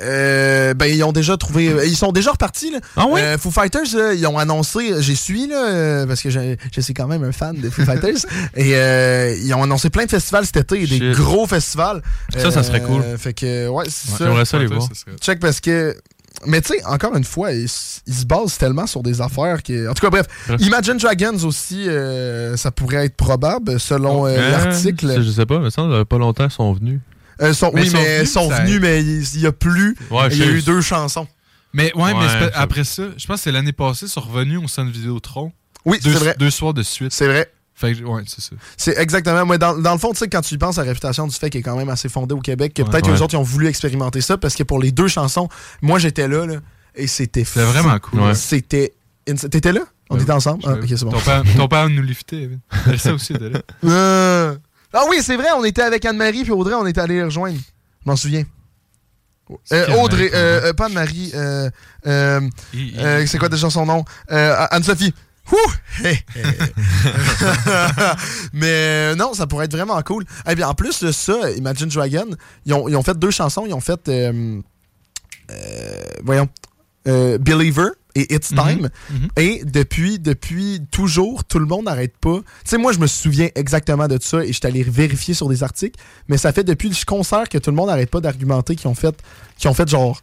Euh, ben, ils ont déjà trouvé. euh, Ils sont déjà repartis. Là. Ah oui? Euh, Foo Fighters, là, ils ont annoncé. J'ai suivi, là, euh, parce que je, je suis quand même un fan des Foo Fighters. et euh, ils ont annoncé plein de festivals cet été, des gros festivals. Ça, ça serait cool. Fait que, ouais, c'est Ouais, ça. J'aimerais ça les voir. ça serait- Check parce que. Mais tu sais, encore une fois, ils, se basent tellement sur des affaires que. En tout cas, bref. Imagine Dragons aussi, euh, ça pourrait être probable selon euh, Hein? l'article. Je sais pas, mais ça, il y a pas longtemps, ils sont venus. Euh, sont- Mais oui, sont mais ils venus, sont ça- venus, mais il il y a plus. Ouais, il y a eu deux chansons. Mais ouais, mais Ouais, ça- après ça, je pense que c'est l'année passée, ils sont revenus au centre Vidéotron. Oui, c'est vrai. deux soirs de suite. C'est vrai. Fait que, ouais, c'est ça. C'est exactement. Moi, dans, dans le fond, tu sais, quand tu y penses à la réputation du fait qu'il est quand même assez fondé au Québec, que Ouais. peut-être Ouais. les autres ils ont voulu expérimenter ça parce que pour les deux chansons, moi j'étais là, là et c'était fou. C'était vraiment cool. Ouais. C'était. T'étais là? On Ouais. était ensemble? Ah, Ouais. ok, c'est bon. Ton père, ton père nous liftait, sait aussi, était là. Ah oui, c'est vrai, on était avec Anne-Marie puis Audrey, on était allés les rejoindre. Je m'en souviens. Euh, Audrey, euh, euh, pas Anne-Marie, c'est quoi déjà son nom? Anne-Sophie. Mais non, ça pourrait être vraiment cool. Et bien en plus de ça, Imagine Dragon, ils ont, ils ont fait deux chansons. Ils ont fait, voyons, Believer et It's Mhm. Time. Mhm. Et depuis, depuis toujours, tout le monde n'arrête pas. Tu sais, moi, je me souviens exactement de ça et je suis allé vérifier sur des articles. Mais ça fait depuis le concert que tout le monde n'arrête pas d'argumenter qu'ils ont fait, qu'ils ont fait genre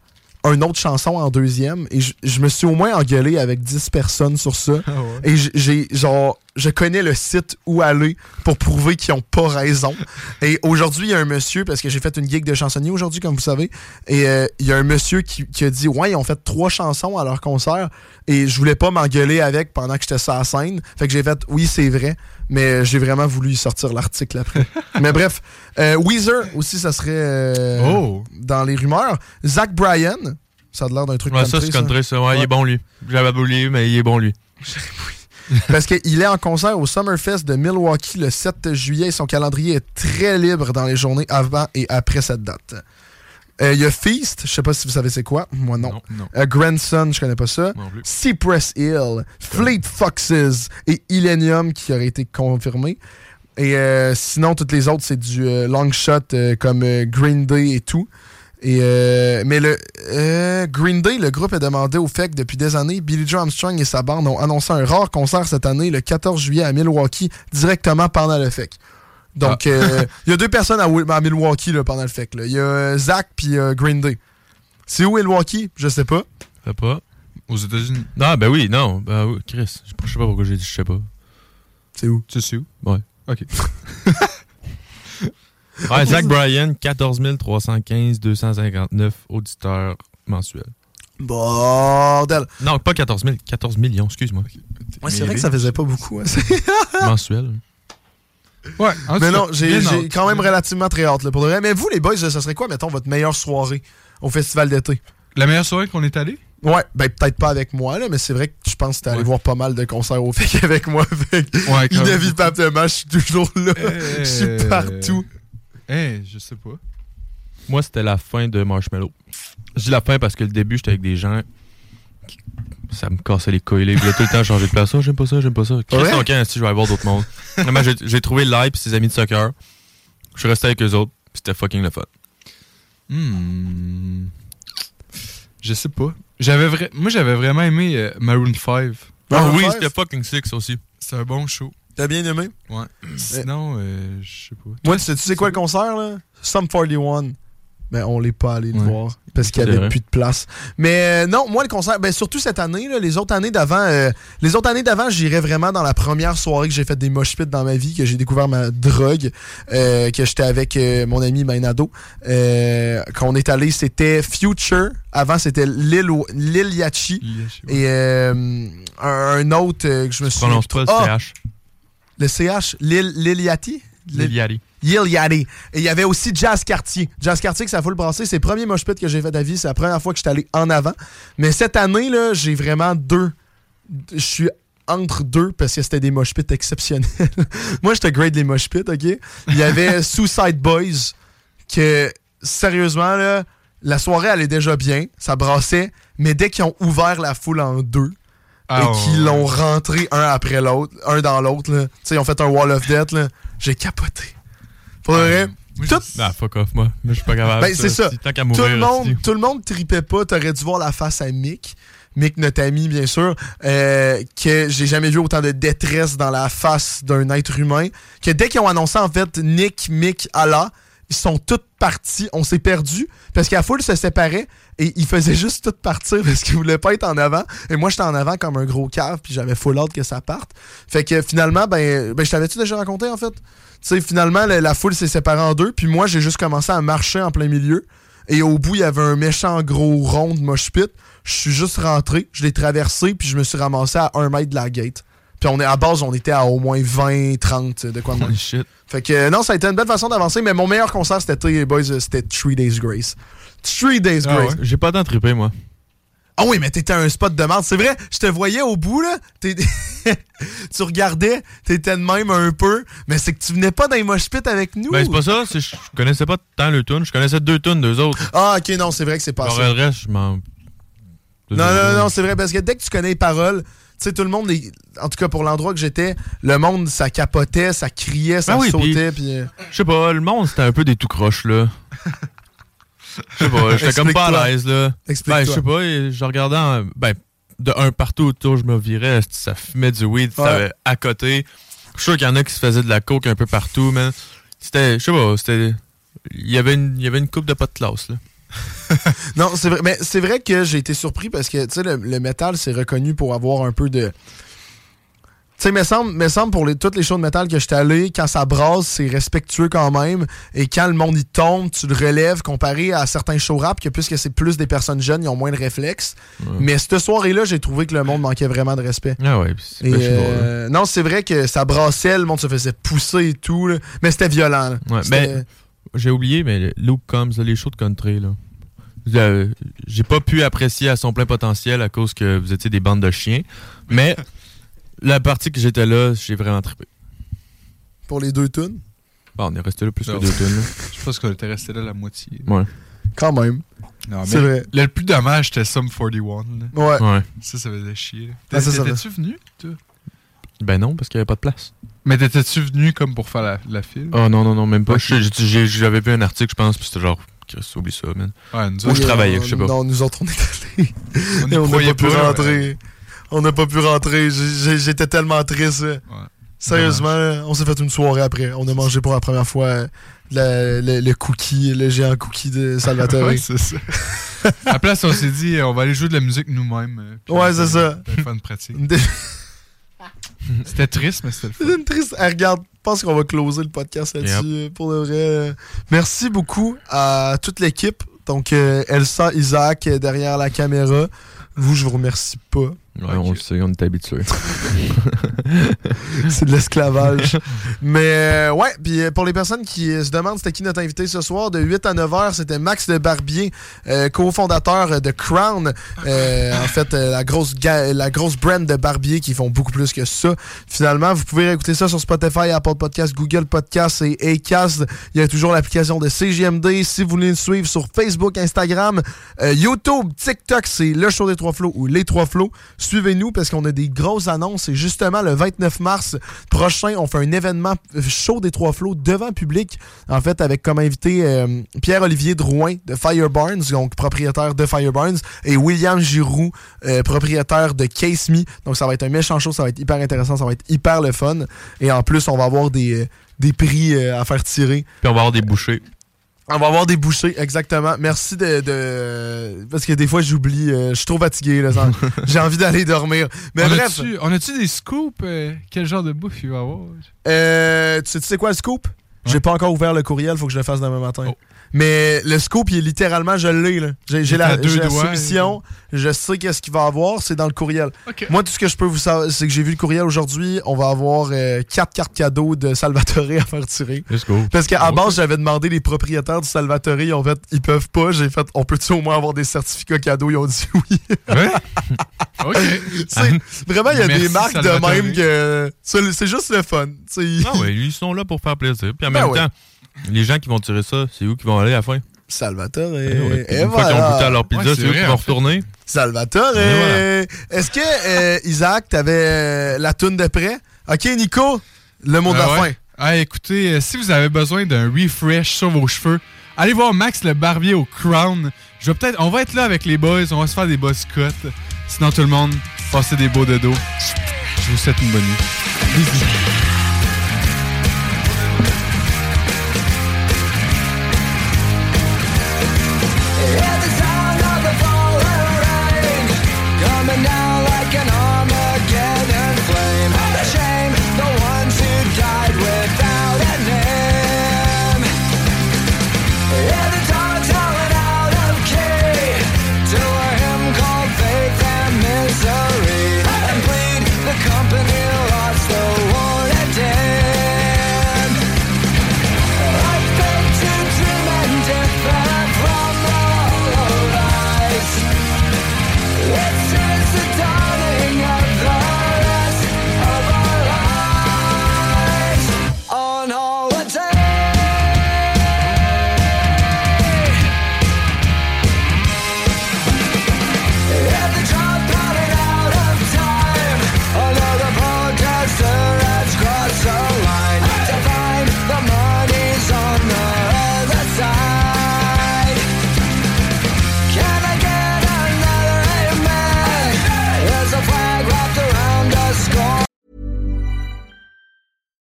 une autre chanson en deuxième. Et je, je me suis au moins engueulé avec 10 personnes sur ça. Ah ouais. Et j'ai genre je connais le site où aller pour prouver qu'ils ont pas raison. Et aujourd'hui, il y a un monsieur, parce que j'ai fait une gig de chansonnier aujourd'hui, comme vous savez, et euh, il y a un monsieur qui, qui a dit Ouais, ils ont fait trois chansons à leur concert et je voulais pas m'engueuler avec pendant que j'étais sur la scène. Fait que j'ai fait Oui, c'est vrai, mais j'ai vraiment voulu sortir l'article après. mais bref, euh, Weezer aussi, ça serait euh, Oh! dans les rumeurs. Zach Bryan, ça a l'air d'un truc Ouais, country, ça, c'est country, ça. Ouais, il Ouais. est bon, lui. J'avais oublié, mais il est bon, lui. Parce qu'il est en concert au Summerfest de Milwaukee le 7 juillet et son calendrier est très libre dans les journées avant et après cette date. Euh, Il y a Feast, je sais pas si vous savez c'est quoi. Moi non. Non, non. Euh, Grandson, je connais pas ça. Cypress Hill, Fleet Foxes et Illenium qui auraient été confirmés. Et euh, sinon, toutes les autres, c'est du long shot comme Green Day et tout. Et euh, mais le euh, Green Day, le groupe a demandé au FEC depuis des années. Billy Joe Armstrong et sa bande ont annoncé un rare concert cette année, le 14 juillet à Milwaukee, directement pendant le FEC. Donc, euh, il y a deux personnes à, Milwaukee là, pendant le FEC. Il y a euh, Zach puis euh, Green Day. C'est où Milwaukee? Je sais pas. Je sais pas. Aux États-Unis. Non, ben oui, non. Ben oui, Chris. Je sais pas pourquoi j'ai dit je sais pas. C'est où? Tu sais où? Ouais. Ok. Ouais, Zach Bryan, 14 315 259 auditeurs mensuels. Bordel. Non, pas 14 000, 14 millions, excuse-moi. Ouais, c'est vrai que ça faisait pas beaucoup. hein. Mensuel. Ouais. en tout Mais non, j'ai quand même relativement très hâte là, pour de vrai. Mais vous, les boys, ça serait quoi, mettons, votre meilleure soirée au festival d'été? La meilleure soirée qu'on est allé? Ouais, ben peut-être pas avec moi, là, mais c'est vrai que je pense que t'es allé Ouais. voir pas mal de concerts au FEC avec moi. Fait Ouais. Inévitablement, je suis toujours là. Euh, Je suis partout. Eh, je sais pas. Moi, c'était la fin de Marshmallow. Je dis la fin parce que le début, j'étais avec des gens qui... Ça me cassait les couilles. Ils voulaient tout le temps changer de place. Oh, j'aime pas ça, j'aime pas ça. Ouais? Tonkin, si je vais aller voir d'autres mondes. J'ai- trouvé Live et ses amis de soccer. Je suis resté avec eux autres. C'était fucking le fun. Hmm. Je sais pas. J'avais vra- Moi, j'avais vraiment aimé euh, Maroon 5. Ah oui, c'était fucking six aussi. C'est un bon show. T'as bien aimé? Ouais. Sinon, euh, je sais pas. Moi, tu sais, tu sais quoi le concert, là? Sum 41. Ben, on l'est pas allé le Ouais. voir parce qu'il y C'est avait vrai. plus de place. Mais euh, non, moi, le concert, ben, surtout cette année, là, les autres années d'avant, euh, les autres années d'avant, j'irais vraiment dans la première soirée que j'ai fait des mosh pits dans ma vie, que j'ai découvert ma drogue, euh, que j'étais avec euh, mon ami Mainado. Euh, qu'on est allé, c'était Future. Avant, c'était Lil, Lil Yachty. Et euh, un, un autre euh, que je me suis Prononce pas le Ah, CH. Le CH, Lil, Lil Yachty? Et il y avait aussi Jazz Cartier. Jazz Cartier, que ça fout le brasser. C'est le premier mosh pit que j'ai fait vie. C'est la première fois que je suis allé en avant. Mais cette année, là, j'ai vraiment deux. Je suis entre deux parce que c'était des mosh pits exceptionnels. Moi, j'étais grade les mosh pits, OK? Il y avait Suicide Boys que, sérieusement, là, la soirée allait déjà bien. Ça brassait. Mais dès qu'ils ont ouvert la foule en deux, Ah, et ouais, l'ont rentré un après l'autre, un dans l'autre. Tu sais, ils ont fait un wall of death. J'ai capoté. Pour vrai, tout, Ah, fuck off, moi. Moi, je suis pas capable. ben, c'est ça. Tant Tout mourir, le, monde, tout le monde tripait pas. T'aurais dû voir la face à Mick. Mick, notre ami, bien sûr, euh, que j'ai jamais vu autant de détresse dans la face d'un être humain. Que dès qu'ils ont annoncé, en fait, Nick, Mick, Allah, ils sont tous partis. On s'est perdus parce que la foule se séparait et ils faisaient juste tout partir parce qu'ils voulaient pas être en avant. Et moi, j'étais en avant comme un gros cave puis j'avais full hâte que ça parte. Fait que finalement, ben, ben je t'avais-tu déjà raconté, en fait? Tu sais, finalement, la, la foule s'est séparée en deux, puis moi, j'ai juste commencé à marcher en plein milieu. Et au bout, il y avait un méchant gros rond de mosh pit. Je suis juste rentré, je l'ai traversé, puis je me suis ramassé à un mètre de la gate. Puis on est à base, on était à au moins 20, 30 de quoi de moins. Shit. Fait que euh, non, ça a été une belle façon d'avancer, mais mon meilleur concert c'était les boys, euh, c'était Three Days Grace. Three Days Ah Grace. ouais. J'ai pas tant trippé, moi. Ah oui, mais t'étais un spot de merde. C'est vrai, je te voyais au bout, là. Tu regardais, t'étais de même un peu, mais c'est que tu venais pas dans les mosh avec nous. Ben, c'est pas ça. c'est- Je connaissais pas tant le tune. Je connaissais deux tunes, deux autres. Ah, ok, non, c'est vrai que c'est pas Alors, ça. le reste, je m'en. Non, non, non, c'est vrai, parce que dès que tu connais les paroles, tu sais, tout le monde, est- en tout cas pour l'endroit que j'étais, le monde, ça capotait, ça criait, ça oui, sautait, puis... euh, Je sais pas, le monde, c'était un peu des tout croches, là. Je sais pas, j'étais comme pas à l'aise, là. Explique-toi. Ben, je sais pas, je regardais, en- ben, de un partout autour, je me virais, ça fumait du weed, Ouais. à côté. Je suis sûr qu'il y en a qui se faisaient de la coke un peu partout, man. C'était, je sais pas, c'était. Il y avait une, il y avait une coupe de pas de classe, là. Non, c'est vrai, mais c'est vrai que j'ai été surpris parce que, tu sais, le, le métal, c'est reconnu pour avoir un peu de... Tu sais, me semble, me semble pour les, toutes les shows de métal que j'étais allé, quand ça brasse, c'est respectueux quand même. Et quand le monde y tombe, tu le relèves comparé à certains show rap, que puisque c'est plus des personnes jeunes, ils ont moins de réflexes. Mais cette soirée-là, j'ai trouvé que le monde manquait vraiment de respect. Ah ouais, pis c'est Et, euh, non, c'est vrai que ça brassait, le monde se faisait pousser et tout, là. mais c'était violent. Ouais, C'était- ben, j'ai oublié, mais Luke Combs, là, les shows de country, là. Euh, J'ai pas pu apprécier à son plein potentiel à cause que vous étiez des bandes de chiens. Mais la partie que j'étais là, j'ai vraiment trippé. Pour les deux tunes? Bon, on est resté là plus que deux tonnes. Je pense qu'on était resté là la moitié. Ouais. Quand même. Non, mais vrai. Le plus dommage, c'était Sum 41. là. Ouais. Ouais. Ça, ça faisait chier. là. Ah, T'étais-tu venu, toi? Ben non, parce qu'il y avait pas de place. Mais t'étais-tu venu comme pour faire la, la file? Oh non, non, non, même pas. J'avais vu un article, je pense, puis c'était genre, Chris, oublie ça, man. Ouais, nous Ou autres, je travaillais, Non, je sais pas. Non, nous autres, on est allés. On on n'a pas pu pas, rentrer. On n'a pas pu rentrer. J'étais tellement triste. Sérieusement, on s'est fait une soirée après. On a mangé pour la première fois euh, le, le- le cookie, le géant cookie de Salvatore. Ouais, c'est ça. à la place, on s'est dit, euh, on va aller jouer de la musique nous-mêmes. euh, Ouais, on c'est ça. on une pratique. C'était triste, mais c'était le fun. C'est une triste. Eh, regarde, je pense qu'on va closer le podcast là-dessus euh, pour le vrai. Merci beaucoup à toute l'équipe. Donc, euh, Elsa, Isaac euh, derrière la caméra. Vous, je vous remercie pas. Ouais, on le sait, on est habitué. c'est de l'esclavage. Mais euh, ouais, puis euh, pour les personnes qui euh, se demandent c'était qui notre invité ce soir, de 8 à 9 heures, c'était Max de Barbier, euh, cofondateur de Crown. Euh, en fait, euh, la grosse la grosse brand de Barbier qui font beaucoup plus que ça. Finalement, vous pouvez écouter ça sur Spotify, Apple Podcast, Google Podcast et Acast. Il y a toujours l'application de CGMD. Si vous voulez nous suivre sur Facebook, Instagram, YouTube, TikTok, c'est le show des trois flots ou les trois flots. Suivez-nous parce qu'on a des grosses annonces. Et justement, le 29 mars prochain, on fait un événement show des trois flots devant public. En fait, avec comme invité euh, Pierre-Olivier Drouin de Fireburns, donc propriétaire de Fireburns, et William Giroux, euh, propriétaire de Case Me. Donc ça va être un méchant show, ça va être hyper intéressant, ça va être hyper le fun. Et en plus, on va avoir des, euh, prix à faire tirer. Puis on va avoir des bouchées. On va avoir des bouchées, exactement. Merci de. de- Parce que des fois, j'oublie. euh, je suis trop fatigué. là, ça- J'ai envie d'aller dormir. Mais on bref. A-tu, on a-tu des scoops? euh, quel genre de bouffe il va avoir? Euh, tu sais, tu sais quoi le scoop? J'ai pas encore ouvert le courriel, faut que je le fasse demain matin. Mais le scoop, il est littéralement, je l'ai. là. J'ai la, deux j'ai la doigts, soumission, je sais qu'est-ce qu'il va avoir, c'est dans le courriel. Moi, tout ce que je peux vous savoir, c'est que j'ai vu le courriel aujourd'hui, on va avoir euh, quatre cartes cadeaux de Salvatore à faire tirer. Let's go. Parce qu'à base, j'avais demandé les propriétaires du Salvatore, ils ont fait, ils peuvent pas. J'ai fait, on peut-tu au moins avoir des certificats cadeaux? Ils ont dit oui. OK. C'est- vraiment, il y a Merci, des marques Salvatore. de même que. C'est c'est juste le fun. Ah ouais, ils sont là pour faire plaisir. Puis en Ben même ouais. temps, les gens qui vont tirer ça, c'est où qui vont aller à la fin? Salvatore. Eh ouais. Puis Et Une fois qu'ils ont voilà. goûté à leur pizza, Ouais, c'est eux vrai, qui vont retourner. Salvatore. Et voilà. Est-ce que, euh, Isaac, t'avais euh, la toune de près? Ok, Nico, le mot de la Ah fin. Ah, écoutez, euh, si vous avez besoin d'un refresh sur vos cheveux, allez voir Max le barbier au Crown. Je vais peut-être, on va être là avec les boys, on va se faire des buzz cuts. Sinon, tout le monde, passez des beaux dodos. Je vous souhaite une bonne nuit. Bisous.